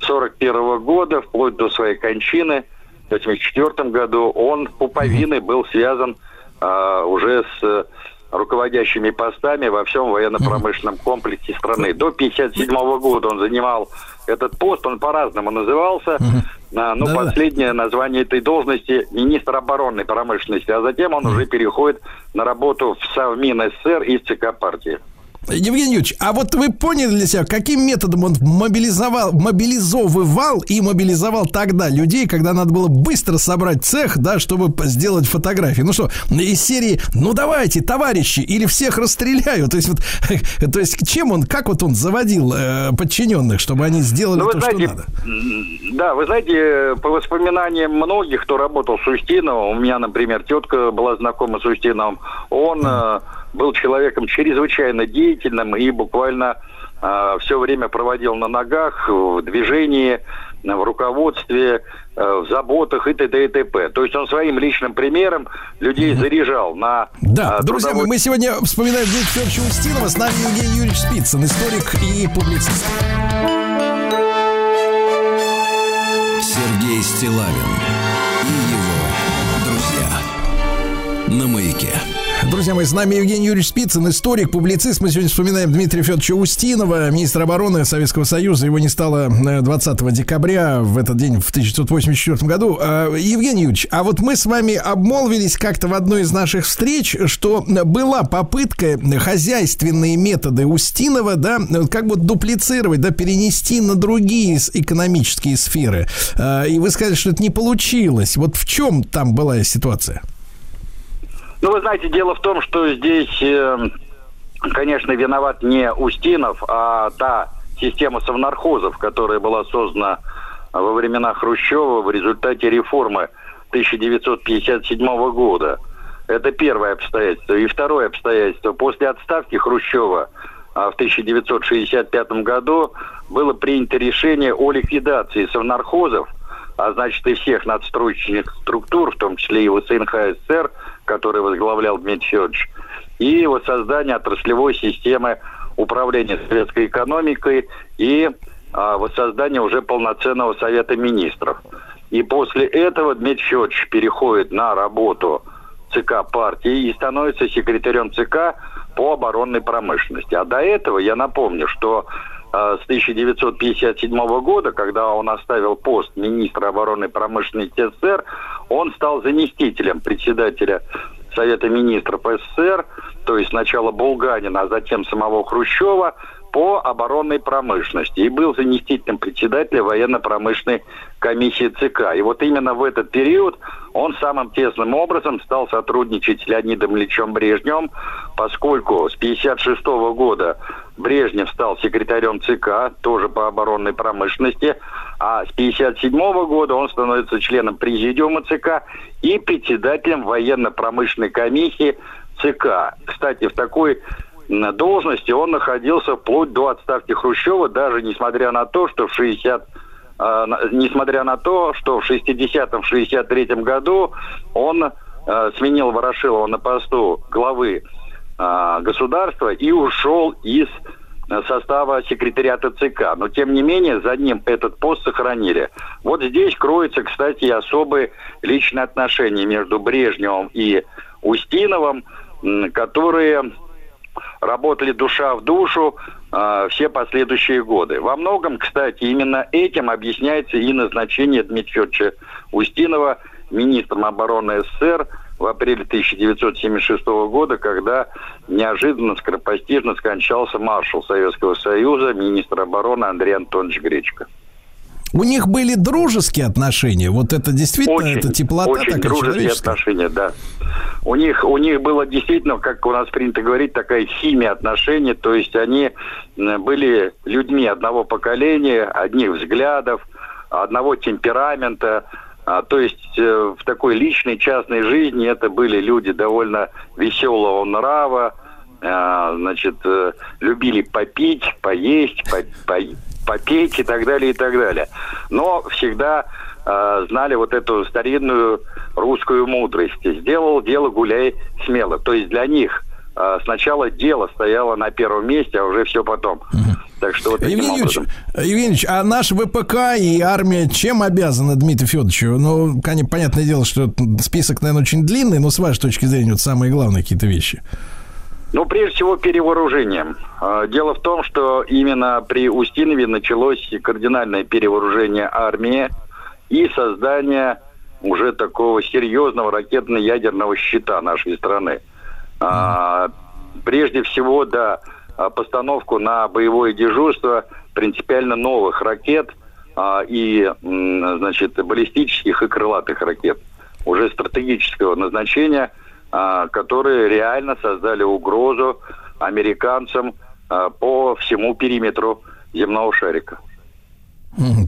41 года, вплоть до своей кончины, в 1984 году, он пуповиной был связан а, уже с руководящими постами во всем военно-промышленном комплексе страны. До 1957 года он занимал этот пост, он по-разному назывался, но Да-да. последнее название этой должности министр оборонной промышленности, а затем он уже переходит на работу в Совмин СССР и в ЦК партии. Евгений Юрьевич, а вот вы поняли для себя, каким методом он мобилизовал, мобилизовывал и мобилизовал тогда людей, когда надо было быстро собрать цех, да, чтобы сделать фотографии? Ну что, из серии, ну давайте, товарищи, или всех расстреляю. То есть, вот, [LAUGHS] то есть чем он, как вот он заводил э, подчиненных, чтобы они сделали Ну, то, знаете, что надо? да, вы знаете, по воспоминаниям многих, кто работал с Устиновым, у меня, например, тетка была знакома с Устиновым, он э, был человеком чрезвычайно деятельным и буквально все время проводил на ногах, в движении, э, в руководстве, э, в заботах и т.д. и т.п. То есть он своим личным примером людей заряжал на Да, э, друзья мои, трудовой мы сегодня вспоминаем Дмитрия Федоровича Устинова. С нами Евгений Юрьевич Спицын, историк и публицист. Сергей Стилавин и его друзья на маяке. Друзья мои, с нами Евгений Юрьевич Спицын, историк, публицист. Мы сегодня вспоминаем Дмитрия Федоровича Устинова, министра обороны Советского Союза. Его не стало э, 20 декабря в этот день в 1984 году. Э, Евгений Юрьевич, а вот мы с вами обмолвились как-то в одной из наших встреч, что была попытка хозяйственные методы Устинова, да, как бы дуплицировать, да, перенести на другие экономические сферы. Э, И вы сказали, что это не получилось. Вот в чем там была ситуация? Ну, вы знаете, дело в том, что здесь, э, конечно, виноват не Устинов, а та система совнархозов, которая была создана во времена Хрущева в результате реформы 1957 года. Это первое обстоятельство. И второе обстоятельство. После отставки Хрущева а, в 1965 году было принято решение о ликвидации совнархозов, а значит и всех надстроечных структур, в том числе и ВСНХ СССР, который возглавлял Дмитрий Федорович, и воссоздание отраслевой системы управления советской экономикой и а, воссоздание уже полноценного Совета Министров. И после этого Дмитрий Федорович переходит на работу ЦК партии и становится секретарем ЦК по оборонной промышленности. А до этого я напомню, что э, с 1957 года, когда он оставил пост министра оборонной промышленности СССР, он стал заместителем председателя Совета министров СССР, то есть сначала Булганина, а затем самого Хрущева, по оборонной промышленности и был заместителем председателя военно-промышленной комиссии ЦК. И вот именно в этот период он самым тесным образом стал сотрудничать с Леонидом Ильичем Брежневым, поскольку с 1956 года Брежнев стал секретарем ЦК, тоже по оборонной промышленности, а с 1957 года он становится членом президиума ЦК и председателем военно-промышленной комиссии ЦК. Кстати, в такой должности он находился вплоть до отставки Хрущева, даже несмотря на то, что в 60 э, на- несмотря на то, что в 60-м, 63-м году он э, сменил Ворошилова на посту главы государства и ушел из э, состава секретариата ЦК. Но, тем не менее, за ним этот пост сохранили. Вот здесь кроются, кстати, особые личные отношения между Брежневым и Устиновым, которые работали душа в душу э, все последующие годы. Во многом, кстати, именно этим объясняется и назначение Дмитрия Федоровича Устинова министром обороны СССР в апреле 1976 года, когда неожиданно, скоропостижно скончался маршал Советского Союза, министр обороны Андрей Антонович Гречко. У них были дружеские отношения. Вот это действительно, Очень, это теплота очень такая дружеские отношения, да. У них, у них было действительно, как у нас принято говорить, такая химия отношений, то есть они были людьми одного поколения, одних взглядов, одного темперамента, А, то есть э, в такой личной, частной жизни это были люди довольно веселого нрава, э, значит, э, любили попить, поесть, по- по- попеть и так далее, и так далее. Но всегда э, знали вот эту старинную русскую мудрость. Сделал дело, гуляй смело. То есть для них э, сначала дело стояло на первом месте, а уже все потом. Так что вот Евгений Юрьевич. Евгений Юрьевич, а наш ВПК и армия чем обязаны Дмитрию Федоровичу? Ну, конечно, понятное дело, что список, наверное, очень длинный, но с вашей точки зрения, вот самые главные какие-то вещи. Ну, прежде всего, перевооружением. Э, Дело в том, что именно при Устинове началось кардинальное перевооружение армии и создание уже такого серьезного ракетно-ядерного щита нашей страны. А, Прежде всего, да, а, постановку на боевое дежурство принципиально новых ракет а, и, значит, баллистических и крылатых ракет уже стратегического назначения, а, которые реально создали угрозу американцам а, по всему периметру земного шарика.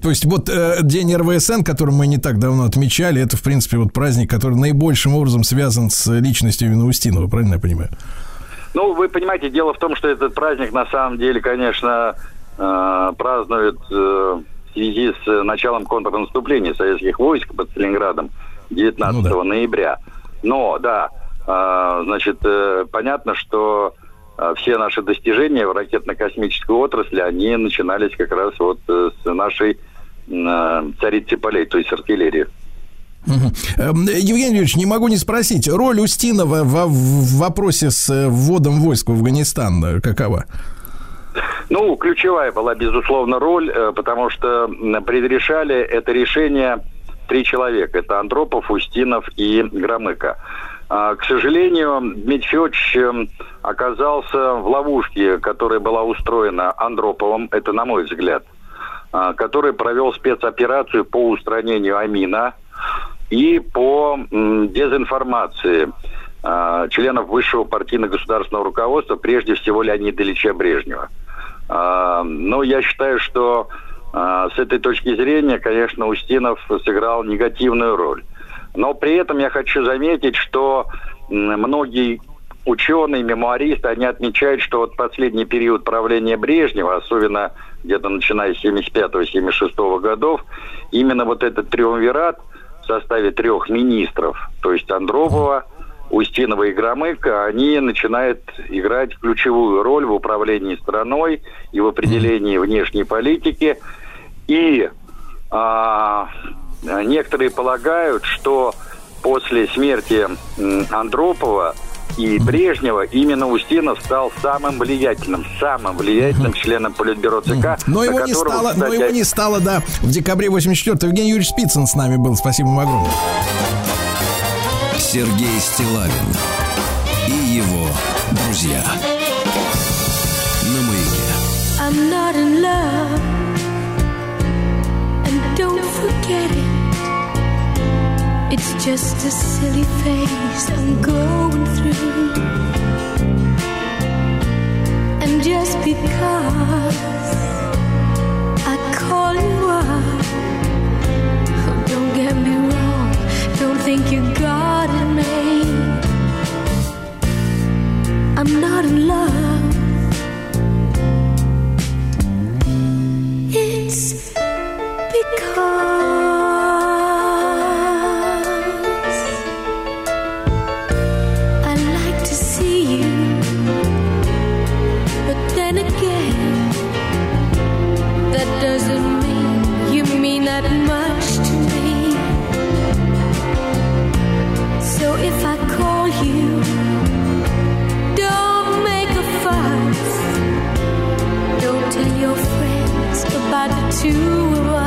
То есть вот э, день РВСН, который мы не так давно отмечали, это, в принципе, вот праздник, который наибольшим образом связан с личностью именно Устинова, правильно я понимаю? Ну, вы понимаете, дело в том, что этот праздник на самом деле, конечно, э, празднуют э, в связи с началом контрнаступления советских войск под Сталинградом 19 ноября. Но, да, э, значит, э, понятно, что э, все наши достижения в ракетно-космической отрасли, они начинались как раз вот э, с нашей э, царицы полей, то есть артиллерии. Эм, Евгений Юрьевич, не могу не спросить, роль Устинова во- в вопросе с э, вводом войск в Афганистан какова? Ну, ключевая была, безусловно, роль, э, потому что предрешали это решение три человека. Это Андропов, Устинов и Громыко. А, К сожалению, Дмитрий Федорович эм, оказался в ловушке, которая была устроена Андроповым, это на мой взгляд, а, который провел спецоперацию по устранению Амина и по дезинформации а, членов высшего партийно-государственного руководства, прежде всего Леонида Ильича Брежнева. А, Но я считаю, что а, с этой точки зрения, конечно, Устинов сыграл негативную роль. Но при этом я хочу заметить, что многие ученые, мемуаристы, они отмечают, что вот последний период правления Брежнева, особенно где-то начиная с 75-76 годов, именно вот этот триумвират составе трех министров, то есть Андропова, Устинова и Громыка, они начинают играть ключевую роль в управлении страной и в определении внешней политики. И а, некоторые полагают, что после смерти Андропова и Брежнева именно Устинов стал самым влиятельным, самым влиятельным членом Политбюро ЦК. Но его не стало, но кстати, его не стало, да, в декабре 84 Евгений Юрьевич Спицын с нами был, спасибо ему огромное. Сергей Стилавин и его друзья. На маяке. I'm not in love, and don't forget it. It's just a silly phase I'm going through. And just because I call you up, oh, don't get me wrong, don't think you got it made. I'm not in love. It's because Tell your friends about the two of us.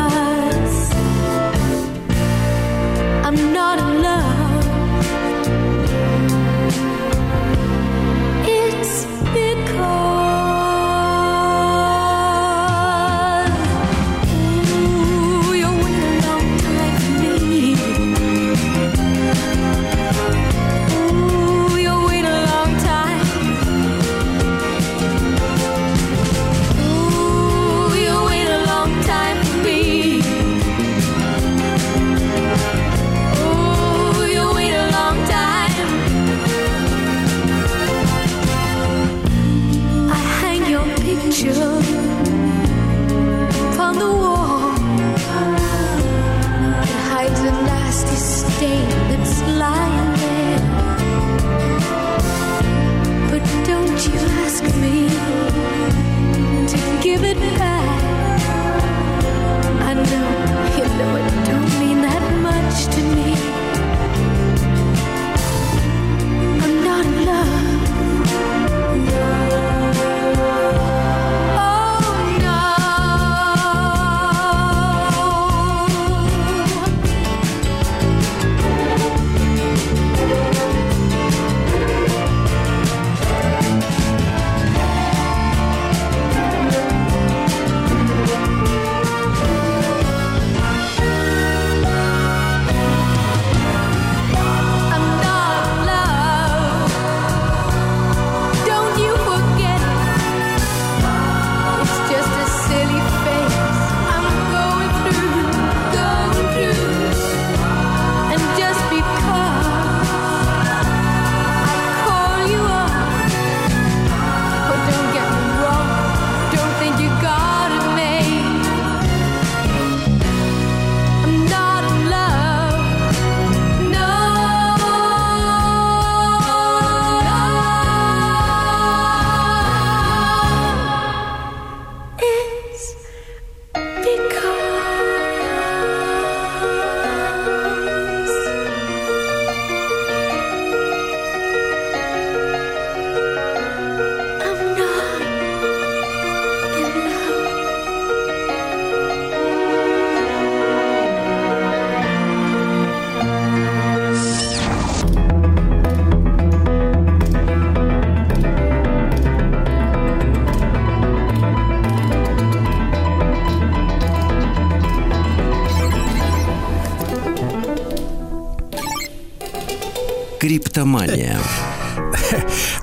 Криптомания. [LAUGHS]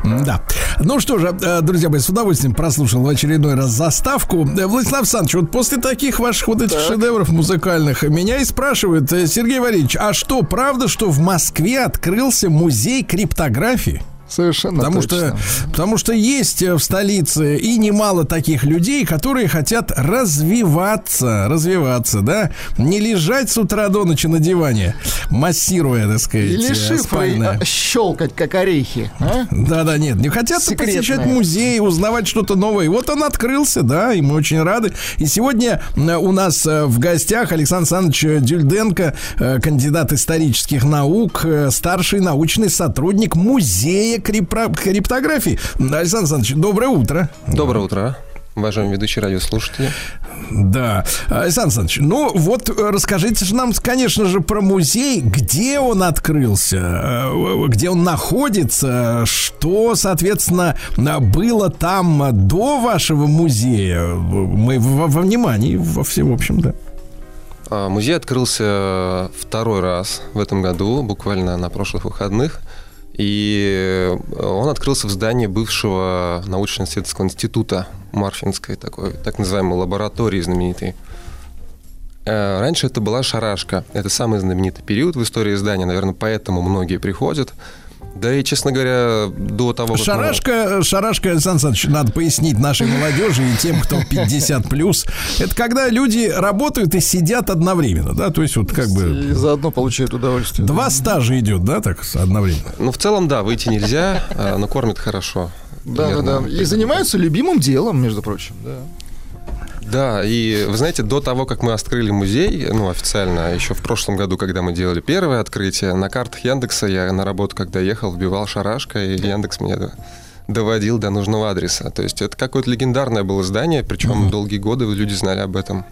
Да. Ну что же, э, друзья мои, с удовольствием прослушал в очередной раз заставку. Э, Владислав Александрович, вот после таких ваших вот этих шедевров музыкальных меня и спрашивают, э, Сергей Валерьевич, а что, правда, что в Москве открылся музей криптографии? Совершенно Потому точно. что, потому что есть э, в столице и немало таких людей, которые хотят развиваться, развиваться, да, не лежать с утра до ночи на диване, массируя, так сказать, Или шифры спальное. а, щелкать, как орехи. а? Да-да, нет, не хотят Секретное. посещать музей, узнавать что-то новое. И вот он открылся, да, и мы очень рады. И сегодня э, у нас э, в гостях Александр Александрович Дюльденко, кандидат исторических наук, старший научный сотрудник музея крипро- криптографии. Александр Александрович, доброе утро. Доброе утро, уважаемые ведущие радиослушатели. Да. Александр Александрович, ну вот э, расскажите же нам, конечно же, про музей, где он открылся, э, где он находится, что, соответственно, э, было там до вашего музея. Мы во, во внимании, во всем, в общем, да. А, Музей открылся второй раз в этом году, буквально на прошлых выходных. И он открылся в здании бывшего научно-исследовательского института Марфинской, такой, так называемой лаборатории знаменитой. Э, Раньше это была шарашка. Это самый знаменитый период в истории здания. Наверное, поэтому многие приходят. Да и, честно говоря, до того, как мы- Шарашка, шарашка, Александр Александрович, надо пояснить нашей молодежи и тем, кто 50 плюс. Это когда люди работают и сидят одновременно, да, то есть вот как бы И заодно получают удовольствие. два стажа идет, да, так одновременно. Ну, в целом, да, выйти нельзя, а, но кормят хорошо. Да, да, да. И занимаются любимым делом, между прочим. Да. Да, и вы знаете, до того, как мы открыли музей, ну, официально, еще в прошлом году, когда мы делали первое открытие, на картах Яндекса я на работу, когда ехал, вбивал шарашка, и Яндекс меня до- доводил до нужного адреса. То есть это какое-то легендарное было здание, причем долгие годы люди знали об этом.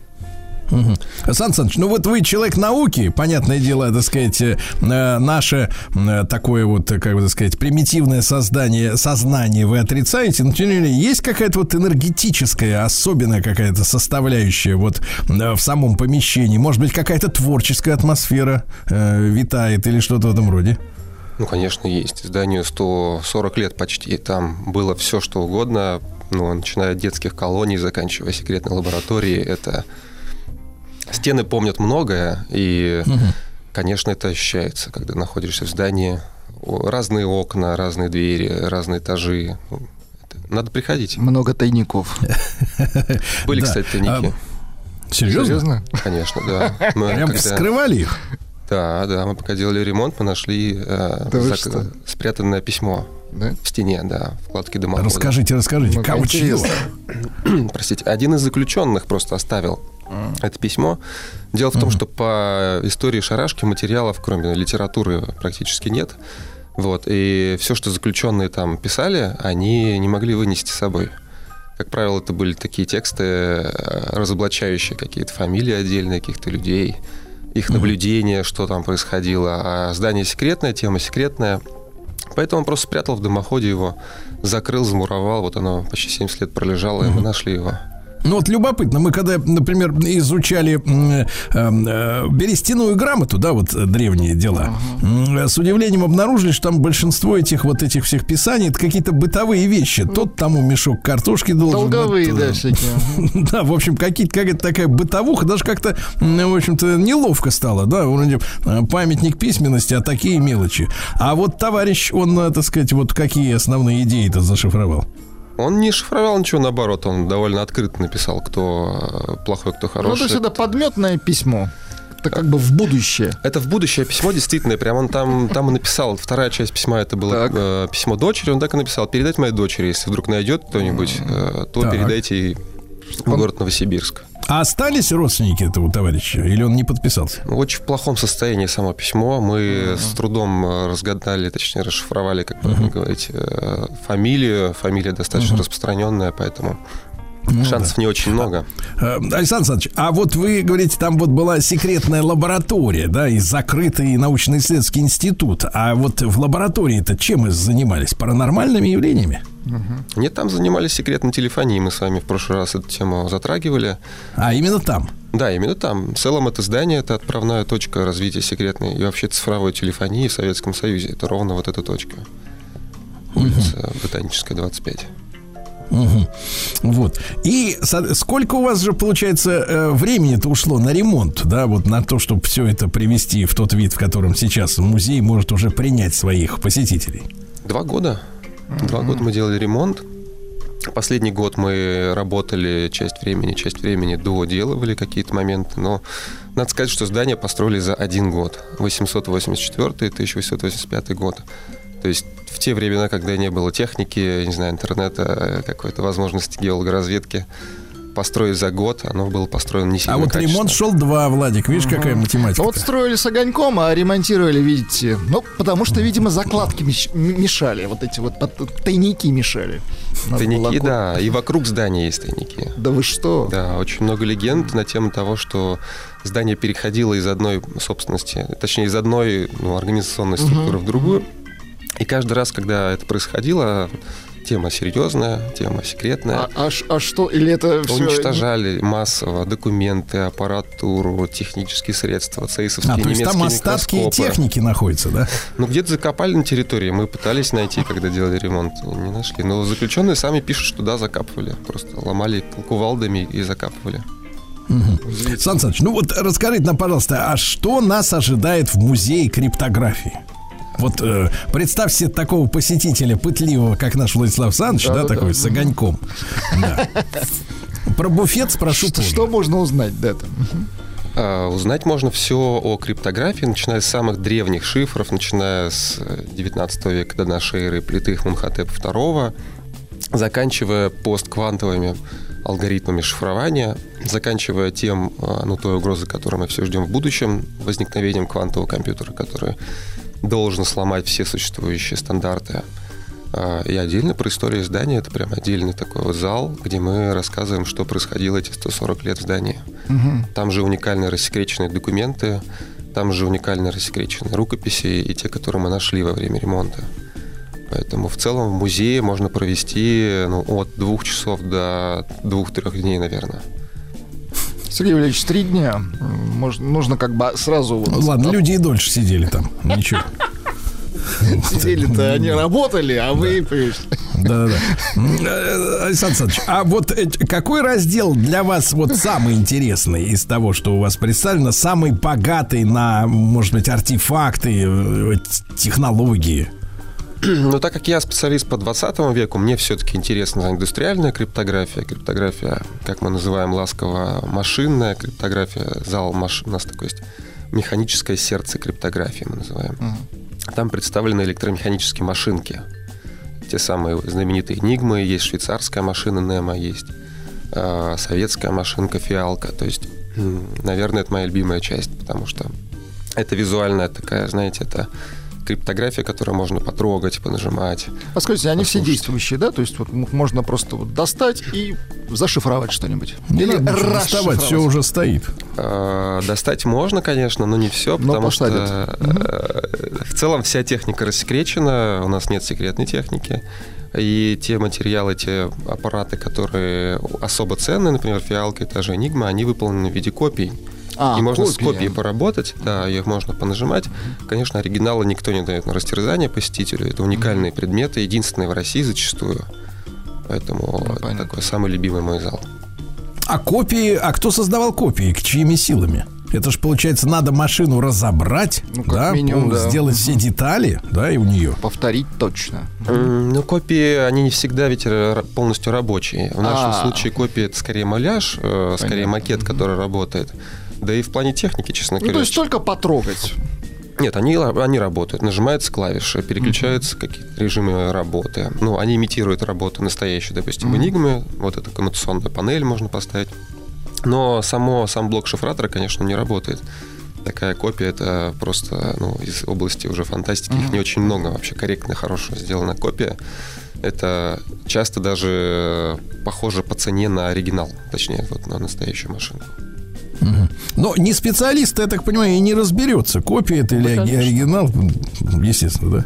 Мгм. Сан Саныч, ну вот вы человек науки, понятное дело, так сказать, э, наше э, такое вот, как бы так сказать, примитивное создание, сознание вы отрицаете, но тем не менее, есть какая-то вот энергетическая, особенная какая-то составляющая вот э, в самом помещении, может быть, какая-то творческая атмосфера э, витает или что-то в этом роде? Ну, конечно, есть. Зданию 140 лет почти. Там было все, что угодно, ну, начиная от детских колоний, заканчивая секретной лабораторией. Это стены помнят многое, и, конечно, это ощущается, когда находишься в здании. Разные окна, разные двери, разные этажи. Надо приходить. Много тайников. [LAUGHS] Были, кстати, тайники. А, серьезно? Серьезно? Конечно, да. [LAUGHS] Мы Прям когда- вскрывали их? Да, да, мы пока делали ремонт, мы нашли э, зак- спрятанное письмо Да? в стене, да, вкладки дымохода. Расскажите, расскажите, Ну, кого чье? [CLEARS THROAT] Простите, один из заключенных просто оставил это письмо. Дело в том, что по истории шарашки материалов, кроме литературы, практически нет. Вот, и все, что заключенные там писали, они не могли вынести с собой. Как правило, это были такие тексты, э, разоблачающие какие-то фамилии отдельные каких-то людей, их наблюдения, что там происходило. А здание секретное, тема секретная. Поэтому он просто спрятал в дымоходе его, закрыл, замуровал. Вот оно почти 70 лет пролежало, и мы нашли его. Ну вот любопытно, мы когда, например, изучали э, э, берестяную грамоту, да, вот э, древние дела, м, с удивлением обнаружили, что там большинство этих вот этих всех писаний это какие-то бытовые вещи. Тот тому мешок картошки должен Долговые, быть, да, э, всякие. [LAUGHS] Да, в общем, какие-то, какая-то такая бытовуха, даже как-то, в общем-то, неловко стало, да, вроде э, памятник письменности, а такие мелочи. А вот товарищ, он, э, так сказать, вот какие основные идеи-то зашифровал? Он не шифровал ничего, наоборот, он довольно открыто написал, кто э, плохой, кто Ну, хороший. то есть это подметное письмо. Это как бы в будущее. Это в будущее письмо, действительно, прям он там, там и написал. Вторая часть письма это было э, письмо дочери, он так и написал. Передать моей дочери, если вдруг найдет кто-нибудь, э, то Так. передайте ей в город Новосибирск. А остались родственники этого товарища? Или он не подписался? В очень плохом состоянии само письмо. Мы с трудом э, разгадали, точнее, расшифровали, как правильно говорить, э, фамилию. Фамилия достаточно распространенная, поэтому Шансов не очень много. Э, Александр Александрович, а вот вы говорите, там вот была секретная лаборатория, да, и закрытый научно-исследовательский институт. А вот в лаборатории-то чем занимались? Паранормальными явлениями? Нет, там занимались секретной телефонией. Мы с вами в прошлый раз эту тему затрагивали. А именно там? Да, именно там. В целом это здание, это отправная точка развития секретной и вообще цифровой телефонии в Советском Союзе. Это ровно вот эта точка. Улица Ботаническая, 25. Мгм. Вот. И сколько у вас же, получается, э, времени-то ушло на ремонт, да, вот на то, чтобы все это привести в тот вид, в котором сейчас музей может уже принять своих посетителей? Два года. Два года мы делали ремонт. Последний год мы работали часть времени, часть времени доделывали какие-то моменты, но надо сказать, что здание построили за один год. 884-1885 год. То есть в те времена, когда не было техники, не знаю, интернета, какой-то возможности геологоразведки, построить за год, оно было построено не сильно А вот ремонт шел два, Владик, видишь, какая математика. Вот строили с огоньком, а ремонтировали, видите, ну, потому что, видимо, закладки мешали, вот эти вот под- тайники мешали. Тайники, да, и вокруг здания есть тайники. Да вы что? Да, очень много легенд на тему того, что здание переходило из одной собственности, точнее, из одной ну, организационной структуры в другую. И каждый раз, когда это происходило, тема серьезная, тема секретная. А, а а что, или это все... Уничтожали массово документы, аппаратуру, технические средства, цейсовские А, то есть там остатки микроскопы. техники находятся, да? Ну, где-то закопали на территории. Мы пытались найти, когда делали ремонт. Не нашли. Но заключенные сами пишут, что да, закапывали. Просто ломали кувалдами и закапывали. Мгм. Сан Саныч, ну вот расскажите нам, пожалуйста, а что нас ожидает в музее криптографии? Вот э, представь себе такого посетителя пытливого, как наш Владислав Саныч, да, Да-да-да. такой с огоньком. Да. Про буфет спрошу Что, позже. что можно узнать, да, там? А, Узнать можно все о криптографии, начиная с самых древних шифров, начиная с э, 19 века до нашей эры, плиты Хмунхотепа II, заканчивая постквантовыми алгоритмами шифрования, заканчивая тем, а, ну, той угрозой, которую мы все ждем в будущем, возникновением квантового компьютера, который должен сломать все существующие стандарты. А, И отдельно про историю здания, это прям отдельный такой вот зал, где мы рассказываем, что происходило эти 140 лет в здании. Мгм. Там же уникальные рассекреченные документы, там же уникальные рассекреченные рукописи и те, которые мы нашли во время ремонта. Поэтому в целом в музее можно провести ну, от двух часов до двух-трех дней, наверное. Сергей Валерьевич, три дня. М, Может, нужно как бы сразу... вот- Ладно, люди и дольше сидели там. Ничего. [LAUGHS] Сидели-то, они работали, а вы... Да-да-да. М, э, Александр Александрович, а вот какой раздел для вас вот самый интересный из того, что у вас представлено, самый богатый на, может быть, артефакты, э, технологии? [CLEARS THROAT] Но так как я специалист по 20 веку, мне все-таки интересна индустриальная криптография, криптография, как мы называем ласково, машинная криптография, зал машин, у нас такое есть механическое сердце криптографии мы называем. Там представлены электромеханические машинки. Те самые знаменитые Enigma, есть швейцарская машина Немо, есть э, советская машинка Фиалка. То есть, наверное, это моя любимая часть, потому что это визуальная такая, знаете, это криптография, которую можно потрогать, понажимать. А скажите, они все послушать. действующие, да? То есть вот можно просто вот достать и зашифровать что-нибудь. Не Или доставать, расшифровать. все уже стоит. Э, Достать можно, конечно, но не все, Но потому что посадят. э, в целом вся техника рассекречена, у нас нет секретной техники. И те материалы, те аппараты, которые особо ценные, например, фиалка и та же Enigma, они выполнены в виде копий. А, и можно с копии. копией поработать, да, их можно понажимать. Конечно, оригиналы никто не дает на растерзание посетителю. Это уникальные предметы, единственные в России зачастую. Поэтому Ну, это такой самый любимый мой зал. А копии, а кто создавал копии, к чьими силами? Это же, получается, надо машину разобрать, Ну, да, минимум, да. сделать все детали, да, и у нее. Повторить точно. М, Ну, копии, они не всегда ведь полностью рабочие. В нашем А. случае копия это скорее маляж, э, скорее макет, который работает. Да и в плане техники, честно Ну, говоря. то есть только потрогать. Нет, они, они работают. Нажимаются клавиши, переключаются какие-то режимы работы. Ну, они имитируют работу настоящую, допустим, Enigma. Вот эта коммутационная панель можно поставить. Но само, сам блок шифратора, конечно, не работает. Такая копия это просто ну, из области уже фантастики. Их не очень много вообще корректная, хорошая сделана копия. Это часто даже похоже по цене на оригинал, точнее, вот на настоящую Но не специалист, я так понимаю, и не разберется, копия это или конечно. оригинал, естественно, да.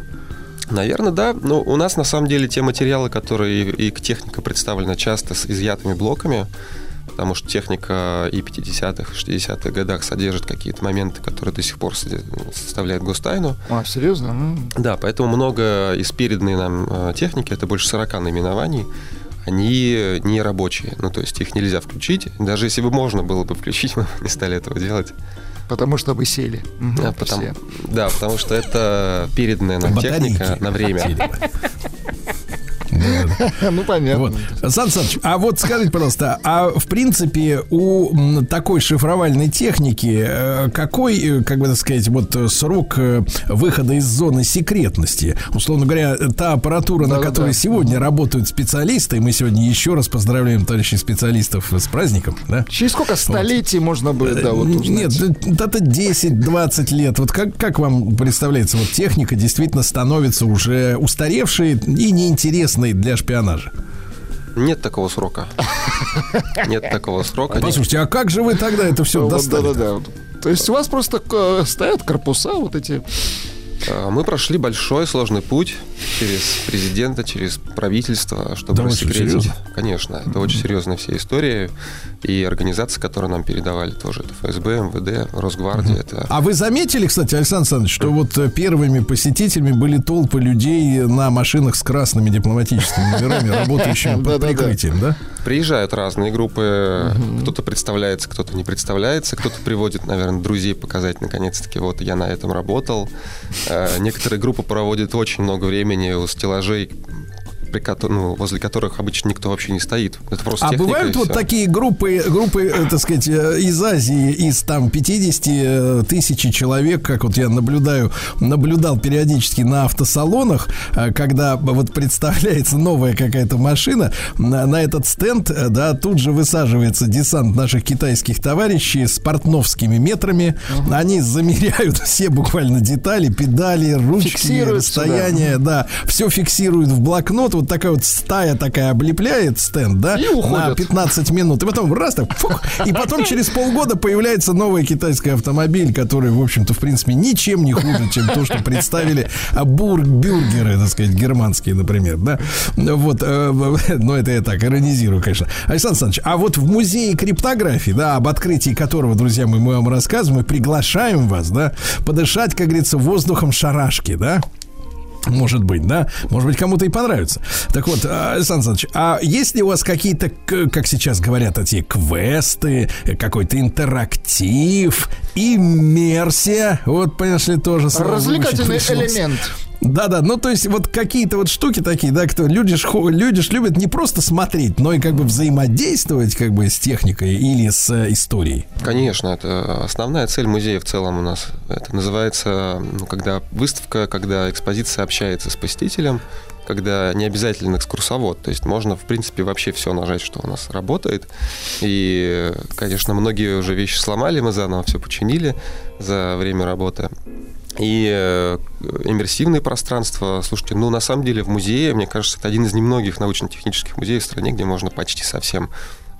Наверное, да. Но у нас на самом деле те материалы, которые и к техника представлена часто с изъятыми блоками, потому что техника и 50-х, и 60-х годах содержит какие-то моменты, которые до сих пор составляют гостайну. А, серьезно? М. Да, поэтому много из переданной нам э, техники, это больше 40 наименований, они не рабочие. Ну, то есть их нельзя включить. Даже если бы можно было бы включить, мы бы не стали этого делать. Потому что вы сели. Да, потому, все. да, потому что это переданная нам техника на время. [LAUGHS] [LAUGHS] Ну, понятно. Вот. Сан Саныч, а вот скажите, пожалуйста, а в принципе у такой шифровальной техники э, какой, э, как бы так сказать, вот срок э, выхода из зоны секретности? Условно говоря, та аппаратура, на которой сегодня работают специалисты, и мы сегодня еще раз поздравляем товарищей специалистов с праздником, да? Через сколько столетий можно бы, да, вот узнать? Нет, это 10-20 лет. Вот как, как вам представляется, вот техника действительно становится уже устаревшей и неинтересной для шпионажа? Нет такого срока. [LAUGHS] Нет такого срока. Послушайте, а как же вы тогда это все Вот достали? Да-да-да. То есть у вас просто э, стоят корпуса вот эти. А, Мы прошли большой сложный путь через президента, через правительство, чтобы Да рассекретить. Конечно, это очень серьезная вся история. И организации, которые нам передавали тоже, это ФСБ, МВД, Росгвардия. Это А вы заметили, кстати, Александр Александрович, что вот э, первыми посетителями были толпы людей на машинах с красными дипломатическими номерами, [LAUGHS] работающими под прикрытием, да? Приезжают разные группы, кто-то представляется, кто-то не представляется, кто-то приводит, наверное, друзей показать, наконец-таки, вот я на этом работал. Э, Некоторые группы проводят очень много времени у стеллажей, при ну, возле которых обычно никто вообще не стоит. Это просто А техника, бывают вот такие группы, группы, э, так сказать, э, из Азии, из там 50 тысяч человек, как вот я наблюдаю, наблюдал периодически на автосалонах, э, когда вот представляется новая какая-то машина, на, на этот стенд, э, да, тут же высаживается десант наших китайских товарищей с портновскими метрами, они замеряют [LAUGHS] все буквально детали, педали, ручки, Фиксируют всё, да. расстояние, да, все фиксируют в блокнот, вот такая вот стая такая облепляет стенд, да, И на 15 минут, и потом раз так, фух, и потом через полгода появляется новый китайский автомобиль, который, в общем-то, в принципе, ничем не хуже, чем то, что представили бур- бюргеры, так сказать, германские, например, да, вот, э, [LAUGHS] но это я так иронизирую, конечно. Александр Александрович, а вот в музее криптографии, да, об открытии которого, друзья мои, мы вам рассказываем, мы приглашаем вас, да, подышать, как говорится, воздухом шарашки, да, может быть, да? Может быть, кому-то и понравится. Так вот, а, Александр Александрович, а есть ли у вас какие-то, как сейчас говорят, эти квесты, какой-то интерактив, иммерсия? Вот, понимаешь ли, тоже Развлекательный элемент. Да-да, ну то есть вот какие-то вот штуки такие, да, кто люди ж, люди ж любят не просто смотреть, но и как бы взаимодействовать как бы с техникой или с э, историей. Конечно, это основная цель музея в целом у нас. Это называется, ну, когда выставка, когда экспозиция общается с посетителем, когда не обязательно экскурсовод. То есть можно, в принципе, вообще все нажать, что у нас работает. И, конечно, многие уже вещи сломали, мы заново все починили за время работы. И э, иммерсивные пространства, слушайте, ну, на самом деле в музее, мне кажется, это один из немногих научно-технических музеев в стране, где можно почти совсем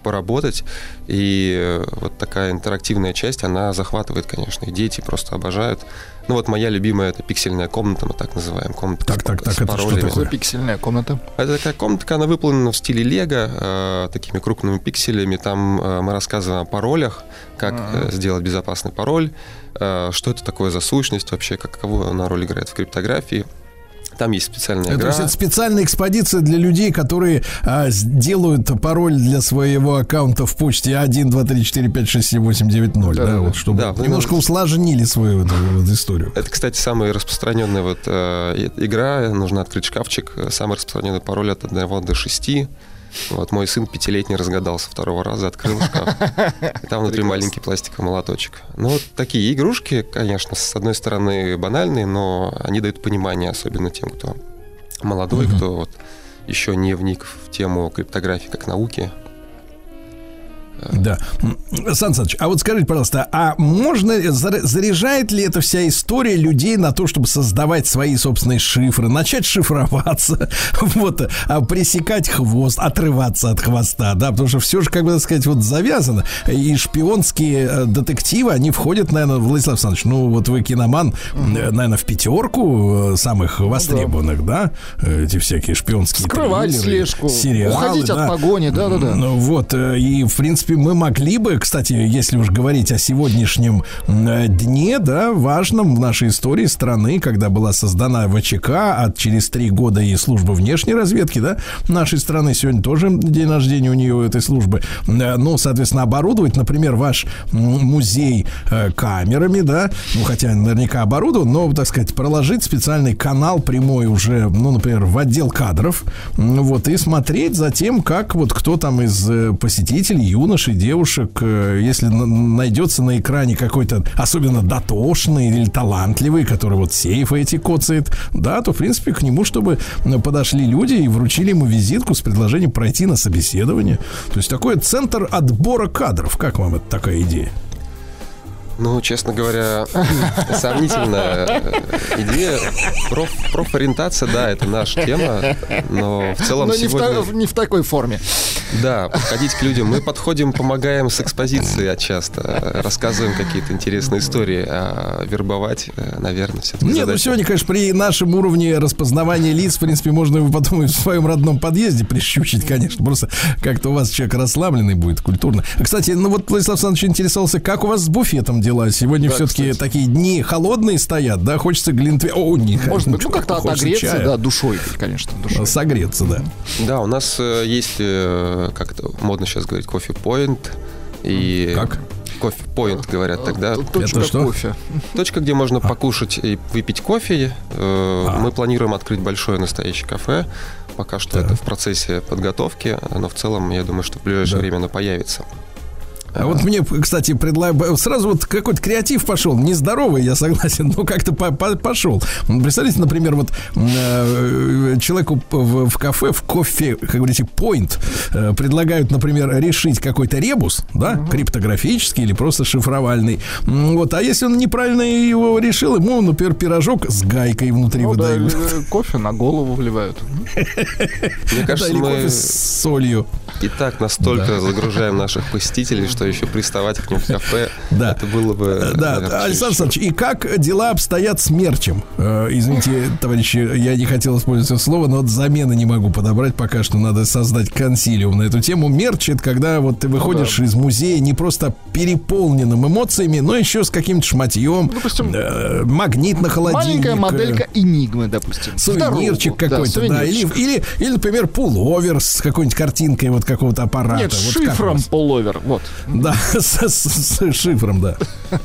поработать. И э, вот такая интерактивная часть, она захватывает, конечно. И дети просто обожают. Ну вот моя любимая это пиксельная комната, мы так называем. Комната Так, с- так, так, с это что паролями. такое? Пиксельная комната. Это такая комнатка, она выполнена в стиле Лего, э, такими крупными пикселями. Там э, мы рассказываем о паролях, как э, сделать безопасный пароль, э, что это такое за сущность вообще, как, каковую она роль играет в криптографии. Там есть специальная Это, то игра. есть это специальная экспедиция для людей, которые а, сделают пароль для своего аккаунта в почте 1, 2, 3, 4, 5, 6, 7, 8, 9, 0, да, вот, чтобы Да, немножко можете- усложнили свою вот, вот историю. Это, кстати, самая распространенная вот э, игра. Нужно открыть шкафчик. Самый распространенный пароль от 1 до 6. Вот мой сын пятилетний разгадал со второго раза, открыл шкаф. И там внутри маленький пластиковый молоточек. Ну, вот такие игрушки, конечно, с одной стороны банальные, но они дают понимание, особенно тем, кто молодой, кто вот еще не вник в тему криптографии как науки. Да. Сан Саныч, а вот скажите, пожалуйста, а можно, зар- заряжает ли эта вся история людей на то, чтобы создавать свои собственные шифры, начать шифроваться, [LAUGHS] вот, а пресекать хвост, отрываться от хвоста, да, потому что все же, как бы так сказать, вот завязано. И шпионские э, детективы, они входят, наверное, Владислав Александрович, ну, вот вы киноман, наверное, в пятерку э, самых востребованных, да, эти всякие шпионские Скрывать слежку, сериалы, уходить от да. погони, да-да-да. Ну вот, э, и в принципе мы могли бы, кстати, если уж говорить о сегодняшнем э, дне, да, важном в нашей истории страны, когда была создана ВЧК, а через три года и служба внешней разведки, да, нашей страны, сегодня тоже день рождения у нее, этой службы, Э, ну, соответственно, оборудовать, например, ваш музей э, камерами, да, ну, хотя наверняка оборудован, но, так сказать, проложить специальный канал прямой уже, ну, например, в отдел кадров, вот, и смотреть за тем, как вот кто там из посетителей, юношей, девушек, э, если на- найдется на экране какой-то особенно дотошный или талантливый, который вот сейфы эти коцает, да, то, в принципе, к нему, чтобы подошли люди и вручили ему визитку с предложением пройти на собеседование. То есть такой центр отбора кадров. Как вам это такая идея? Ну, честно говоря, [LAUGHS] сомнительная э, идея. Проф, профориентация, да, это наша тема, но в целом Но не в, сегодня... та- не в такой форме. Да, подходить к людям. Мы подходим, помогаем с экспозицией от часто, рассказываем какие-то интересные истории, а вербовать, э, наверное, все-таки Нет, ну сегодня, конечно, при нашем уровне распознавания лиц, в принципе, можно его потом и в своем родном подъезде прищучить, конечно. Просто как-то у вас человек расслабленный будет, культурно. А, Кстати, ну вот Владислав Александрович интересовался, как у вас с буфетом дела? Сегодня Да, все-таки такие дни холодные стоят, да? Хочется глинтве... О, не, Может быть, ну как-то отогреться, чая. да, душой, конечно, душой. Согреться, да. Да, у нас э, есть, э, как это модно сейчас говорить, кофе-поинт. И Как? Кофе-поинт, говорят тогда. Точка Это что? кофе. Точка, где можно покушать и выпить кофе. Э, А. Мы планируем открыть большое настоящее кафе. Пока что это в процессе подготовки, но в целом, я думаю, что в ближайшее время оно появится. А вот мне, кстати, предлагаю... Сразу вот какой-то креатив пошел. Нездоровый, я согласен, но как-то по- по- пошел. Представляете, например, вот э, человеку в, в кафе, в кофе, как говорите, point, э, предлагают, например, решить какой-то ребус, да, криптографический или просто шифровальный. Вот, а если он неправильно его решил, ему, например, пирожок с гайкой внутри Ну да, выдают. или кофе на голову вливают. [LAUGHS] Мне кажется, мы с солью. и так настолько Да. загружаем наших посетителей, что еще приставать к ним в кафе, [LAUGHS] Да. это было бы... Э, Да, наверное, Александр Александрович, и как дела обстоят с мерчем? Э, извините, товарищи, я не хотел использовать это слово, но вот замены не могу подобрать пока что. Надо создать консилиум на эту тему. Мерч это когда вот ты выходишь из музея не просто переполненным эмоциями, но еще с каким-то шматьем. э, магнит на холодильник. Маленькая моделька Энигмы, допустим. Сувенирчик какой-то, да, или, или, или, например, пуловер с какой-нибудь картинкой вот какого-то аппарата. Нет, Вот шифром пуловер, вот. [LAUGHS] Да, с, с- с шифром, да.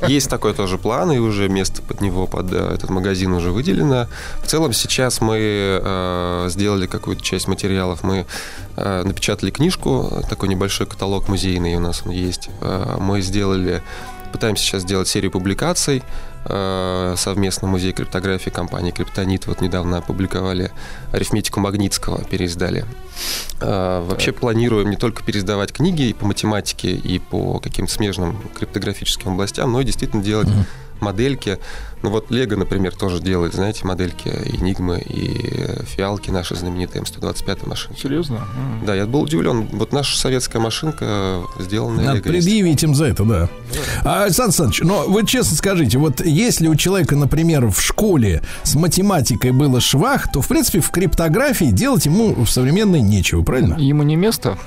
Есть такой тоже план, и уже место под него, под э, этот магазин уже выделено. В целом сейчас мы э, сделали какую-то часть материалов. Мы э, напечатали книжку, такой небольшой каталог музейный у нас он есть. Э, мы сделали, пытаемся сейчас сделать серию публикаций. э, совместно музей криптографии компании Криптонит вот недавно опубликовали арифметику Магнитского, переиздали. Э, Вообще планируем не только переиздавать книги и по математике, и по каким-то смежным криптографическим областям, но и действительно делать модельки. Ну вот Лего, например, тоже делает, знаете, модельки Энигмы и фиалки наши знаменитые М125 машинки. Серьезно? Да, я был удивлен. Вот наша советская машинка сделана Надо Лего. предъявить им за это, да. А, Александр Александрович, но вы честно скажите, вот если у человека, например, в школе с математикой было швах, то, в принципе, в криптографии делать ему в современной нечего, правильно? Ему не место?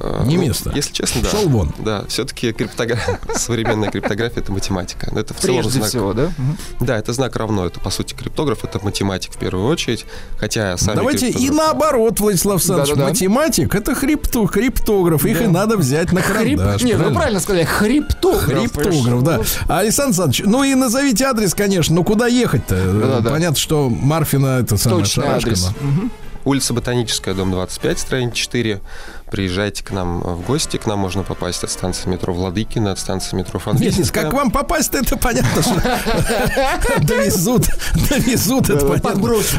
А, Не ну, место. Если честно, да. Шел вон. Да, все-таки криптография, [LAUGHS] современная криптография это математика. Это в целом Прежде знак- всего, да? Да, это знак равно. Это, по сути, криптограф, это математик в первую очередь. Хотя сами Давайте и криптографы- наоборот, Владислав Александрович, Да-да-да. математик это хрипту, криптограф, их и надо взять на Хрип... карандаш. Нет, вы правильно? правильно сказали, хриптограф. Хриптограф, да. А, Александр Александрович, ну и назовите адрес, конечно, но куда ехать-то? Да-да-да. Понятно, что Марфина это самое Точный шарашка, адрес. но- Мгм. Улица Ботаническая, дом 25, строение 4. Приезжайте к нам в гости. К нам можно попасть от станции метро Владыкина, от станции метро Нет, Франківська. как вам попасть, это понятно, что [LAUGHS] довезут, довезут, это понятно.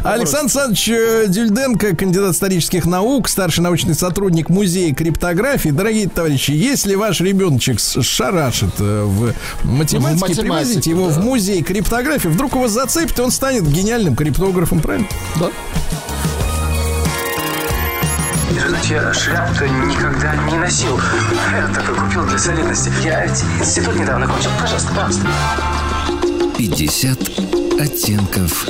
Александр Александрович э, Дюльденко, кандидат исторических наук, старший научный сотрудник музея криптографии. Дорогие товарищи, если ваш ребеночек шарашит э, в математике, привозите его в музей криптографии, вдруг его зацепит, и он станет гениальным криптографом, правильно? Да. Знаете, я шляпу-то никогда не носил. Я такой купил для солидности. Я ведь институт недавно кончил. Пожалуйста, пожалуйста. 50 оттенков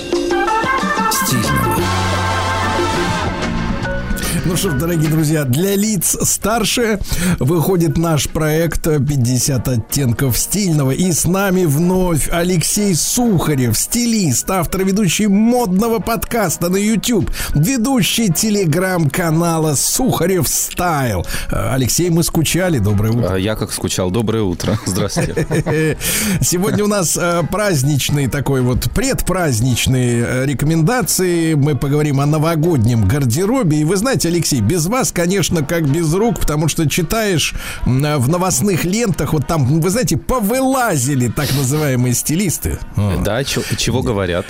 Ну что ж, дорогие друзья, для лиц старше выходит наш проект 50 оттенков стильного. И с нами вновь Алексей Сухарев, стилист, автор ведущий модного подкаста на YouTube, ведущий телеграм-канала Сухарев Стайл. Э, Алексей, мы скучали. Доброе утро. А Я как скучал. Доброе утро. [LAUGHS] Здравствуйте. [LAUGHS] Сегодня у нас э, праздничный такой вот предпраздничные э, рекомендации. Мы поговорим о новогоднем гардеробе. И вы знаете, Алексей, без вас, конечно, как без рук, потому что читаешь э, в новостных лентах, вот там, вы знаете, повылазили так называемые стилисты. Да, чё- чего говорят?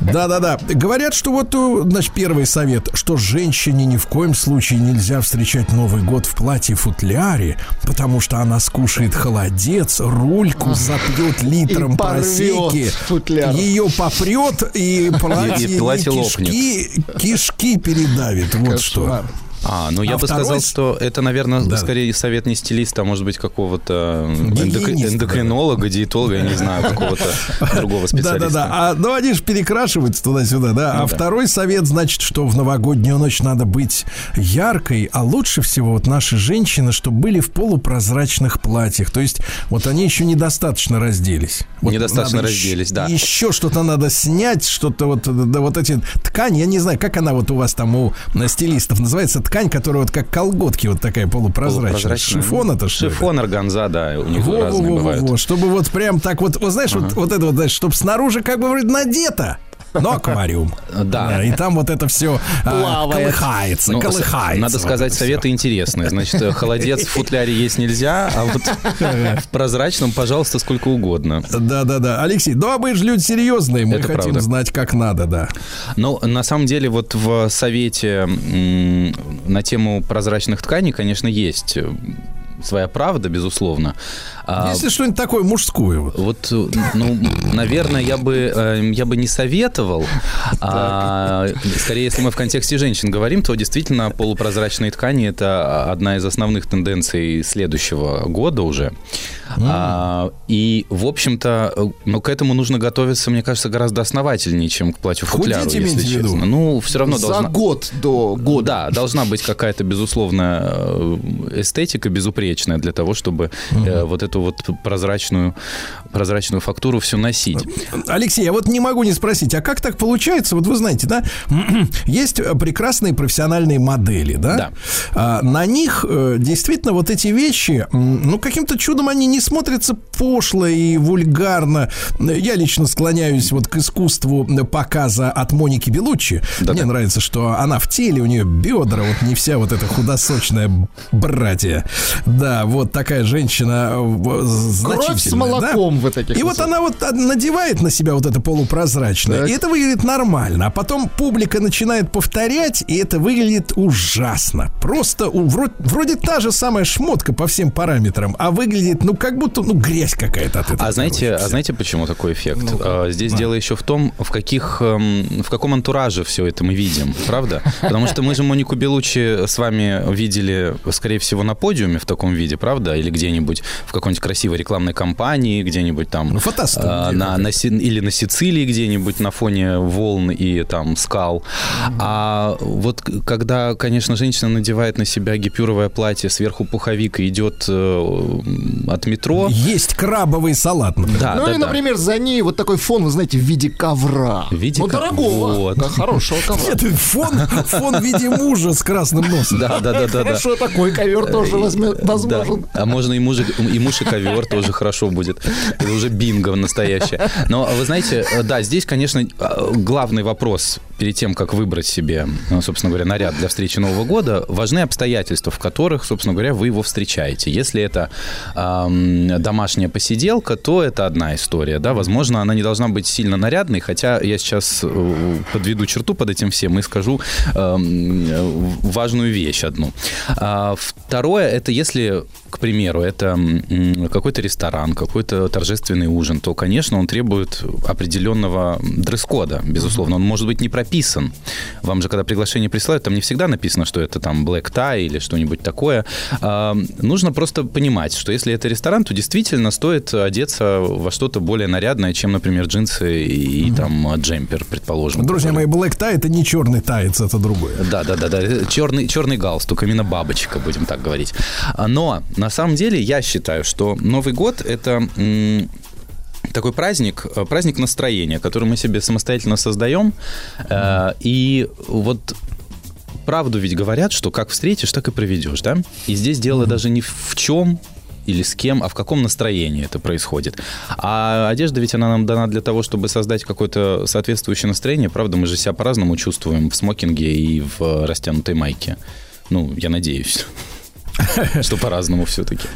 Да-да-да. Говорят, что вот, э, значит, первый совет, что женщине ни в коем случае нельзя встречать Новый год в платье-футляре, потому что она скушает холодец, рульку запьет литром просеки, ее попрет, [LAUGHS] и платье, И- и кишки, кишки передавит. Вот что. А, ну я А бы второй сказал, что это, наверное, Да. скорее совет не стилиста, а может быть какого-то эндок- Гигиениста, эндокринолога, диетолога, я не знаю, какого-то [LAUGHS] другого специалиста. Да-да-да. А, ну, они же перекрашиваются туда-сюда, да. Ну а да. второй совет, значит, что в новогоднюю ночь надо быть яркой, а лучше всего вот наши женщины, чтобы были в полупрозрачных платьях. То есть вот они еще недостаточно разделись. Вот Недостаточно разделись, да. Еще что-то надо снять, что-то вот, да, вот эти ткани, я не знаю, как она вот у вас там у э, стилистов называется, ткань, которая вот как колготки вот такая полупрозрачная. Полупрозрачная. Шифон это что? это? Шифон, органза, да, у них Во, разные во, во, бывают. во, чтобы вот прям так вот, вот знаешь, вот, вот это вот, знаешь, чтобы снаружи как бы вроде надето, но аквариум. Да. И там вот это все Плавает. колыхается, Ну, колыхается. Надо вот сказать, советы интересные. Значит, э, холодец в футляре есть нельзя, а вот в прозрачном, пожалуйста, сколько угодно. Да-да-да. Алексей, ну а мы же люди серьезные, мы Это хотим правда. знать, как надо, да. Ну, на самом деле, вот в совете на тему прозрачных тканей, конечно, есть э, своя правда, безусловно. А, Если что-нибудь такое мужское. Вот. Вот, ну, наверное, я бы, э, я бы не советовал. А, скорее, если мы в контексте женщин говорим, то действительно полупрозрачные ткани – это одна из основных тенденций следующего года уже. А, и, в общем-то, ну, к этому нужно готовиться, мне кажется, гораздо основательнее, чем к платью футляру, Худеть, если в виду? честно. Ну, все равно За должна... год до года. Да, должна быть какая-то, безусловно, э, эстетика безупречная для того, чтобы э, вот эту вот прозрачную, прозрачную фактуру все носить. Алексей, я вот не могу не спросить, а как так получается? Вот вы знаете, да, [CLEARS THROAT] есть э, прекрасные профессиональные модели, да? Да. А, на них э, действительно вот эти вещи, ну, каким-то чудом они не смотрятся пошло и вульгарно. Я лично склоняюсь вот к искусству показа от Моники Белуччи. Мне нравится, что она в теле, у нее бедра, вот не вся вот эта худосочная братья. Да, вот такая женщина э, в- значительная. с молоком да? вы таких И вот она вот а, надевает на себя вот это полупрозрачное, Так. и это выглядит нормально. А потом публика начинает повторять, и это выглядит ужасно. Просто у- вроде, вроде та же самая шмотка по всем параметрам, а выглядит, ну, как будто, ну, грязь какая-то от этого. А знаете, а знаете, почему такой эффект? А, Здесь дело еще в том, в каких, эм, в каком антураже все это мы видим, правда? Потому что мы же Монику Белучи с вами видели, скорее всего, на подиуме в таком виде, правда? Или где-нибудь в какой-нибудь красивой рекламной кампании, где-нибудь там... Ну, фотост. а, на, на Си- или на Сицилии где-нибудь на фоне волн и там скал. А вот когда, конечно, женщина надевает на себя гипюровое платье, сверху пуховик и идет э, от метро... Есть крабовый салат, например. Да, ну да, и, да. например, за ней вот такой фон, вы знаете, в виде ковра. В виде ну, ко- дорогого, вот. да, хорошего [LAUGHS] ковра. Нет, фон, фон в виде мужа с красным носом. Да, да, да, да, да. Хорошо, такой ковер тоже возьмет, Да. возможен. А можно и, мужик, и муж, и ковер тоже хорошо будет. Это уже бинго настоящее. Но вы знаете, да, здесь, конечно, главный вопрос перед тем, как выбрать себе, ну, собственно говоря, наряд для встречи Нового года, важны обстоятельства, в которых, собственно говоря, вы его встречаете. Если это эм, домашняя посиделка, то это одна история, да, возможно, она не должна быть сильно нарядной, хотя я сейчас э, подведу черту под этим всем и скажу эм, важную вещь одну. А второе, это если, к примеру, это какой-то ресторан, какой-то торжественный ужин, то, конечно, он требует определенного дресс-кода, безусловно. Он может быть не прописан. Вам же, когда приглашение присылают, там не всегда написано, что это там black tie или что-нибудь такое. А, нужно просто понимать, что если это ресторан, то действительно стоит одеться во что-то более нарядное, чем, например, джинсы и, и там джемпер, предположим. Друзья мои, black tie это не черный таец, это другое. Да, да, да, да. Черный, черный галстук, именно бабочка, будем так говорить. Но на самом деле я считаю, что Новый год это такой праздник, э, праздник настроения, который мы себе самостоятельно создаем. Э, И вот правду ведь говорят, что как встретишь, так и проведешь, да? И здесь дело даже не в чем или с кем, а в каком настроении это происходит. А одежда ведь она нам дана для того, чтобы создать какое-то соответствующее настроение. Правда, мы же себя по-разному чувствуем в смокинге и в растянутой майке. Ну, я надеюсь. [LAUGHS] Что по-разному все-таки.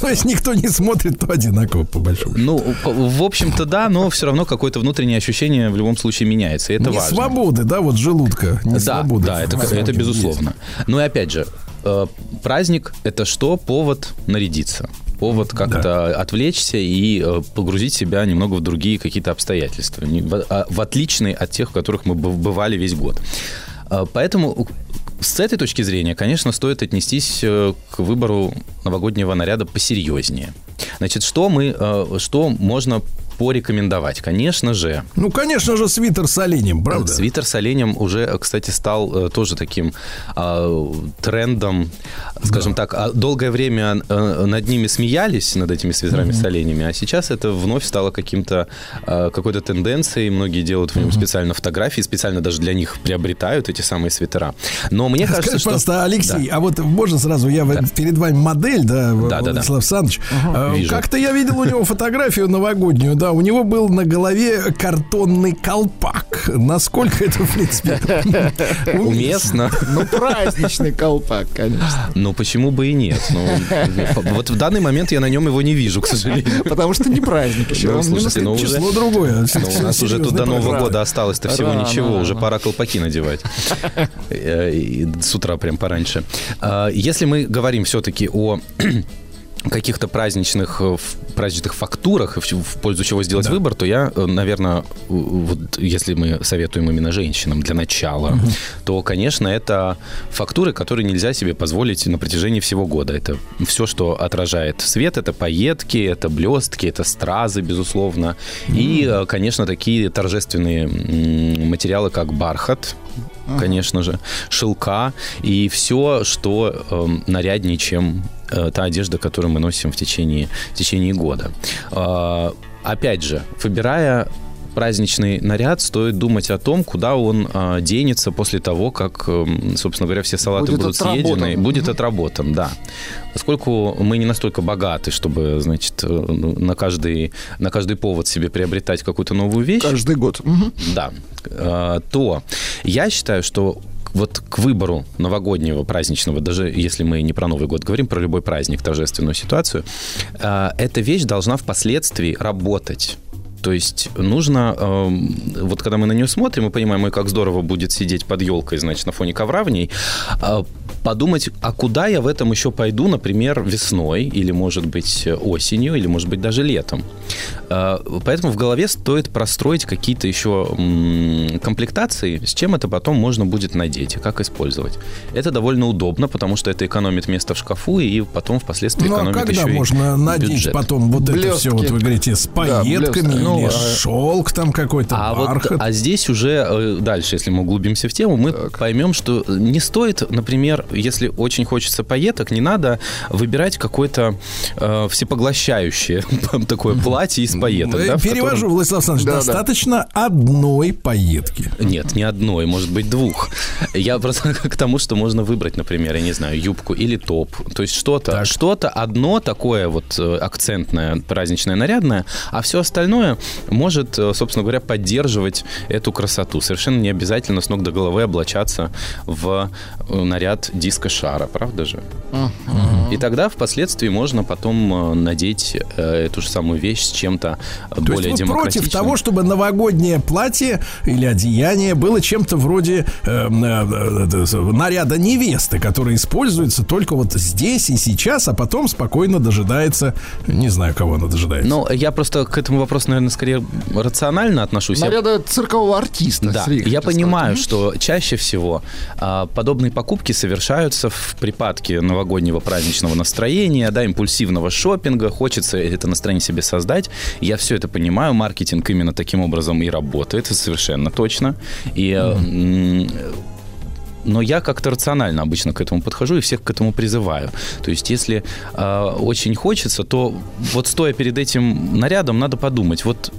То есть никто не смотрит, то одинаково, по большому счету. Ну, в общем-то, да, но все равно какое-то внутреннее ощущение в любом случае меняется. И это не важно. свободы, да, вот желудка. Не да, свободы. да, это, это безусловно. Ну и опять же, э, праздник это что? Повод нарядиться. Повод как-то отвлечься и э, погрузить себя немного в другие какие-то обстоятельства, в, а- в отличные от тех, в которых мы быв- бывали весь год. Э, Поэтому с этой точки зрения, конечно, стоит отнестись э, к выбору новогоднего наряда посерьезнее. Значит, что мы, э, что можно порекомендовать? Конечно же, Ну, конечно же, свитер с оленем, правда? Свитер с оленем уже, э, кстати, стал э, тоже таким а, трендом, скажем так. А Долгое время э, над ними смеялись, над этими свитерами с оленями, а сейчас это вновь стало каким-то а, какой-то тенденцией. Многие делают в нем специально фотографии, специально даже для них приобретают эти самые свитера. Но мне кажется, Скажи, что... Алексей, Да. а вот можно сразу, я в- перед вами модель, да, Да, да, да. Владислав Александрович. Э, Вижу. Как-то я видел у него фотографию новогоднюю, да, у него был на голове картонный колпак. Насколько это, в принципе, [LAUGHS] Уместно. Ну, праздничный колпак, конечно. Ну, почему бы и нет? Ну, [LAUGHS] вот в данный момент я на нем его не вижу, к сожалению. Потому что не праздник еще. Ну, слушайте, ну уже... число другое. Ну, у нас уже тут до Нового года осталось-то всего ничего, уже пора колпаки надевать. [LAUGHS] Э, С утра прям пораньше. А, Если мы говорим все-таки о каких-то праздничных, э, праздничных фактурах, в, пользу чего сделать выбор, то я, наверное, вот если мы советуем именно женщинам для начала, то, конечно, это фактуры, которые нельзя себе позволить на протяжении всего года. Это все, что отражает свет, это пайетки, это блестки, это стразы, безусловно. И, э, конечно, такие торжественные материалы, как бархат, конечно же, шелка и все, что эм, наряднее, чем э, та одежда, которую мы носим в течение, в течение года. А, опять же, выбирая праздничный наряд, стоит думать о том, куда он а, денется после того, как, эм, собственно говоря, все салаты Будет будут отработан. съедены. Будет отработан, да. Поскольку мы не настолько богаты, чтобы, значит, э, ну, на каждый, на каждый повод себе приобретать какую-то новую вещь. Каждый год. Мгм. Да. Э, То я считаю, что вот к выбору новогоднего праздничного, даже если мы не про Новый год говорим, про любой праздник, торжественную ситуацию, э, эта вещь должна впоследствии работать. То есть нужно, эм, вот когда мы на нее смотрим, мы понимаем, ой, как здорово будет сидеть под елкой, значит, на фоне ковра в ней, э, подумать, а куда я в этом еще пойду, например, весной, или, может быть, осенью, или, может быть, даже летом. Э, Поэтому в голове стоит простроить какие-то еще комплектации, с чем это потом можно будет надеть и как использовать. Это довольно удобно, потому что это экономит место в шкафу и потом впоследствии Ну, а экономит когда еще и можно надеть бюджет. потом вот это Блестки. все, вот вы говорите, с пайетками блестки. или Ну, а- шелк там какой-то, А, вот, бархат? а здесь уже э, дальше, если мы углубимся в тему, мы поймем, что не стоит, например, если очень хочется пайеток, не надо выбирать какое-то э, всепоглощающее [LAUGHS] такое платье из пайеток. да, в Перевожу, котором- Владислав Александрович, достаточно одной пайетки. Нет, не одной, может быть, двух. Я просто [LAUGHS] к тому, что можно выбрать, например, я не знаю, юбку или топ. То есть что-то, что-то одно такое вот э, акцентное, праздничное, нарядное, а все остальное может, э, собственно говоря, поддерживать эту красоту. Совершенно не обязательно с ног до головы облачаться в э, наряд диско-шара, правда же? И тогда впоследствии можно потом э, надеть э, эту же самую вещь с чем-то э, То более есть вы демократичным. против того, чтобы новогоднее платье или одеяние было чем-то вроде э, э, э, э, наряда невесты, который используется только вот здесь и сейчас, а потом спокойно дожидается, не знаю, кого она дожидается. Ну, я просто к этому вопросу, наверное, скорее рационально отношусь. Я- Наряда циркового артиста. Да, Сергей, я понимаю, что чаще всего а, подобные покупки совершаются в припадке новогоднего праздничного настроения, да, импульсивного шопинга, хочется это настроение себе создать. Я все это понимаю, маркетинг именно таким образом и работает, совершенно точно. И м, но я как-то рационально обычно к этому подхожу и всех к этому призываю. То есть, если э, очень хочется, то вот стоя перед этим нарядом, надо подумать, вот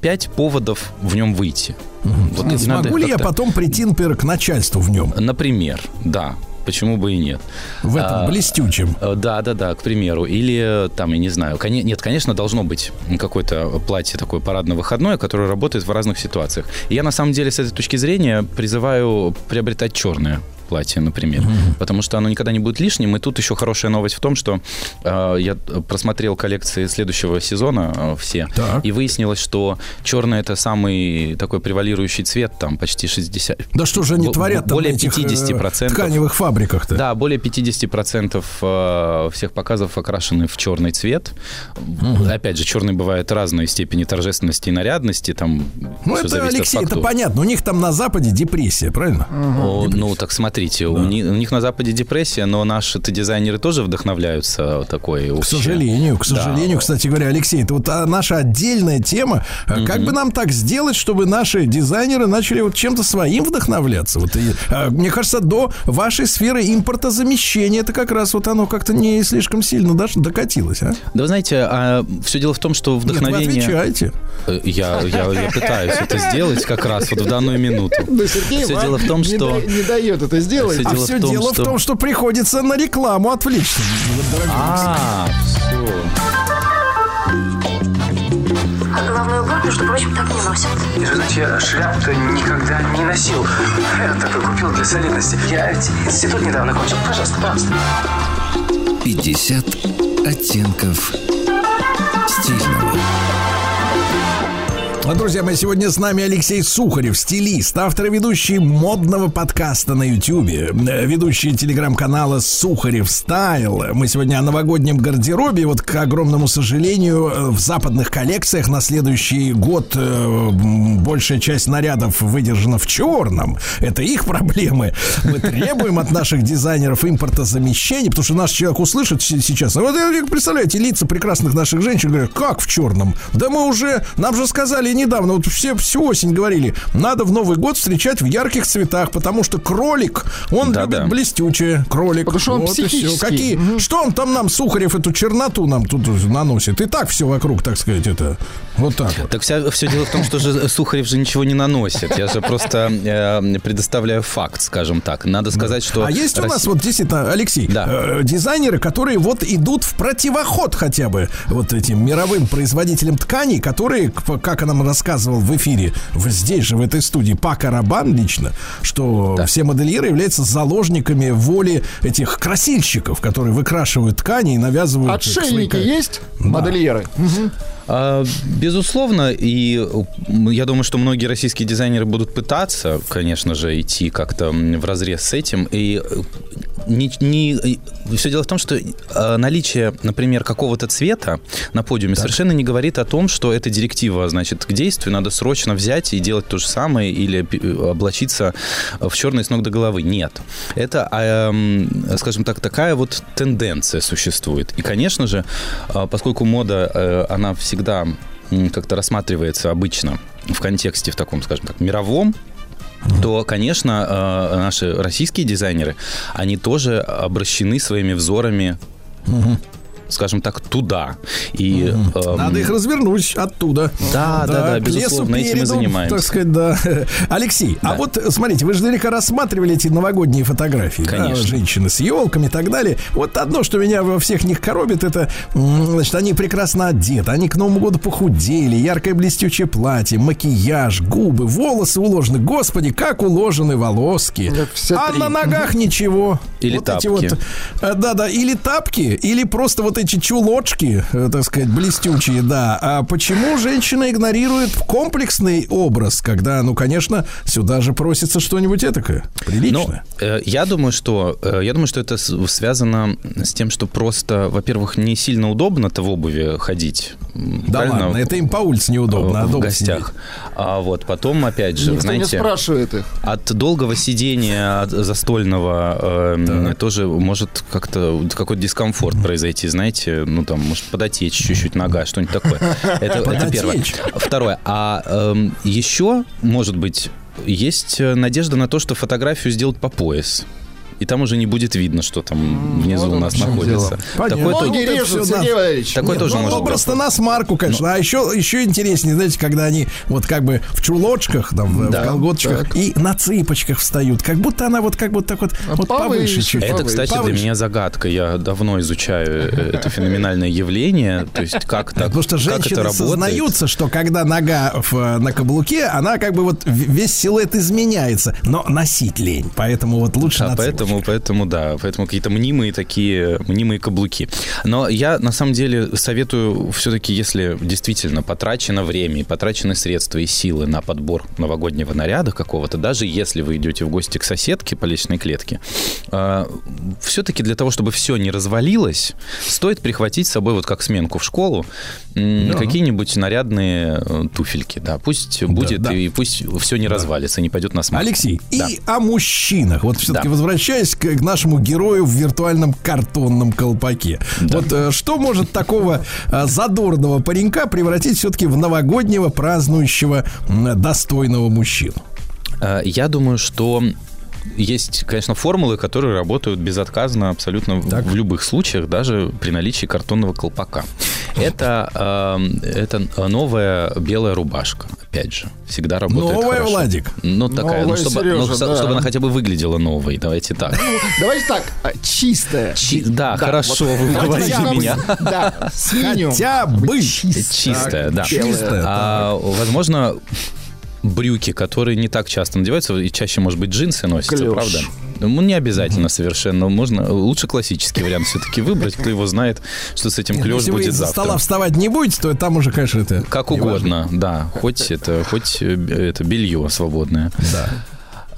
пять поводов в нем выйти. Вот А надо Смогу ли я потом прийти, например, к начальству в нем? Например, да. Почему бы и нет? В этом блестючем. э, Да, да, да, к примеру. Или там, я не знаю, коне- нет, конечно, должно быть какое-то платье такое парадно-выходное, которое работает в разных ситуациях. И я на самом деле с этой точки зрения призываю приобретать черное платье, например, потому что оно никогда не будет лишним. И тут еще хорошая новость в том, что э, я просмотрел коллекции следующего сезона э, все, и выяснилось, что черный это самый такой превалирующий цвет, там почти 60. Да что же они Бо- творят более на этих, э, 50%. тканевых фабриках-то? Да, более 50% э, всех показов окрашены в черный цвет. Опять же, черный бывает разной степени торжественности и нарядности. Там Ну, это, Алексей, это понятно. У них там на Западе депрессия, правильно? О, ну, так смотрите, у, ни- у них на Западе депрессия, но наши-то дизайнеры тоже вдохновляются такой. К сожалению, к сожалению, кстати говоря, Алексей, это вот а, наша отдельная тема. А Как бы нам так сделать, чтобы наши дизайнеры начали вот чем-то своим вдохновляться? Вот и, а, мне кажется, до вашей сферы импортозамещения это как раз вот оно как-то не слишком сильно даже докатилось, а? Да вы знаете, все дело в том, что Нет, вы вдохновение... отвечаете. Э, Я, я, я пытаюсь это сделать как раз вот в данную минуту. Да, Сергей Все вам дело в том, не что... да- не дает это сделать. Всё А дело все в том, дело что- в том, что приходится на рекламу отвлечься. вот, дорогой А, А головной убор, между прочим, так не носят. Значит, я шляпу-то никогда не носил. Я такой купил для солидности. Я институт недавно кончил. Пожалуйста, пожалуйста. 50 оттенков стильного. А, Друзья мои, сегодня с нами Алексей Сухарев, стилист, автор и ведущий модного подкаста на Ютьюбе, э, ведущий телеграм-канала Сухарев Стайл. Мы сегодня о новогоднем гардеробе. Вот, к огромному сожалению, э, в западных коллекциях на следующий год э, большая часть нарядов выдержана в черном. Это их проблемы. Мы требуем от наших дизайнеров импортозамещения, потому что наш человек услышит се- сейчас. А вот э, представляете, лица прекрасных наших женщин говорят, как в черном? Да мы уже, нам же сказали недавно, вот все всю осень говорили, надо в Новый год встречать в ярких цветах, потому что кролик, он любит блестючее, кролик. Потому что он Вот психический. Какие, что он там нам, Сухарев, эту черноту нам тут наносит? И так все вокруг, так сказать, это, вот так вот. Так вся, все дело в том, что же Сухарев же ничего не наносит. Я же просто э, предоставляю факт, скажем так. Надо сказать, что... А есть у нас вот действительно, Алексей, э, дизайнеры, которые вот идут в противоход хотя бы вот этим мировым производителям тканей, которые, как она нам рассказывал в эфире, в, здесь же, в этой студии, Пака Рабан лично, что все модельеры являются заложниками воли этих красильщиков, которые выкрашивают ткани и навязывают... свои Отшельники ка- есть? Да. Модельеры. А, Безусловно, и я думаю, что многие российские дизайнеры будут пытаться, конечно же, идти как-то в разрез с этим. И э, не, не, все дело в том, что э, наличие, например, какого-то цвета на подиуме совершенно не говорит о том, что эта директива, значит, к действию надо срочно взять и делать то же самое или пи- облачиться в черный с ног до головы. Нет. Это, эм, скажем так, такая вот тенденция существует. И, конечно же, э, поскольку мода, э, она всегда м, как-то рассматривается обычно в контексте, в таком, скажем так, мировом, то, конечно, э, наши российские дизайнеры, они тоже обращены своими взорами скажем так, туда. И, эм, Надо их развернуть оттуда. Да, да, да, к лесу безусловно, этим и переду, занимаемся. Так сказать, да. [LAUGHS] Алексей, а вот смотрите, вы же наверняка рассматривали эти новогодние фотографии. да, Конечно. женщины с елками и так далее. Вот одно, что меня во всех них коробит, это, значит, они прекрасно одеты, они к Новому году похудели, яркое блестючее платье, макияж, губы, волосы уложены. Господи, как уложены волоски. А на ногах ничего. Или вот эти тапки. вот Э, Да-да, или тапки, или просто вот эти чулочки, э, так сказать, блестючие, да. А почему женщина игнорирует комплексный образ, когда, ну, конечно, сюда же просится что-нибудь этакое, приличное? Ну, э, я думаю, что э, я думаю, что это связано с тем, что просто, во-первых, не сильно удобно-то в обуви ходить. Да правильно? ладно, это им по улице неудобно, а в гостях. А вот потом, опять же, Никто не знаете, спрашивает их. от долгого сидения от застольного э, тоже может как-то какой-то дискомфорт произойти, знаете, ну там может подотечь чуть-чуть нога, что-нибудь такое. [LAUGHS] Это, это первое. Второе. А эм, еще, может быть, есть э, надежда на то, что фотографию сделают по пояс. И там уже не будет видно, что там внизу вот у нас находится. то- Ноги режут, Сергей Валерьевич. Нет, тоже ну, может быть. образ-то на смарку, конечно. А еще, еще интереснее, знаете, когда они вот как бы в чулочках, там, в- Да. в колготочках и на цыпочках встают. Как будто она вот как будто так вот, вот повыше повыше, чуть. Это, кстати, для меня загадка. Я давно изучаю э, это феноменальное явление. То есть как так, Потому что как это женщины работает. сознаются, что когда нога в- на каблуке, она как бы вот весь силуэт изменяется, но носить лень. Поэтому вот лучше А на поэтому, поэтому, да, поэтому какие-то мнимые такие, мнимые каблуки. Но я, на самом деле, советую все-таки, если действительно потрачено время, и потрачены средства и силы на подбор новогоднего наряда какого-то, даже если вы идете в гости к соседке по личной клетке, все-таки для того, чтобы все не развалилось, стоит прихватить с собой, вот как сменку в школу, Да. какие-нибудь нарядные э, туфельки, да, пусть будет, да. и пусть все не развалится, не пойдет на смарку. Алексей, Да. и о мужчинах. Вот все-таки Да. возвращаясь к, к нашему герою в виртуальном картонном колпаке. Вот э, что может такого э, задорного паренька превратить все-таки в новогоднего празднующего достойного мужчину? Э, Я думаю, что есть, конечно, формулы, которые работают безотказно абсолютно в- в любых случаях, даже при наличии картонного колпака. [LAUGHS] Это, э, это новая белая рубашка, опять же, всегда работает Новая, хорошо. Владик? Ну, такая, ну, Новая, чтобы, Сережа, ну, да. чтобы она хотя бы выглядела новой, давайте так. Давайте так, а, чистая. Чи- да, хорошо, вот вы говорите меня. Да. Хотя бы. Чистая, да. Чистая, А, возможно, брюки, которые не так часто надеваются, и чаще, может быть, джинсы носятся, Клёш. правда? Ну, не обязательно совершенно. Можно лучше классический вариант все-таки выбрать. Кто его знает, что с этим клеш вы будет из-за завтра. стола вставать не будете, то там уже, конечно, это... Как угодно, да. Хоть это, хоть э, это белье свободное. Да.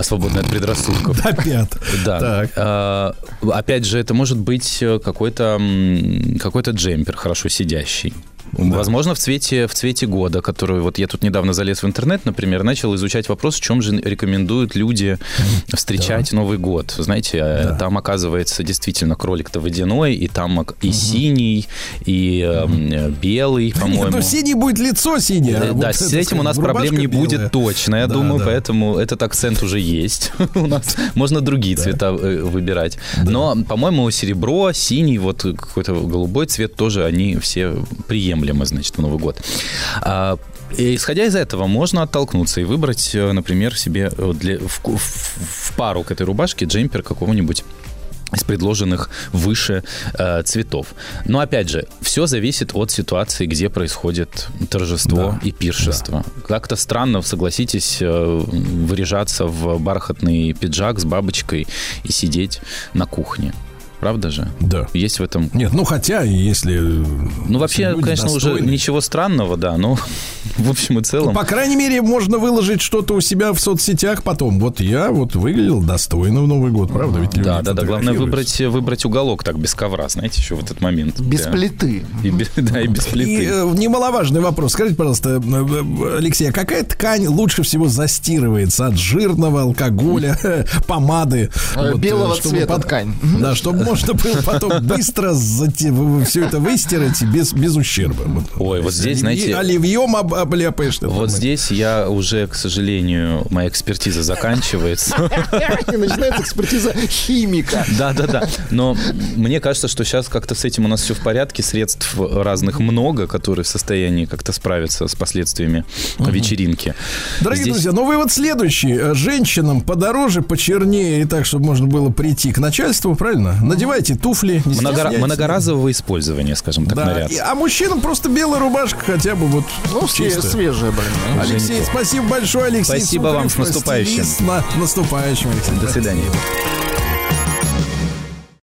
Свободное от предрассудков. До пят. Да. Так. А, опять же, это может быть э, какой-то какой-то джемпер хорошо сидящий. Возможно, в цвете, в цвете года, который вот я тут недавно залез в интернет, например, начал изучать вопрос, в чем же рекомендуют люди встречать Новый год. Знаете, э, там оказывается действительно кролик-то водяной, и там и синий, и эм, э, белый, [LAUGHS] по-моему. Ну, синий будет лицо синее. а Э, вот, Да, так с этим у нас проблем не рубашка будет белая. точно, я Да, думаю, да. поэтому этот акцент уже есть [LAUGHS] у нас. Можно другие цвета э, выбирать. Но, по-моему, серебро, синий, вот какой-то голубой цвет тоже, они все приемлемы, значит, в Новый год. А, и Исходя из этого, можно оттолкнуться и выбрать, э, например, себе э, для, в, в- в пару к этой рубашке джемпер какого-нибудь из предложенных выше э, цветов. Но опять же, все зависит от ситуации, где происходит торжество и пиршество. Как-то странно, согласитесь, э, выряжаться в бархатный пиджак с бабочкой и сидеть на кухне. Правда же? Да. Есть в этом... Нет, ну хотя, если... Ну, вообще, конечно, уже ничего странного, да, но [LAUGHS] в общем и целом... По крайней мере, можно выложить что-то у себя в соцсетях потом. Вот я вот выглядел достойно в Новый год, правда? Ведь люди Да, да, да. Главное выбрать, выбрать уголок так без ковра, знаете, еще в этот момент. Без Да. плиты. И без- [LAUGHS] да, и без И плиты. э, немаловажный вопрос. Скажите, пожалуйста, э, э, Алексей, а какая ткань лучше всего застирывается от жирного алкоголя, [LAUGHS] помады? Белого цвета ткань. Да, чтобы можно было потом быстро все это выстирать без, без ущерба. Вот. Ой, вот здесь, знаете... Оливьем об- обляпаешь. Вот здесь я уже, к сожалению, моя экспертиза заканчивается. [LAUGHS] Начинается экспертиза химика. Да, да, да. Но мне кажется, что сейчас как-то с этим у нас все в порядке. Средств разных много, которые в состоянии как-то справиться с последствиями вечеринки. Дорогие Здесь- друзья, ну вывод следующий. Э, Женщинам подороже, почернее и так, чтобы можно было прийти к начальству, правильно? Надевайте туфли, не стесняйтесь. многоразового использования, скажем так, Да, наряд. и- а мужчинам просто белая рубашка хотя бы вот Ну, чистая. свежая, блин. Алексей, спасибо большое, Алексей. Спасибо вам, с Сухарев, наступающим. стилист. На- наступающим, Алексей. До свидания.